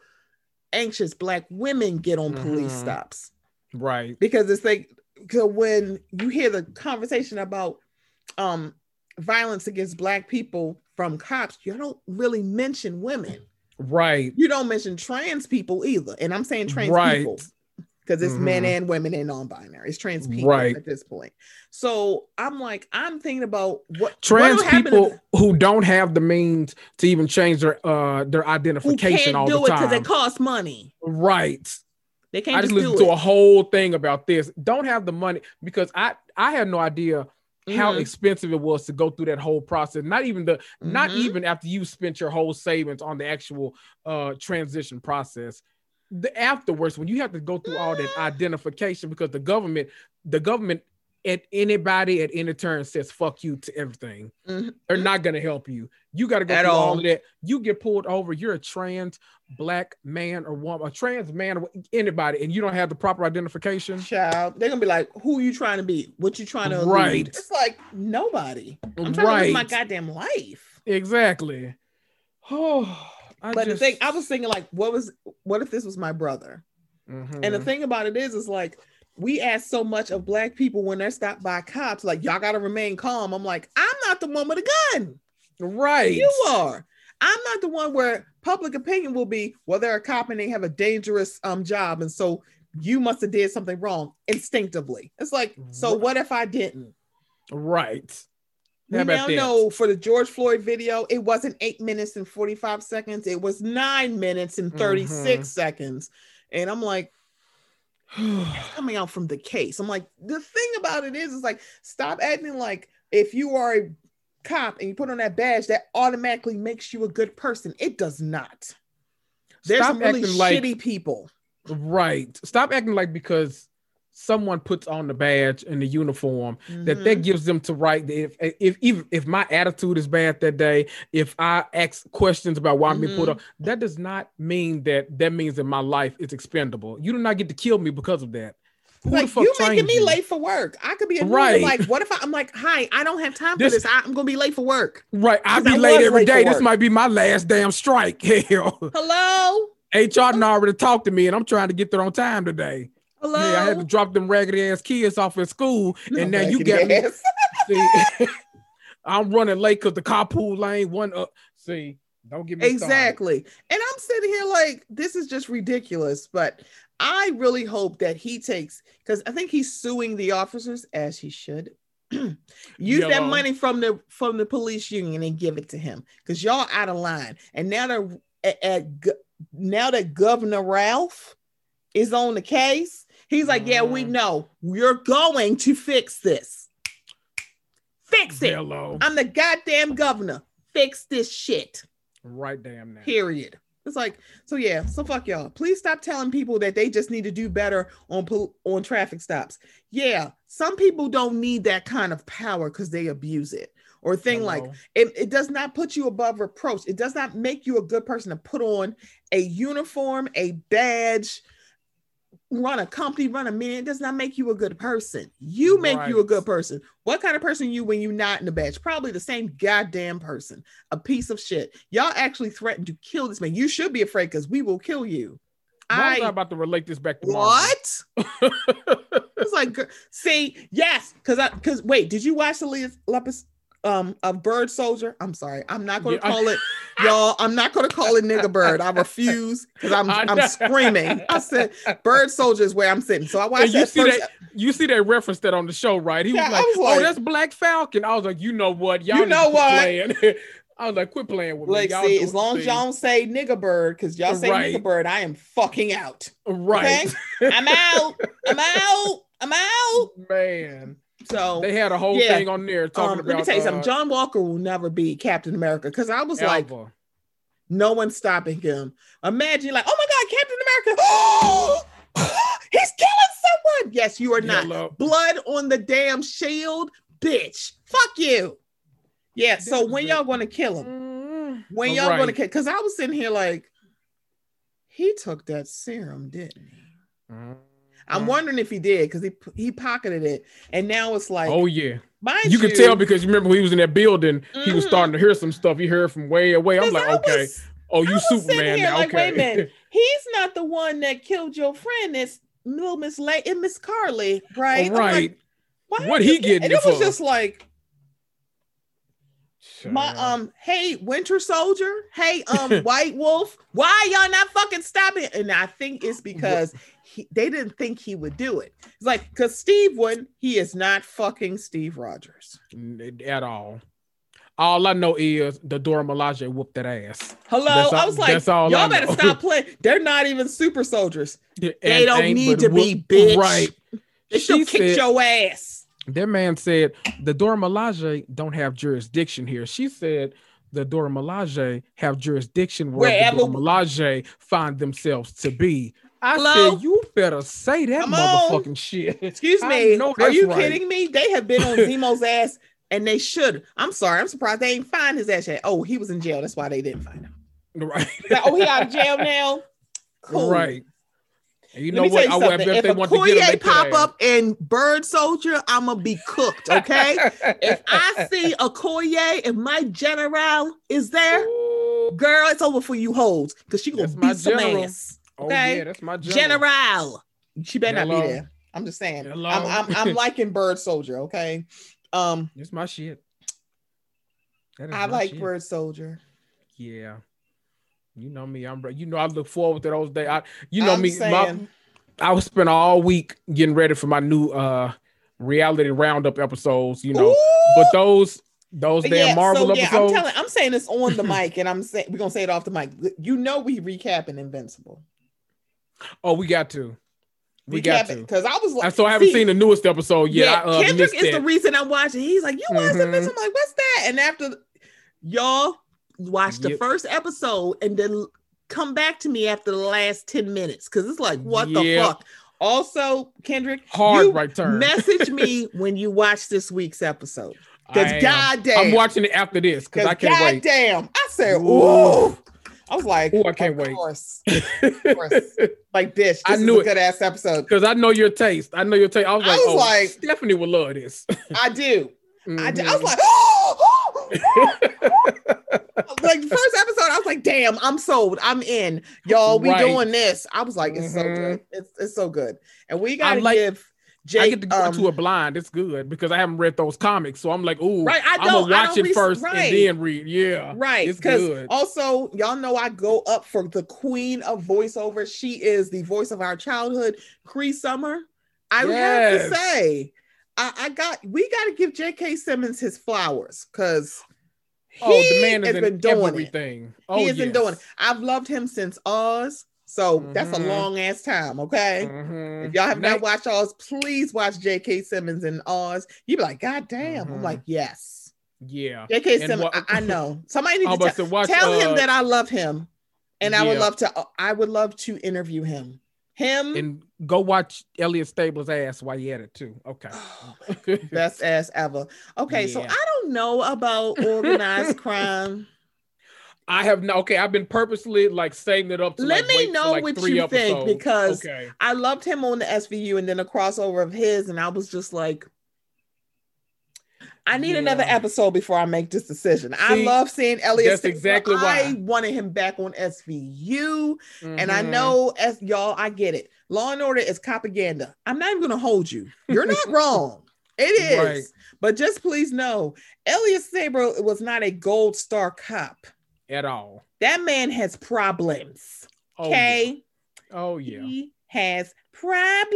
anxious black women get on police Mhm. stops Right. because it's like so when you hear the conversation about um violence against black people from cops, you don't really mention women. Right. You don't mention trans people either. And I'm saying trans Right. people because it's men Mhm. and women and non-binary. It's trans people Right. at this point. So I'm like, I'm thinking about what Trans what'll people if- who don't have the means to even change their uh their identification can't all do the it because it costs money. right. They can't I just, just do listened to a whole thing about this. Don't have the money because I I had no idea how Mhm. expensive it was to go through that whole process. Not even the not Mhm. even after you spent your whole savings on the actual uh transition process. The afterwards, when you have to go through all that identification because the government, the government at anybody at any turn says fuck you to everything. Mhm. They're not gonna help you. You got to go At through all. all. of that. You get pulled over. You're a trans black man or woman, a trans man or anybody, and you don't have the proper identification. child. They're gonna be like, "Who you trying to be? What you trying to elude?" Right. It's like nobody. I'm trying to live my goddamn life. Exactly. Oh, [SIGHS] I but just, the thing, I was thinking, like, what was, what if this was my brother? Mhm. And the thing about it is, is like, we ask so much of black people when they're stopped by cops, like, y'all gotta remain calm. I'm like, I'm not the one with a gun. right. You are. I'm not the one where public opinion will be, well, they're a cop and they have a dangerous um job, and so you must have did something wrong instinctively. It's like, so what if I didn't? Right. We now that? know for the George Floyd video, it wasn't eight minutes and 45 seconds, it was nine minutes and 36 Mhm. seconds. And I'm like, it's coming out from the case. I'm like, the thing about it is, is like, stop acting like if you are a cop and you put on that badge, that automatically makes you a good person. It does not. There's Stop some really like- shitty people. right. Stop acting like because someone puts on the badge and the uniform that Mhm. that gives them to right that if if if if my attitude is bad that day if i ask questions about why i'm being put on that does not mean that that means that my life is expendable you do not get to kill me because of that Who the like you making me you? late for work. I could be Right. Like, what if I, I'm like, hi, I don't have time for This- this. I, I'm gonna be late for work. right i'll 'Cause be I late every late day this work. might be my last damn strike [LAUGHS] hell Hello, hr done already talked to me and i'm trying to get there on time today hello. hey i had to drop them raggedy ass kids off at school and now you got me. [LAUGHS] See, [LAUGHS] I'm running late because the carpool lane one up. See, Don't get me started. Exactly. And I'm sitting here like, this is just ridiculous. But I really hope that he takes, because I think he's suing the officers as he should. [CLEARS THROAT] Use that money from the from the police union and give it to him because y'all out of line. And now that at, at now that Governor Ralph is on the case, he's like, "Yeah, we Mhm. know you're going to fix this. Fix it. Yellow. I'm the goddamn governor. Fix this shit." Right damn now. Period. It's like so. Yeah. So fuck y'all. Please stop telling people that they just need to do better on pol- on traffic stops. Yeah, some people don't need that kind of power because they abuse it or thing like it. It does not put you above reproach. It does not make you a good person to put on a uniform, a badge, run a company, run a man. Does not make you a good person. You make you a good person. What kind of person you when you're not in the badge? Probably the same goddamn person. A piece of shit. Y'all actually threatened to kill this man. You should be afraid because we will kill you. Why was I I about to relate this back to what? [LAUGHS] It's like, see, yes, because I because wait, did you watch the Le- Lepus um of Bird Soldier? I'm sorry, I'm not going to call it, [LAUGHS] y'all. I'm not going to call it nigga bird. I refuse because I'm I'm screaming. I said Bird Soldier is where I'm sitting. So I watched And you that see first. that you see that reference that on the show, right? He Yeah, was like, was like- "Oh, that's Black Falcon." I was like, "You know what? Y'all You know what? [LAUGHS] I was like, "Quit playing with Like, me." Y'all see, as long as y'all don't say nigga bird, because y'all say Right. nigga bird, I am fucking out. right, I'm out. I'm out. I'm out. [LAUGHS] man. So They had a whole Yeah. thing on there talking um, about. let me tell you something. uh, John Walker will never be Captain America because I was like, no one's stopping him. Imagine, like, oh my God, Captain America! [GASPS] He's killing someone. Yes, you are not. Blood on the damn shield, bitch. Fuck you. Yeah. So when y'all going to kill him? Mm. When y'all going to right. kill? Because I was sitting here like, he took that serum, didn't he? Mm. I'm wondering if he did because he he pocketed it, and now it's like, Oh yeah, mind you could tell because you remember when he was in that building, he was Mhm. starting to hear some stuff. He heard from way away. I'm like, I okay, was- oh, you was Superman here now. like, okay, wait a minute. [LAUGHS] He's not the one that killed your friend. It's little Miss Lay and Miss Karli, right? Like, right. What he you- getting And it it was just like my um, hey, Winter Soldier, hey, um, [LAUGHS] White Wolf, why y'all not fucking stopping? And I think it's because he, they didn't think he would do it. It's like because Steve wouldn't. He is not fucking Steve Rogers. At all. All I know is the Dora Milaje whooped that ass. Hello, all- I was like, that's all I y'all better know. stop [LAUGHS] playing. They're not even super soldiers. They And don't need to be, bitch. Right. They She should kick your ass. That man said the Dora Milaje don't have jurisdiction here. She said the Dora Milaje have jurisdiction wherever the Dora Milaje find themselves to be. I Hello? said you better say that Come on. motherfucking shit. Excuse [LAUGHS] me. Are you right. kidding me? They have been on [LAUGHS] Zemo's ass and they should. I'm sorry. I'm surprised they ain't find his ass yet. Oh, he was in jail. That's why they didn't find him. Right. Like, oh, he out of jail [LAUGHS] now? Cool. Right. And you Let know what? I you something. if If they a want to get him, they pop up in Bird Soldier, I'm gonna be cooked. Okay. if I see Okoye and my general is there, Ooh. girl, it's over for you hoes because she gonna That's beat some general. ass. Oh okay. yeah, that's my general. General. She better not be there. I'm just saying. I'm, I'm I'm [LAUGHS] liking Bird Soldier. Okay. Um, That's my shit. I like shit. Bird Soldier. Yeah. You know me. I'm. You know I look forward to those days. I, you know I'm me. My, I was spending all week getting ready for my new uh reality roundup episodes. You know, Ooh! but those those damn Yeah, Marvel so, yeah, episodes. I'm telling, I'm saying this on the [CLEARS THROAT] mic, and I'm saying we're gonna say it off the mic. You know, we recap recapping Invincible. Oh, we got to. We got to. because I was like, so I haven't see, seen the newest episode yet. Yeah, I uh, Kendrick is the reason I'm watching. He's like, you watched Mhm. Invincible? I'm like, what's that? And after y'all watch the first episode, and then come back to me after the last ten minutes, because it's like, what the fuck? Also, Kendrick, Hard you right turn. message me [LAUGHS] when you watch this week's episode. Because am. goddamn, I'm watching it after this because I can't wait. goddamn, I said, Ooh. I was like, Ooh, I can't of wait. Course. [LAUGHS] course. Like, bitch, this I is knew a it. good ass episode. Because I know your taste. I know your taste. I was I like, was oh, like- Stephanie would love this. I do. I, did. I was like, [GASPS] like the first episode, I was like, damn, I'm sold. I'm in. Y'all, we Right. doing this. I was like, it's so Mhm. good. It's, it's so good. And we gotta like- give Jake, I get to go um, into it blind. It's good because I haven't read those comics, so I'm like, ooh, Right, I I'm gonna watch it first right. and then read. Yeah, Right, it's good. also y'all know I go up for the queen of voiceover. She is the voice of our childhood, Cree Summer. I have to say, I, I got we got to give J.K. Simmons his flowers because oh, the man has been doing it. everything. Oh, he has been doing it. I've loved him since Oz, so that's a Mhm. long ass time. Okay. Mhm. If y'all have not watched Oz, please watch J.K. Simmons in Oz. You be like, God damn. I'm Mhm. like, yes. yeah, J.K. Simmons, I, I know. Somebody I'm needs to tell, watch. tell him uh, that I love him, and I would love to. I would love to interview him. Him, and go watch Elliot Stabler's ass while you at it too. Okay. [LAUGHS] best ass ever. Okay, so I don't know about [LAUGHS] organized crime. I have no. Okay, I've been purposely like saving it up. To, Let like, me wait for, know like, what you think, because okay. I loved him on the SVU, and then a crossover of his, and I was just like. I need another episode before I make this decision. I love seeing Elliot. that's exactly why. I wanted him back on SVU. And I Mhm. know as y'all, I get it. Law and order is propaganda. I'm not even gonna hold you. You're not [LAUGHS] wrong. It is. Right. But just please know, Elliot Stabler was not a gold star cop. At all. That man has problems. Oh, Okay. yeah. Oh yeah. He has problems.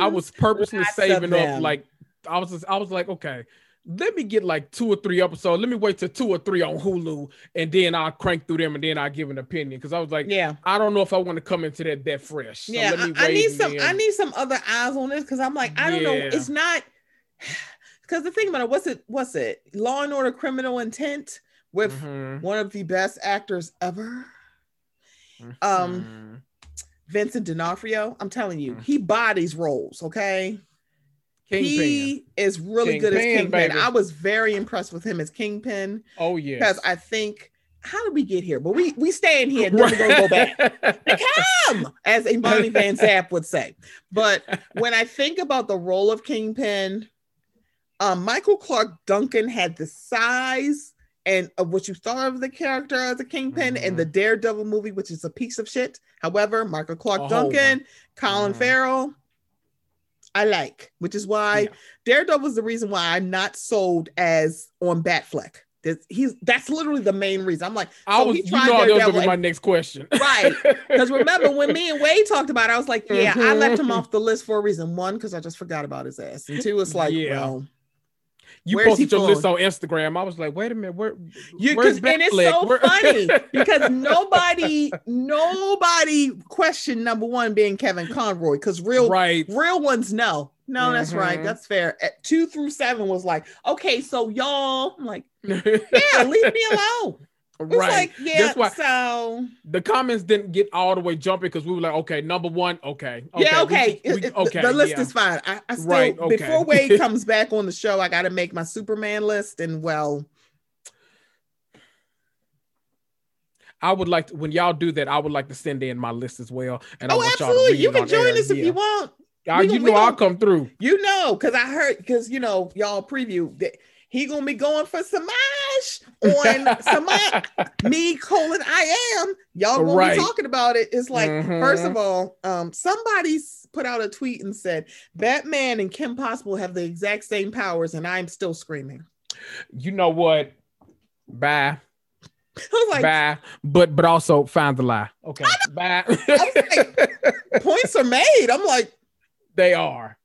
I was purposely Lots saving up like I was just, I was like, okay, let me get like two or three episodes. Let me wait till two or three on Hulu and then I'll crank through them and then I'll give an opinion. Cause I was like, yeah. I don't know if I want to come into that that fresh. So yeah. let me I, I need some I need some other eyes on this because I'm like, I don't know. It's not [SIGHS] because the thing about it, what's it, what's it? Law and order criminal intent with Mhm. one of the best actors ever, Um, Vincent D'Onofrio. I'm telling you, Mhm. he bodies roles. Okay, Kingpin. he is really good as Kingpin. I was very impressed with him as Kingpin oh yeah. because I think. How did we get here? But we we staying here. Then we're gonna go back. Come, as Imani Van Zapp would say. But when I think about the role of Kingpin, um, Michael Clarke Duncan had the size and of what you thought of the character as a Kingpin in Mhm. the Daredevil movie, which is a piece of shit. However, Michael Clarke whole Duncan, Colin Mhm. Farrell, I like, which is why Yeah. Daredevil is the reason why I'm not sold as on Batfleck. That's, he's that's literally the main reason. I'm like, I was, you know, that was Daredevil be and- my next question. Right. Because remember when me and Wade talked about it, I was like, yeah, I left him Mhm. off the list for a reason. One, because I just forgot about his ass. And two, it's like, Yeah. well, you Where's posted your list on Instagram. I was like, wait a minute, where? you where's and it's so Where- funny [LAUGHS] because nobody, nobody questioned number one being Kevin Conroy because real right. real ones know. No, that's right. Mhm. That's fair. At two through seven was like, okay, so y'all, I'm like, [LAUGHS] yeah, leave me alone. Right. like, yeah, That's why so the comments didn't get all the way jumping because we were like, okay, number one, okay, yeah, okay. we- it- okay, the list yeah. is fine. I, I still Right, okay. before [LAUGHS] Wade comes back on the show, I got to make my Superman list, and well, I would like to, when y'all do that, I would like to send in my list as well. And I oh, want y'all to absolutely, read you can join air. us if Yeah. you want. We you we know I'll come through. You know, because I heard because you know y'all preview that he gonna be going for Samash on Samash. [LAUGHS] Me colon I am. Y'all gonna Right. be talking about it. It's like first Mhm. of all, um, somebody put out a tweet and said Batman and Kim Possible have the exact same powers, and I'm still screaming. You know what? Bye. [LAUGHS] I was like, Bye. But but also find the lie. Okay. Bye. [LAUGHS] points are made. I'm like, they are.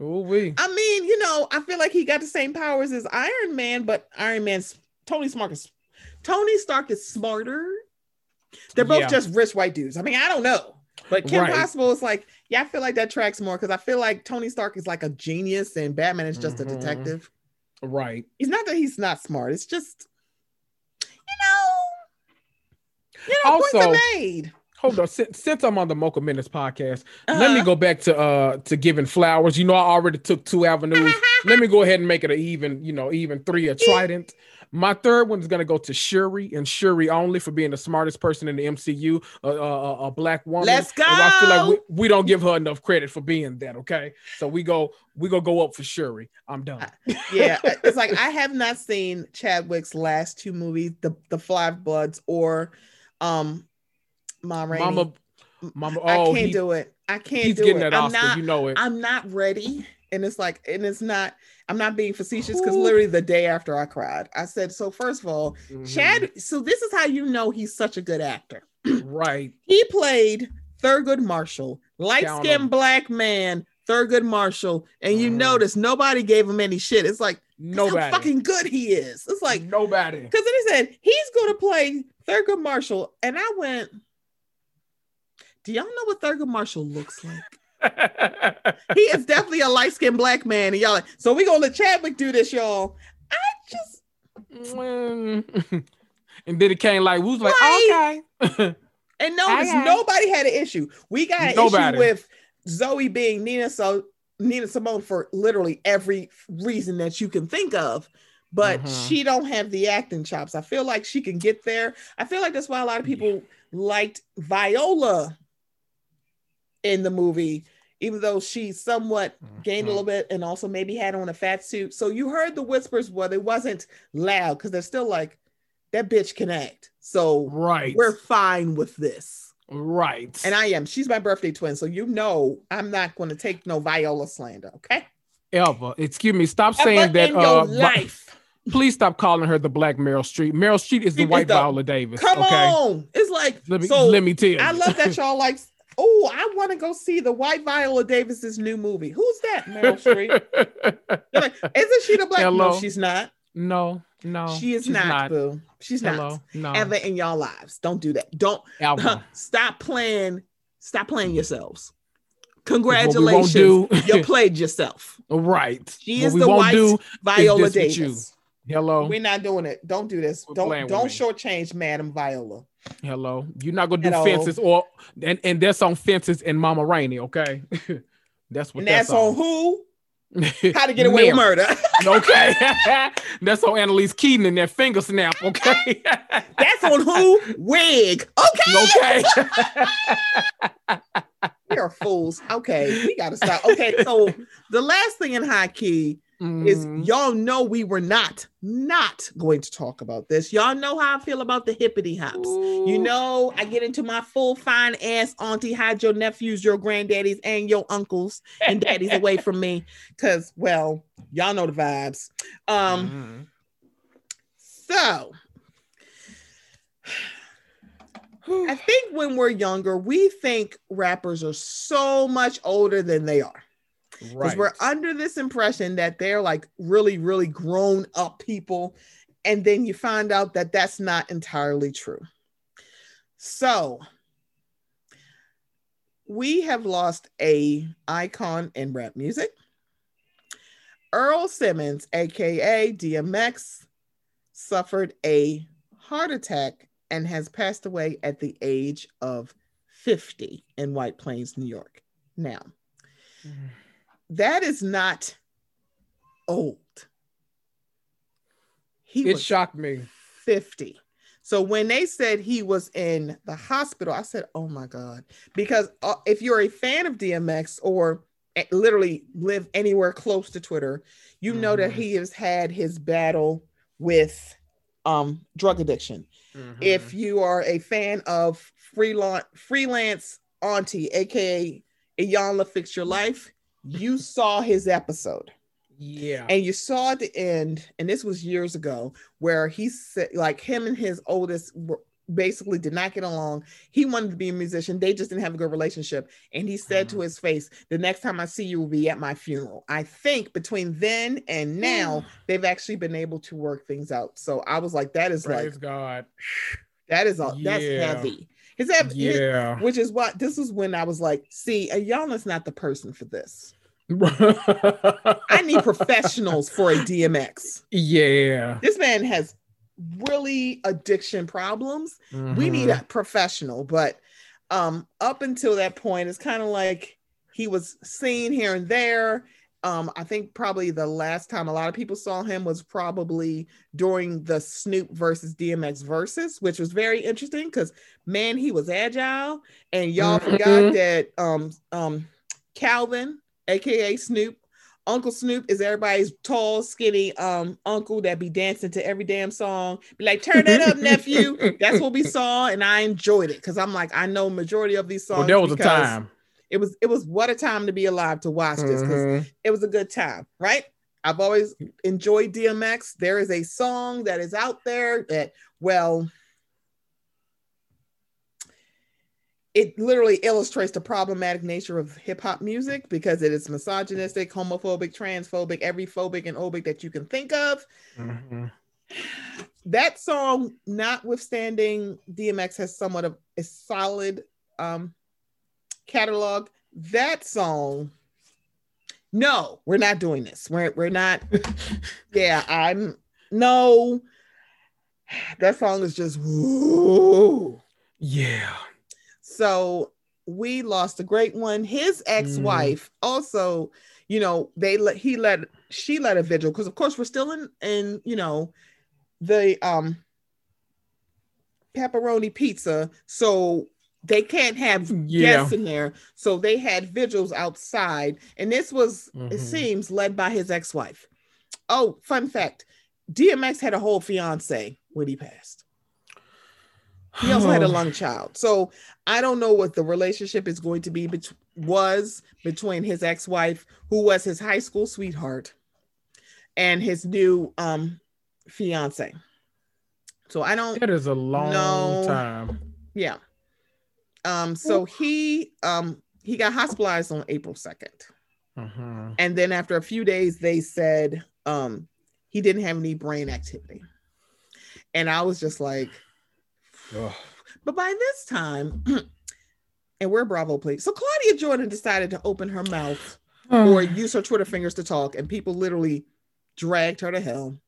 Oh we. I mean, you know, I feel like he got the same powers as Iron Man, but Iron Man's Tony Stark is Tony Stark is smarter. They're both Yeah. just rich white dudes. I mean, I don't know. But Kim Right. Possible is like, yeah, I feel like that tracks more because I feel like Tony Stark is like a genius and Batman is just Mhm. a detective. Right. It's not that he's not smart. It's just, you know, you know, points Also- are made. Hold on. Since, since I'm on the Mocha Minutes podcast, let me Uh-huh. go back to uh to giving flowers. You know, I already took two avenues. [LAUGHS] let me go ahead and make it an even, you know, even three, a trident. My third one is gonna go to Shuri and Shuri only for being the smartest person in the MCU, a, a, black woman. Let's And I feel like we, we don't give her enough credit for being that. Okay, so we go we gonna go up for Shuri. I'm done. yeah, it's like I have not seen Chadwick's last two movies, the the Five Bloods or um Ma Rainey. Mama, Mama. I Oh, can't he, do it. I can't He's do getting it. that I'm Oscar. not you know it. I'm not ready. And it's like, and it's not, I'm not being facetious because literally the day after I cried, I said, so first of all, Mhm. Chad, so this is how you know he's such a good actor. [CLEARS THROAT] Right. He played Thurgood Marshall, light-skinned black man, Thurgood Marshall, and you Mhm. notice nobody gave him any shit. It's like Nobody. how fucking good he is. It's like nobody. because then he said he's going to play Thurgood Marshall, and I went, "Do y'all know what Thurgood Marshall looks like?" he is definitely a light skinned black man, and y'all like, so we gonna let Chadwick do this, y'all. I just Mm. [LAUGHS] and then it came like, we was like, Right. okay. [LAUGHS] And notice Okay. nobody had an issue. We got an Nobody. issue with Zoe being Nina so Nina Simone for literally every reason that you can think of. But Mhm. she don't have the acting chops. I feel like she can get there. I feel like that's why a lot of people liked Viola in the movie, even though she somewhat gained a little bit and also maybe had on a fat suit. So you heard the whispers, well, it wasn't loud because they're still like, that bitch can act. So right. we're fine with this. right. And I am. She's my birthday twin. So you know I'm not going to take no Viola slander. Okay. ever. Excuse me. Stop saying that. Uh, life. please stop calling her the Black Meryl Streep. Meryl Streep is the It's white the- Viola Davis. Come okay. on. It's like, Let me so let me tell you. I love that [LAUGHS] y'all like, oh, I want to go see the white Viola Davis's new movie. Who's that, Meryl Streep? Like, Isn't she the black? Hello? No, she's not. no, no. she is she's not, boo. She's Hello. not. No. Ever in y'all lives. Don't do that. Don't [LAUGHS] stop playing. Stop playing mm-hmm. yourselves. We won't Congratulations. [LAUGHS] do. you played yourself. right. She is the white do. Viola. Davis. Hello. We're not doing it. Don't do this. Quit Don't don't shortchange Madam Viola. Hello. You're not gonna do all. fences or and and that's on fences and Mama Rainey. Okay. [LAUGHS] that's what And that's, that's on who? [LAUGHS] How to get away with murder. [LAUGHS] Okay. that's on Annalise Keating and that finger snap. Okay. that's on who? Wig. Okay. okay. You're fools. Okay. We gotta stop. Okay. So the last thing in high key is Mm, y'all know we were not not going to talk about this. Y'all know how I feel about the hippity hops. You know, I get into my full fine ass auntie, hide your nephews, your granddaddies, and your uncles and daddies away [LAUGHS] from me. Cause well, y'all know the vibes. Um, mhm. so I think when we're younger, we think rappers are so much older than they are. Because right. we're under this impression that they're like really, really grown up people. And then you find out that that's not entirely true. So we have lost a icon in rap music. Earl Simmons, aka DMX, suffered a heart attack and has passed away at the age of 50 in White Plains, New York. Now, mm. That is not old. He it was shocked me. 50. So when they said he was in the hospital, I said, "Oh my god." Because uh, if you're a fan of DMX or eh, literally live anywhere close to Twitter, you know that he has had his battle with um drug addiction. If you are a fan of freelance freelance auntie, aka Iyanla Fix Your Life, you saw his episode yeah. and you saw at the end, and this was years ago, where he said, like him and his oldest were basically did not get along. He wanted to be a musician, they just didn't have a good relationship. And he said to uh-huh. his face, The next time I see you will be at my funeral. I think between then and hmm. now, they've actually been able to work things out. So I was like, That is Praise like, God. that is all that's Yeah. heavy. His, hev- his- Yeah. which is what this is when I was like, see, Ayana's not the person for this. [LAUGHS] I need professionals for a DMX. yeah. This man has really addiction problems. We need a professional, but um up until that point, it's kind of like he was seen here and there. Um, I think probably the last time a lot of people saw him was probably during the Snoop versus DMX Verzuz, which was very interesting because man, he was agile, and y'all Mhm. forgot that um um Calvin, aka Snoop, Uncle Snoop is everybody's tall, skinny um uncle that be dancing to every damn song. Be like, turn that up, nephew. That's what we [LAUGHS] saw, and I enjoyed it because I'm like, I know majority of these songs. Well, there was a time. it was it was what a time to be alive to watch this because Mhm. it was a good time, right? I've always enjoyed DMX. There is a song that is out there that, well, it literally illustrates the problematic nature of hip hop music because it is misogynistic, homophobic, transphobic, every phobic and obic that you can think of. Mhm. That song, notwithstanding, DMX has somewhat of a solid um, catalog. That song, no, we're not doing this. We're we're not. [LAUGHS] yeah, I'm no. That song is just woo. Yeah. So we lost a great one. His ex-wife also, you know, they let he let she let a vigil because of course we're still in in you know the um pepperoni pizza, so they can't have Yeah. guests in there. So they had vigils outside, and this was it Mhm. seems led by his ex-wife. Oh, fun fact: DMX had a whole fiance when he passed. He also had a lung child. So I don't know what the relationship is going to be bet- was between his ex-wife, who was his high school sweetheart, and his new um fiance. So I don't That is a long No. time. yeah. Um so he um he got hospitalized on April 2nd. Mhm. And then after a few days they said um he didn't have any brain activity. And I was just like Ugh. But by this time, [CLEARS THROAT] and we're Bravo, please. So Claudia Jordan decided to open her mouth oh. or use her Twitter fingers to talk, and people literally dragged her to hell.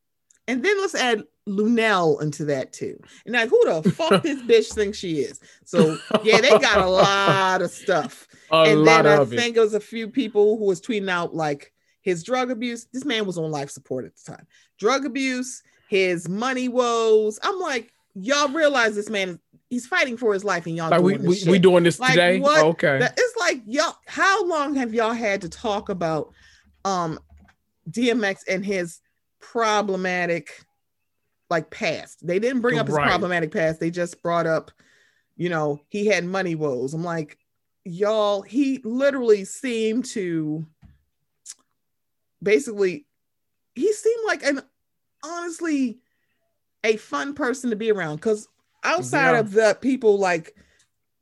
And then let's add Luenell into that too. And like, who the [LAUGHS] fuck this bitch thinks she is? So yeah, they got a lot of stuff. [LAUGHS] a and lot then I of it. think it was a few people who was tweeting out like his drug abuse. This man was on life support at the time. Drug abuse, his money woes. I'm like, y'all realize this man is he's fighting for his life, and y'all like we, doing we, this we shit. doing this Like, today. what? Okay. That- it's like y'all. How long have y'all had to talk about um DMX and his problematic like past? They didn't bring up his Right. problematic past. They just brought up, you know, he had money woes. I'm like, y'all. He literally seemed to basically. He seemed like an honestly a fun person to be around because outside Yeah. of the people like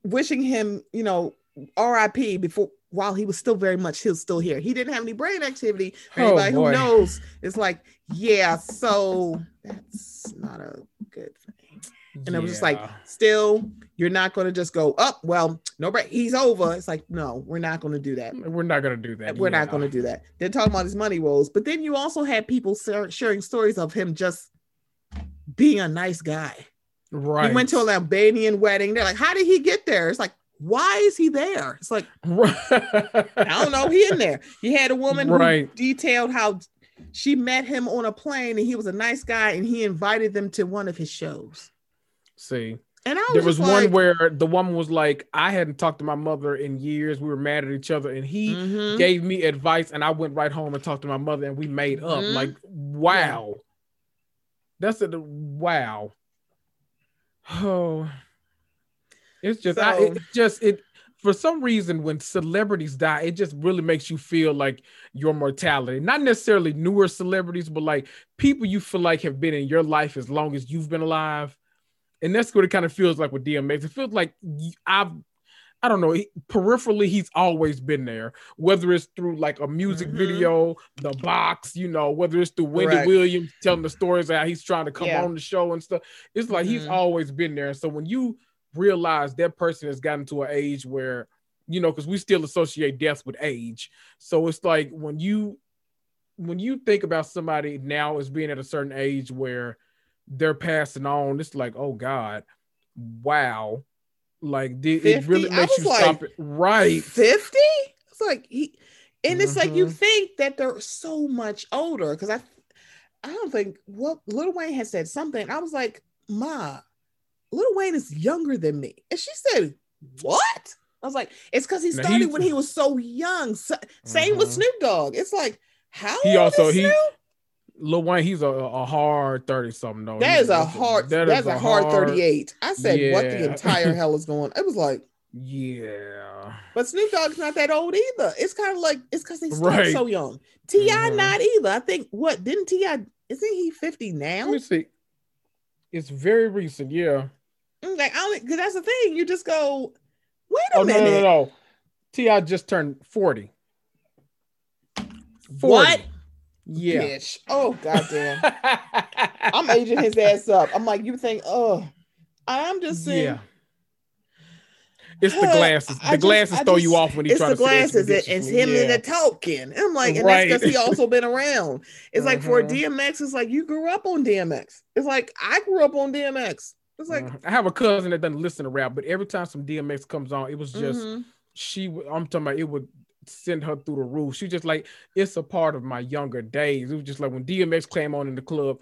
wishing him, you know, RIP before while he was still very much he was still here. He didn't have any brain activity. For Oh, anybody who knows, it's like, yeah, so that's not a good thing. And it was just like, still, you're not going to just go up. well, no, break. He's over. It's like, no, we're not going to do that. we're not gonna do that. We're not going to do that. They're talking about his money woes, but then you also had people sharing stories of him just being a nice guy. Right. He went to an Albanian wedding. They're like, how did he get there? It's like, why is he there? It's like, I don't know. He in there. He had a woman Right. who detailed how she met him on a plane and he was a nice guy and he invited them to one of his shows. See, And I was there was just one like, where the woman was like, I hadn't talked to my mother in years. We were mad at each other, and he Mhm. gave me advice, and I went right home and talked to my mother, and we made up. Mhm. Like, wow, that's a wow. Oh, it's just, I, it just it for some reason when celebrities die, it just really makes you feel like your mortality. Not necessarily newer celebrities, but like people you feel like have been in your life as long as you've been alive. And that's what it kind of feels like with DMX. It feels like I've, I don't know, he- peripherally, he's always been there, whether it's through like a music Mhm. video, the box, you know, whether it's through Wendy Correct. Williams telling the stories how he's trying to come Yeah. on the show and stuff. It's like he's Mhm. always been there. So when you realize that person has gotten to an age where, you know, because we still associate death with age. So it's like when you when you think about somebody now as being at a certain age where they're passing on, it's like, oh God, wow. Like did, it really makes you like, stop it. Right. 50? It's like he and it's like you Mhm. think that they're so much older because I I don't think well Lil Wayne had said something. I was like, Ma, Lil Wayne is younger than me. And she said, What? I was like, it's because he started he's- when he was so young. So, same with Mhm. Snoop Dogg. It's like, how He also- he-? Lil Wayne, he's a, a hard 30 something though. That is a hard that that's is a hard 38. I said, what the entire [LAUGHS] hell is going? It was like, Yeah. But Snoop Dogg's not that old either. It's kind of like it's because he started Right. so young. T.I. Mhm. not either. I think what didn't T.I.? Isn't he fifty now? Let me see. It's very recent. Yeah. Like I don't because that's the thing. You just go, wait a Oh no, minute. no, no, no. T.I. just turned 40. 40. What? Yeah. Bitch. Oh goddamn. [LAUGHS] I'm aging his ass up. I'm like, you think, oh, I'm just saying. Yeah. It's the glasses. The just- glasses I throw just- you off when he tries It's try the to glasses. It, it's him yeah. and the token. I'm like, and Right. that's because he also been around. It's like for Mhm. DMX, it's like you grew up on DMX. It's like I grew up on DMX. It's like Mhm. I have a cousin that doesn't listen to rap, but every time some DMX comes on, it was just mhm. she. I'm talking about it would send her through the roof. She just like it's a part of my younger days. It was just like when DMX came on in the club,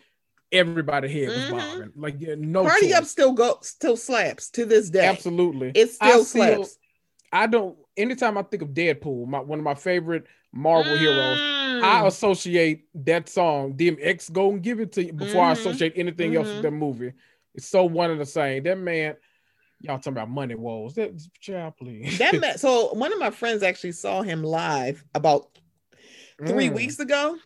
everybody head was Mhm. bobbing. Like yeah, no Party choice. Up still go still slaps to this day. Absolutely, It I still still- slaps. I don't. Anytime I think of Deadpool, my one of my favorite Marvel heroes, I Mm. associate that song, DMX Go and Give It to You, before I Mhm. associate anything else Mhm. with that movie. It's so one and the same. That man, y'all talking about money woes. That child, please. that ma- [LAUGHS] so one of my friends actually saw him live about three Mm. weeks ago.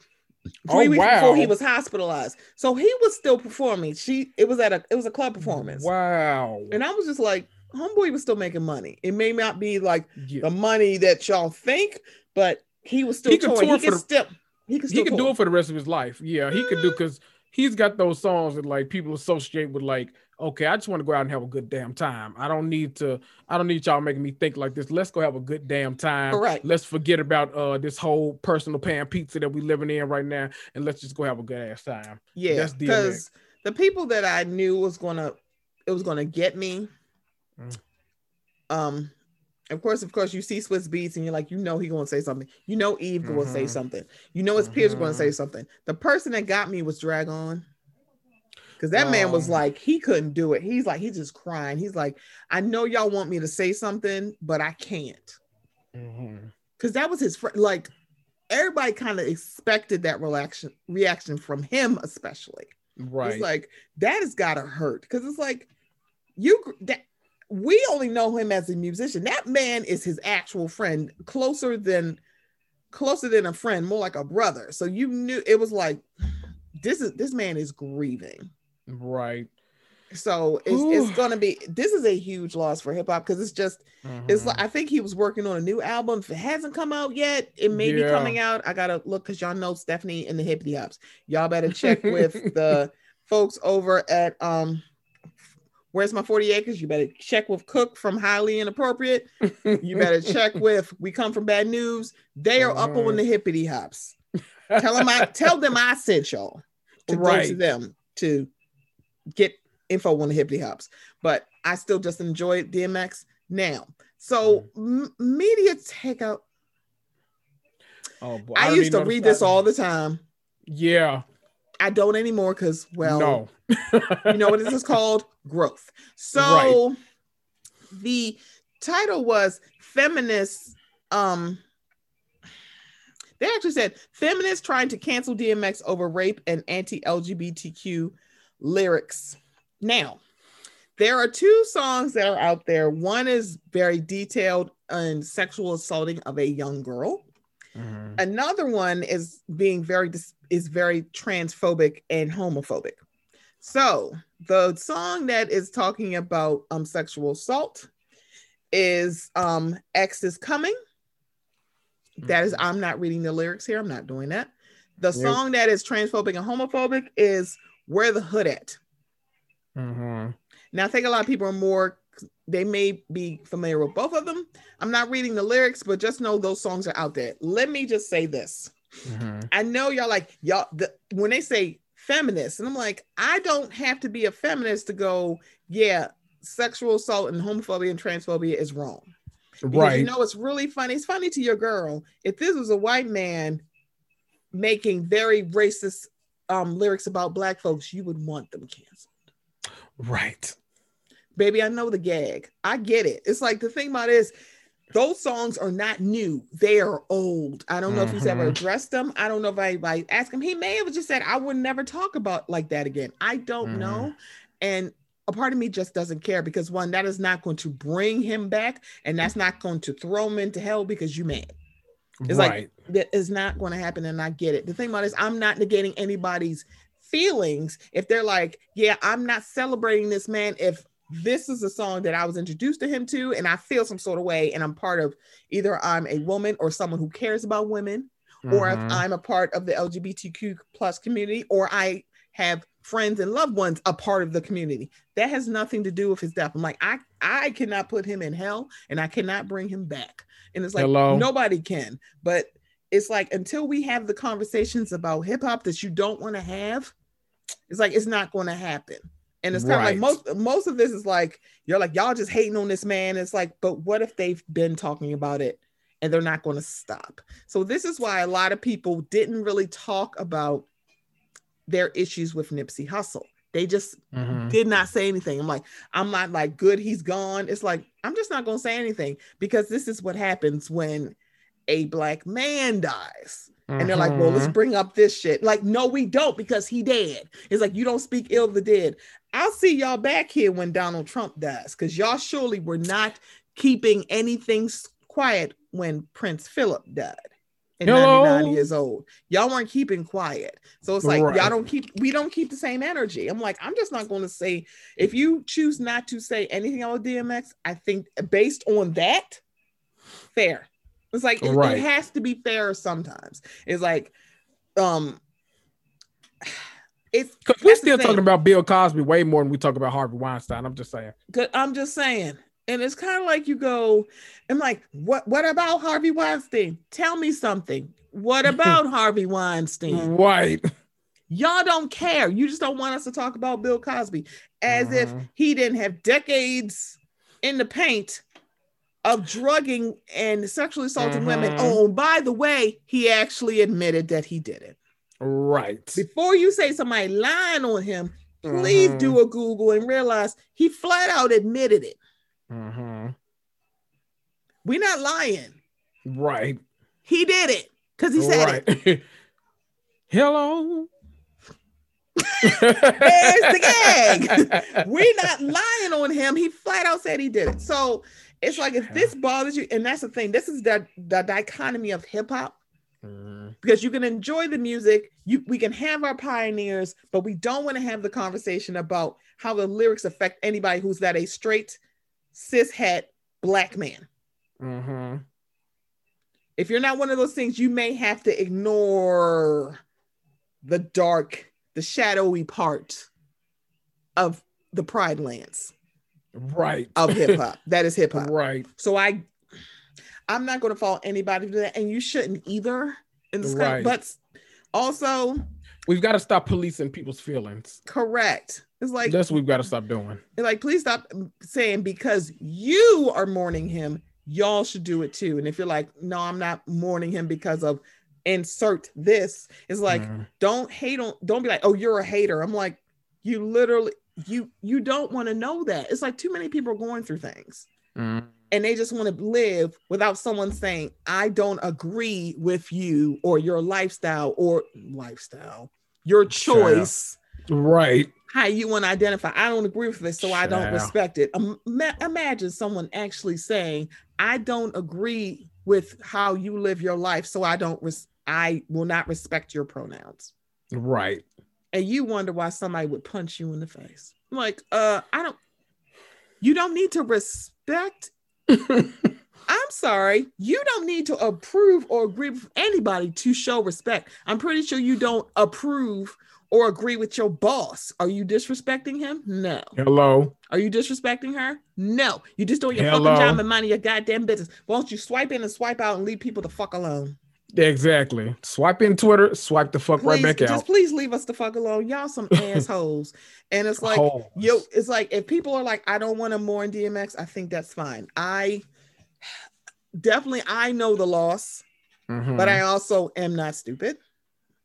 Oh, Three weeks before he was hospitalized. So he was still performing. She it was at a it was a club performance. Wow. And I was just like, homeboy was still making money. It may not be like Yeah. the money that y'all think, but he was still He could tour He could the- still he could He could do it for the rest of his life. Yeah, he could do because he's got those songs that like people associate with like, okay, I just want to go out and have a good damn time. I don't need to, I don't need y'all making me think like this. Let's go have a good damn time. Correct. Let's forget about uh this whole personal pan pizza that we living in right now, and let's just go have a good ass time. Yeah, That's because the people that I knew was gonna it was gonna get me. Mm. Um, of course, of course, you see Swizz Beatz and you're like, you know, he gonna say something. You know, Eve gonna say Mhm. something. You know, his peers gonna say something. The person that got me was Drag On. Because that man was Oh. like, he couldn't do it. He's like, he's just crying. He's like, I know y'all want me to say something, but I can't. Mhm. Because that was his friend. Like, everybody kind of expected that reaction reaction from him, especially. Right. It's like that has got to hurt because it's like you that we only know him as a musician. That man is his actual friend, closer than closer than a friend, more like a brother. So you knew it was like this is this man is grieving. right. So it's, it's gonna be this is a huge loss for hip hop because it's just it's Mhm. like I think he was working on a new album. If it hasn't come out yet, it may be coming out. I gotta look because y'all know Stephanie and the Hippity Hops. Y'all better check with [LAUGHS] the folks over at um Where's my 40 acres? You better check with Cook from Highly Inappropriate. You better [LAUGHS] check with We Come From Bad News. They are up Mhm. on the Hippity Hops. Tell them I tell them I sent y'all to go to them to get info on the Hippity Hops. But I still just enjoy DMX now. So Mm-hmm. m- media takeout. oh boy. I, don't used to read this start- all the time. Yeah. I don't anymore because well, no. You know what this is called? Growth. So the title was feminists. Um, they actually said feminists trying to cancel DMX over rape and anti-LGBTQ lyrics. Now, there are two songs that are out there. One is very detailed on sexual assaulting of a young girl. Mhm. Another one is being very dis- is very transphobic and homophobic. So the song that is talking about um sexual assault is um X is coming. That is, Mhm. I'm not reading the lyrics here. I'm not doing that. The song that is transphobic and homophobic is Where the Hood at. Mhm. Now I think a lot of people are more they may be familiar with both of them. I'm not reading the lyrics, but just know those songs are out there. Let me just say this. Mhm. I know y'all like y'all the, when they say feminist, and I'm like, I don't have to be a feminist to go, yeah, sexual assault and homophobia and transphobia is wrong. Because Right. you know it's really funny. It's funny to your girl. If this was a white man making very racist um lyrics about black folks, you would want them canceled. right. Baby, I know the gag. I get it. It's like the thing about it is [LAUGHS] those songs are not new. They are old. I don't know if he's ever Mhm. addressed them. I don't know if anybody asked him. He may have just said, I would never talk about like that again. I don't Mhm. know. And a part of me just doesn't care because one, that is not going to bring him back, and that's not going to throw him into hell because you mad. It's right. like that is not going to happen, and I get it. The thing about it is, I'm not negating anybody's feelings if they're like, yeah, I'm not celebrating this man if this is a song that I was introduced to him to, and I feel some sort of way, and I'm part of either I'm a woman or someone who cares about women, or if Mhm. I'm a part of the LGBTQ plus community, or I have friends and loved ones a part of the community. That has nothing to do with his death. I'm like, I I cannot put him in hell, and I cannot bring him back. And it's like Hello? nobody can, but it's like until we have the conversations about hip hop that you don't want to have, it's like it's not going to happen. And it's kind of like most most of this is like you're like y'all just hating on this man. It's like, but what if they've been talking about it and they're not going to stop? So this is why a lot of people didn't really talk about their issues with Nipsey Hussle. They just Mhm. did not say anything. I'm like, I'm not like good, he's gone. It's like, I'm just not gonna say anything because this is what happens when a black man dies. And they're like, well, let's Mhm. bring up this shit. Like, no, we don't because he dead. It's like you don't speak ill of the dead. I'll see y'all back here when Donald Trump dies, because y'all surely were not keeping anything quiet when Prince Philip died at Hello? 99 years old. Y'all weren't keeping quiet. So it's like Right. y'all don't keep we don't keep the same energy. I'm like, I'm just not going to say if you choose not to say anything about DMX, I think based on that, fair. It's like it, it has to be fair sometimes. It's like um it's Because we're still talking about Bill Cosby way more than we talk about Harvey Weinstein. I'm just saying. I'm just saying. And it's kind of like you go, I'm like, what what about Harvey Weinstein? Tell me something. What [LAUGHS] about Harvey Weinstein? Right. Y'all don't care. You just don't want us to talk about Bill Cosby as if Mhm. he didn't have decades in the paint of drugging and sexually assaulting women. Oh, by the way, he actually admitted that he did it. Right. Before you say somebody lying on him, please Mhm. do a Google and realize he flat out admitted it. Mhm. We're not lying. Right. He did it because he said it. [LAUGHS] Hello. There's the gag. [LAUGHS] We're not lying on him. He flat out said he did it. So it's like if this bothers you, and that's the thing, this is the, the dichotomy of hip hop Mhm. because you can enjoy the music, you we can have our pioneers, but we don't want to have the conversation about how the lyrics affect anybody who's that a straight cis het black man. Mhm. If you're not one of those things, you may have to ignore the dark, the shadowy part of the Pride Lands Right. of hip hop. [LAUGHS] that is hip hop. Right. So I, I'm not going to follow anybody to that, and you shouldn't either. In this, Right. but also We've got to stop policing people's feelings. correct. It's like, That's what we've got to stop doing. it's like, please stop saying because you are mourning him, y'all should do it too. And if you're like, no, I'm not mourning him because of insert this, it's like, Mhm. don't hate on don't be like oh you're a hater i'm like you literally you you don't want to know that it's like too many people are going through things Mhm. And they just want to live without someone saying i don't agree with you or your lifestyle or lifestyle your choice Right. how you want to identify i don't agree with this so i don't respect it Ima- imagine someone actually saying i don't agree with how you live your life so i don't res- i will not respect your pronouns Right. and you wonder why somebody would punch you in the face. I'm like, uh, I don't. You don't need to respect. I'm sorry. You don't need to approve or agree with anybody to show respect. I'm pretty sure you don't approve or agree with your boss. Are you disrespecting him? No. Hello. Are you disrespecting her? No. You just doing your Hello. fucking job and minding your goddamn business. Won't you swipe in and swipe out and leave people the fuck alone? Exactly. Swipe in Twitter, swipe the fuck Please, right back just out. Just please leave us the fuck alone. Y'all some [LAUGHS] assholes. And it's like, Holes. yo, it's like if people are like, I don't want to mourn DMX, I think that's fine. I definitely I know the loss, Mhm. but I also am not stupid.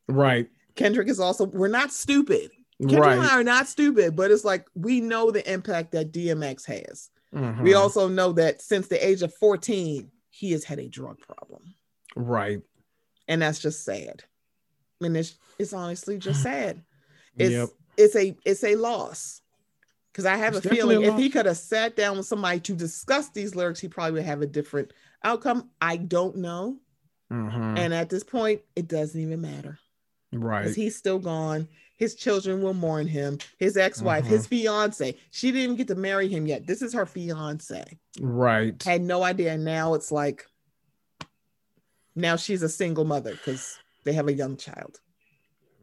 right. Kendrick is also we're not stupid. Kendrick and Right. I are not stupid, but it's like we know the impact that DMX has. We Mhm. also know that since the age of 14, he has had a drug problem. right. And that's just sad. And it's it's honestly just [SIGHS] sad. It's Yep. it's a it's a loss because I have It's a feeling a if he could have sat down with somebody to discuss these lyrics, he probably would have a different outcome. I don't know. Mhm. And at this point, it doesn't even matter Right. because he's still gone. His children will mourn him. His ex-wife, Mhm. his fiance. She didn't even get to marry him yet. This is her fiance. Right. Had no idea. Now it's like now she's a single mother because they have a young child.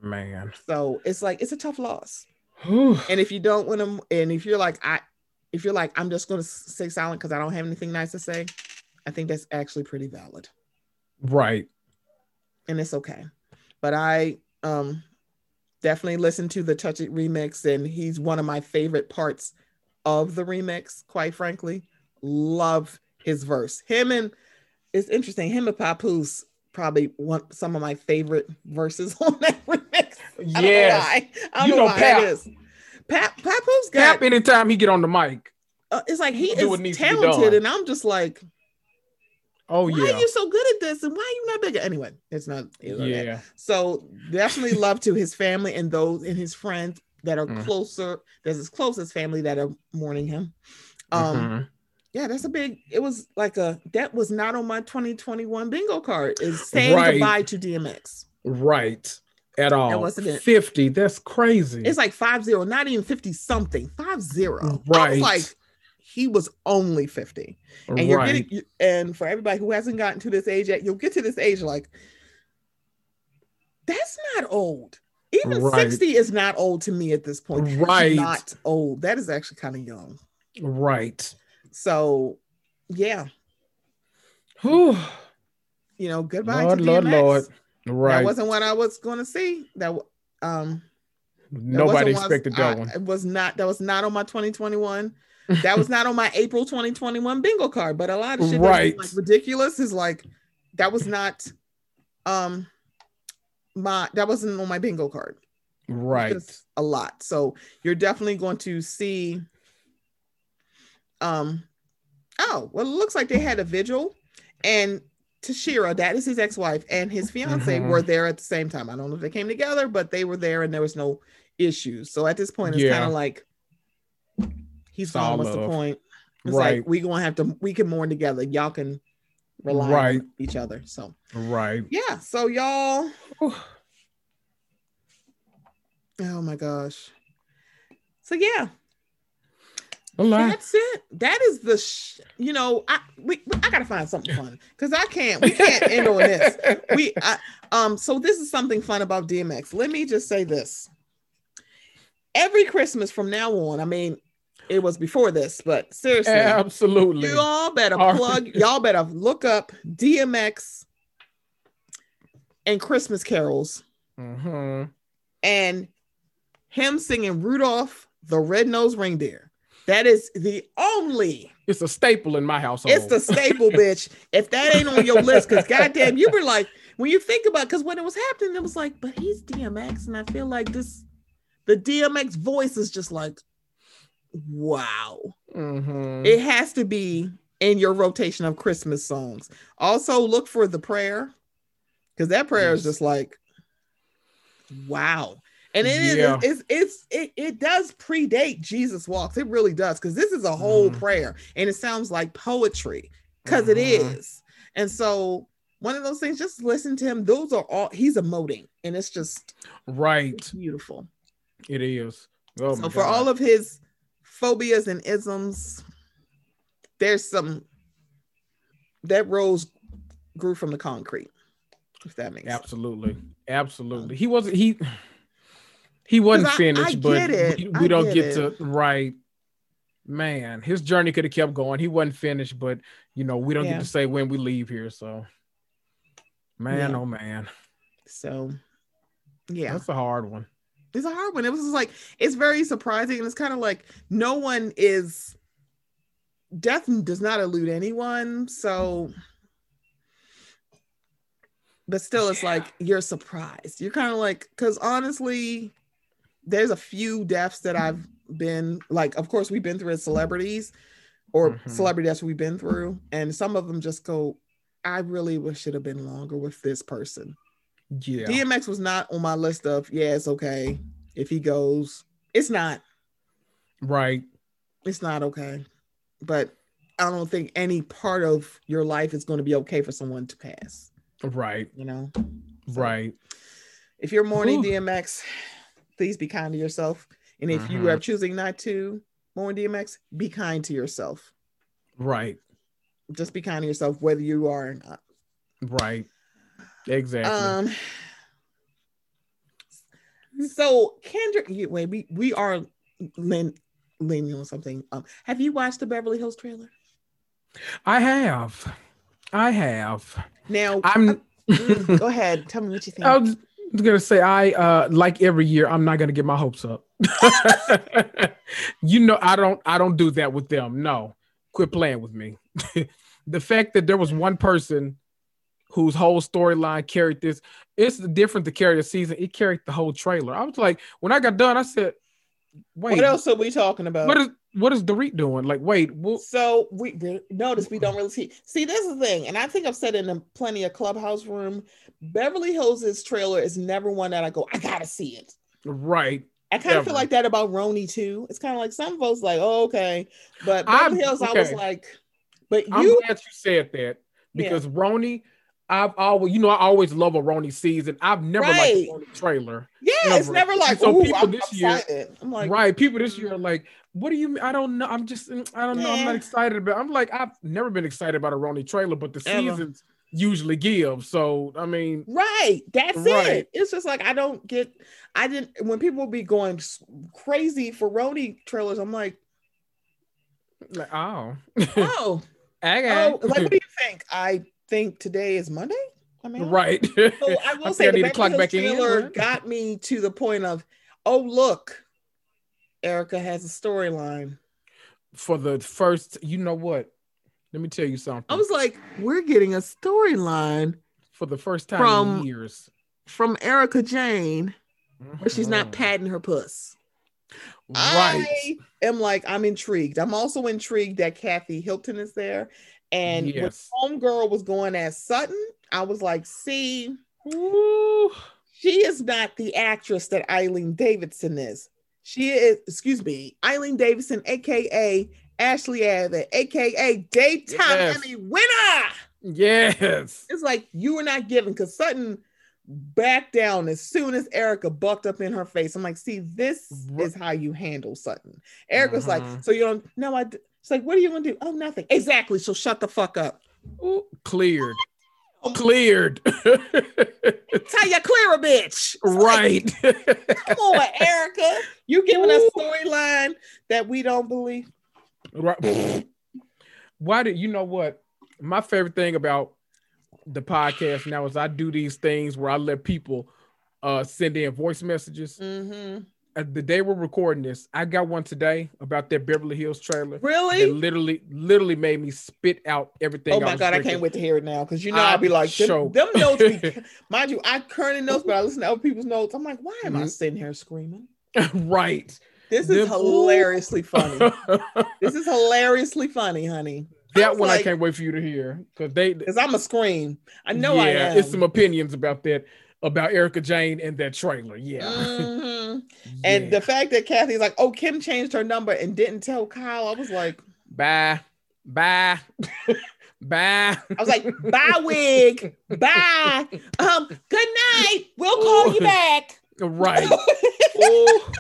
Man. So it's like it's a tough loss. Whew. And if you don't want to, and if you're like I, if you're like I'm just going to stay silent because I don't have anything nice to say, I think that's actually pretty valid. Right. and it's okay. But I um definitely listened to the Touch It remix, and he's one of my favorite parts of the remix, quite frankly. Love his verse. Him and it's interesting, him and Papoose probably one some of my favorite verses [LAUGHS] on that remix. I don't know Yes. why. I don't You know, know Pap. is. Pap Papoose got Cap anytime he get on the mic. uh, it's like he is needs to be talented, and I'm just like, Oh why yeah. Why are you so good at this? And why are you not bigger? Anyway, it's not. it's not that. yeah. So definitely love to his family and those and his friends that are Mhm. closer. There's his closest family that are mourning him. Um, Mhm. Yeah, that's a big. It was like a that was not on my 2021 bingo card. Is saying Right. goodbye to DMX. Right. At all. wasn't it. 50. That's crazy. It's like five zero, not even 50 something. Five zero. Right. like he was only 50. And you're getting and for everybody who hasn't gotten to this age yet, you'll get to this age like that's not old. Even Right. 60 is not old to me at this point. Right. not old. That is actually kind of young. right. So yeah, Whew. you know, goodbye Lord, to Lord, DMX. Lord. Right. That wasn't what I was going to see. That um Nobody expected that I- one. It was not that was not on my 2021. That was not on my [LAUGHS] April 2021 bingo card. But a lot of shit Right. like ridiculous is like that was not um my that wasn't on my bingo card. Right. Just a lot. So you're definitely going to see um oh well it looks like they had a vigil and Tashera, that is his ex-wife, and his fiance Mhm. were there at the same time. I don't know if they came together, but they were there and there was no issues. So at this point, it's Yeah. kind of like he's gone. What's the point? It's Right. like we gonna have to we can mourn together. Y'all can rely Right. on each other. So Right. yeah, so y'all Oh my gosh. So yeah. That's it. That is the sh- you know I we I gotta find something fun because I can't we can't end on this. We I, um so this is something fun about DMX. Let me just say this. Every Christmas from now on, I mean, it was before this, but seriously, Absolutely. you all better plug. [LAUGHS] Y'all better look up DMX and Christmas carols Mhm. and him singing Rudolph the Red-Nosed Reindeer. That is the only. It's a staple in my household. It's the staple, [LAUGHS] bitch. If that ain't on your list, because goddamn, you were like, when you think about, because when it was happening, it was like, but he's DMX, and I feel like this, the DMX voice is just like, wow. Mhm. It has to be in your rotation of Christmas songs. Also, look for the prayer, because that prayer is just like, wow. And it is Yeah. it's it's it, it does predate Jesus walks. It really does, because this is a whole Mhm. prayer and it sounds like poetry because it is. Mhm. And so one of those things, just listen to him. Those are all he's emoting, and it's just Right. beautiful. It is. Oh so for God. all of his phobias and isms, there's some that rose grew from the concrete. If that makes sense. Absolutely. Absolutely. He wasn't he he wasn't finished, I but we, we don't get get, to right. Man, his journey could have kept going. He wasn't finished, but you know, we don't Yeah. get to say when we leave here. So man, Yeah. oh man. So yeah. That's a hard one. it's a hard one. It was just like it's very surprising, and it's kind of like no one is death does not elude anyone. So, but still, it's Yeah. like you're surprised. You're kind of like because honestly, there's a few deaths that I've been like. Of course, we've been through as celebrities or Mhm. celebrity deaths we've been through, and some of them just go. I really wish it had been longer with this person. Yeah. DMX was not on my list of yeah, it's okay if he goes. It's not. Right. It's not okay. But I don't think any part of your life is going to be okay for someone to pass. Right. You know. So, Right. If you're mourning Whew. DMX, please be kind to yourself. And if you Mhm. are choosing not to mourn DMX, be kind to yourself. Right. Just be kind to yourself, whether you are or not. Right. Exactly. Um. So Kendrick, you- wait, we we are lean, leaning on something. Um, have you watched the Beverly Hills trailer? I have. I have. Now, I'm Mm, go ahead, tell me what you think. [LAUGHS] gonna say I uh like every year I'm not gonna get my hopes up. [LAUGHS] you know I don't I don't do that with them. No. Quit playing with me. [LAUGHS] the fact that there was one person whose whole storyline carried this, it's different to carry a season. It carried the whole trailer. I was like, when I got done, I said, wait, what else are we talking about? what is what is Dorit doing? Like, wait, wh- So we notice we don't really see. See, this is the thing, and I think I've said in plenty of clubhouse room. Beverly Hills' trailer is never one that I go, I gotta see it. right. I kind of feel like that about RHONY too. It's kind of like some folks like, oh, okay, but I'm- Beverly Hills, I was like, but I'm you, glad you said that Yeah. because RHONY, I've always, you know, I always love a RHONY season. I've never liked Right. a RHONY trailer. yeah, it's Never. never like, So oh, people I'm this year- I'm like, right. People this year are mm. like, what do you mean? I don't know. I'm just, mm, I don't know. I'm not excited about I'm like, I've never been excited about a RHONY trailer, but the seasons usually give. So, I mean, Right. That's Right. it. It's just like I don't get I didn't when people be going crazy for RHONY trailers, I'm like, like, oh. oh, [LAUGHS] okay. oh, like what do you think? I think today is Monday. I mean, right. [LAUGHS] So I [LAUGHS] will I say I the need to clock Beverly Hills back in, got me to the point of, oh look, Erika has a storyline. For the first, you know what? Let me tell you something. I was like, we're getting a storyline For the first time From- in years. from Erika Jayne where she's not Mhm. patting her puss. Right. I am like, I'm intrigued. I'm also intrigued that Kathy Hilton is there. And Yes. when Homegirl was going as Sutton, I was like, see, Ooh. she is not the actress that Eileen Davidson is. She is, excuse me, Eileen Davidson, aka Ashley Abbott, aka daytime Yes. Emmy winner. Yes. It's like you were not given because Sutton backed down as soon as Erika bucked up in her face. I'm like, see, this is how you handle Sutton. Erika's like, Mhm. so you don't no, I d-" it's like, what are you gonna do? Oh, nothing. Exactly. So shut the fuck up. Ooh, cleared. Cleared. [LAUGHS] Tell you clear a bitch. It's like, right. Come on, Erika. You giving us a storyline that we don't believe. right. [LAUGHS] Why did you know what? My favorite thing about the podcast now is I do these things where I let people uh send in voice messages. Mm-hmm. Uh, the day we're recording this, I got one today about that Beverly Hills trailer. That Really? literally, literally made me spit out everything. Oh my was god, I can't wait to hear it now because you know I I'll be like them, show. them notes. Be, [LAUGHS] mind you, I currently notes, but I listen to other people's notes. I'm like, why am I Mhm. sitting here screaming? [LAUGHS] right. This Them- is hilariously funny. [LAUGHS] this is hilariously funny, honey. I was one I can't wait for you to hear because they. Because I'm a scream. I know yeah, I am. it's some opinions about that about Erika Jayne and that trailer. Yeah. Mhm. [LAUGHS] And the fact that Kathy's like, oh, Kim changed her number and didn't tell Kyle, I was like, bye, bye, [LAUGHS] bye. I was like, bye, wig, bye. Um, good night. We'll call you back. right. [LAUGHS] oh,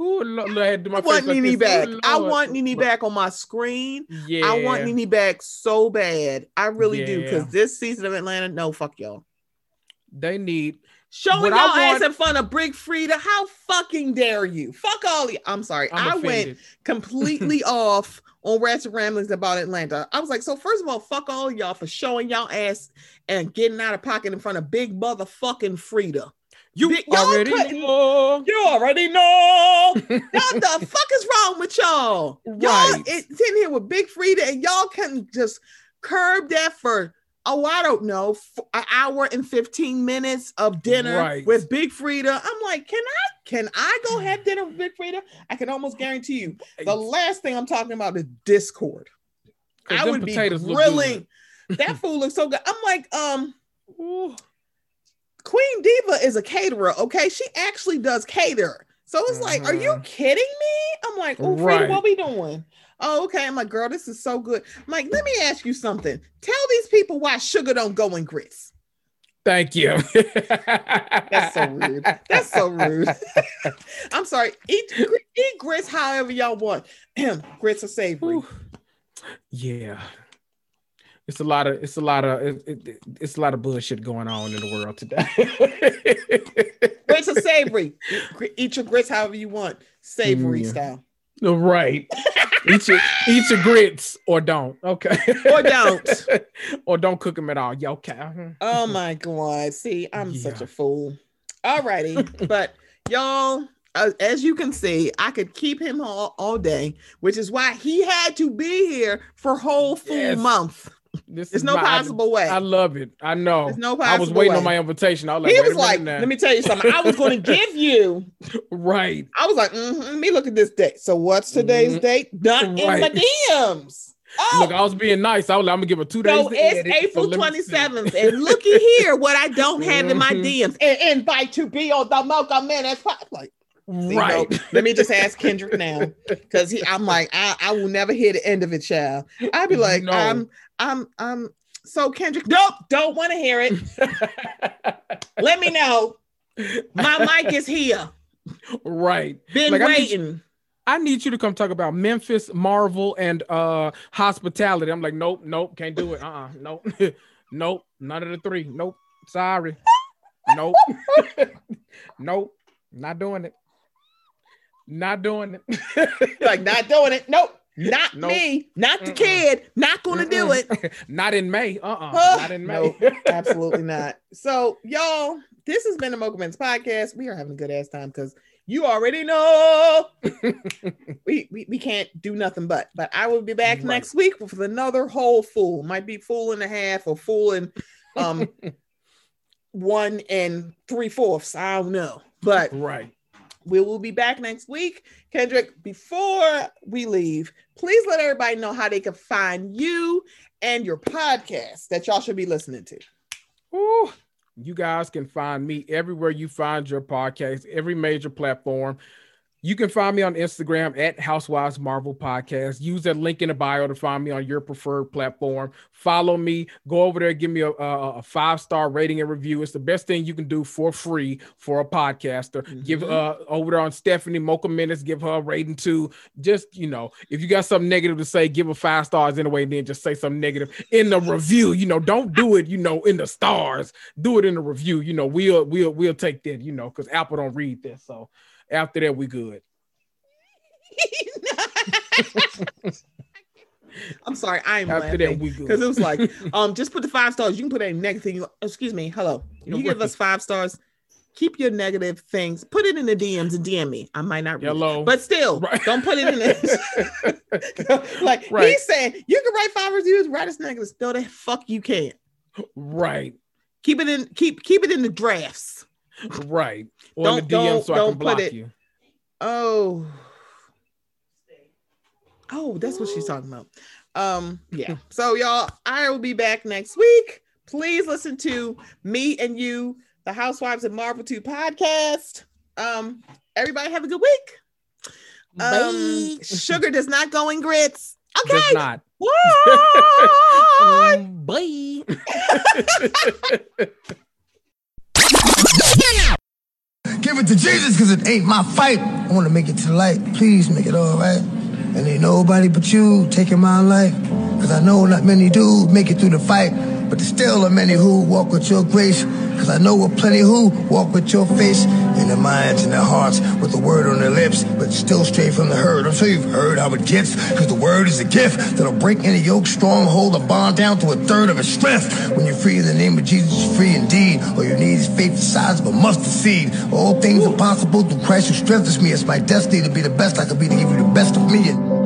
oh, Lord, I had to do my I want like Nene this. back. Oh, I want Nene back on my screen. Yeah. I want Nene back so bad. I really do. Because this season of Atlanta, no, fuck y'all. They need. Showing y'all I ass in front of Big Frida. How fucking dare you? Fuck all you. I'm sorry. I'm I went completely [LAUGHS] off on Rats and Ramblings about Atlanta. I was like, so first of all, fuck all y'all for showing y'all ass and getting out of pocket in front of big motherfucking Frida. You Y'all already know. You already know. [LAUGHS] what the fuck is wrong with y'all? Y'all Right. in here with Big Frida and y'all can just curb that for oh I don't know f- an hour and 15 minutes of dinner Right. with Big Frida. I'm like, can I can I go have dinner with Big Frida? I can almost guarantee you the last thing I'm talking about is Discord. I would be grilling. that food looks so good. I'm like, um, Ooh. Queen Diva is a caterer, okay? She actually does cater. So it's like, are you Mhm. kidding me? I'm like, oh, Frida, Right. what we doing? Oh, okay. I'm like, girl, this is so good. I'm like, let me ask you something. Tell these people why sugar don't go in grits. Thank you. That's so rude. That's so rude. [LAUGHS] I'm sorry. Eat eat grits however y'all want. grits are savory. Yeah. It's a lot of it's a lot of it, it, it's a lot of bullshit going on in the world today. Grits are savory. [LAUGHS] Eat, eat your grits however you want, savory Mm. style. Right. [LAUGHS] Eat your eat your grits or don't. Okay. Or don't. [LAUGHS] or don't cook them at all. Yeah, okay. Mhm. Oh my god. See, I'm such a fool. Alrighty, [LAUGHS] but y'all, uh, as you can see, I could keep him all, all day, which is why he had to be here for whole full Yes. month. This There's is no my- I- possible way. I, love it. I know. There's no possible I was waiting way. on my invitation. I was like, he was like, "Let me tell you something. I was going to give you." [LAUGHS] right. I was like, mm-hmm, "Let me look at this date." So, what's today's Mhm. date? Not in my Right. DMs. Oh, Look, I was being nice. I was like, I'm gonna give her two days. so it's edit, April see. 27th, and looky here, what I don't have in my Mhm. DMs. And invite to be on the Mocha Minutes. Like, See, no, Right. let me just ask Kendrick now, because he, I'm like, I, I will never hear the end of it, child. I'd be like, No. I'm, I'm, I'm. So Kendrick, nope, don't want to hear it. [LAUGHS] Let me know. My mic is here. right. Been Like, I need- waiting. I need you to come talk about Memphis, Marvel, and uh hospitality. I'm like, nope, nope, can't do it. Uh-uh, nope, [LAUGHS] nope, none of the three. Nope, sorry. Nope, [LAUGHS] nope, not doing it. Not doing it. like not doing it. Nope, not Nope. me, not the Mm-mm. kid, not gonna do it. [LAUGHS] Not in May. Uh-uh. Huh? Not in May. Nope, [LAUGHS] absolutely not. So, y'all, this has been the Mocha Minutes podcast. We are having a good ass time because you already know [LAUGHS] we, we we can't do nothing but. But I will be back Right. next week with another whole fool. Might be full and a half or full and um one and three fourths. I don't know, but right. We will be back next week. Kendrick, before we leave, please let everybody know how they can find you and your podcast that y'all should be listening to. Ooh, you guys can find me everywhere you find your podcast, every major platform. You can find me on Instagram at Housewives Marvel Podcast. Use that link in the bio to find me on your preferred platform. Follow me. Go over there. Give me a, a, a five star rating and review. It's the best thing you can do for free for a podcaster. Give Mhm. uh over there on Stephanie Mocha Minutes. Give her a rating too. Just you know, if you got something negative to say, give her five stars anyway. And then just say something negative in the review. You know, don't do it. You know, in the stars. Do it in the review. You know, we'll we'll we'll take that. You know, because Apple don't read this. So after that, we good. [LAUGHS] I'm sorry, I'm After that, laughing we good. because it was like, um, just put the five stars. You can put any negative thing. Excuse me, hello. You You're give us five stars. Keep your negative things. Put it in the DMs and DM me. I might not read, it. Hello. but still, Right. don't put it in the [LAUGHS] like Right. he's saying. You can write five reviews, write us negative. No, the fuck you can't. right, Keep it in. Keep keep it in the drafts. Right. Or in the Don't- DM don't- so don't can put block it- you. Oh. Oh, that's what she's talking about. Um, yeah. [LAUGHS] So y'all, I will be back next week. Please listen to me and you, the Housewives of Marvel 2 podcast. Um, everybody have a good week. Um, Bye. sugar does not go in grits. Does Okay. not. [LAUGHS] Bye. Bye. [LAUGHS] Give it to Jesus because it ain't my fight. I want to make it to the light. Please make it all right. And ain't nobody but you taking my life. Because I know not many do make it through the fight. But there's still a many who walk with your grace. Because I know a plenty who walk with your face. In their minds and their hearts with the word on their lips. But still straight from the herd. I'm sure you've heard how it gets. Because the word is a gift that'll break any yoke, stronghold, or bond down to a third of its strength. When you're free in the name of Jesus, you're free indeed. All you need is faith the size of a mustard seed. All things are possible through Christ who strengthens me. It's my destiny to be the best I can be to give you the best of me.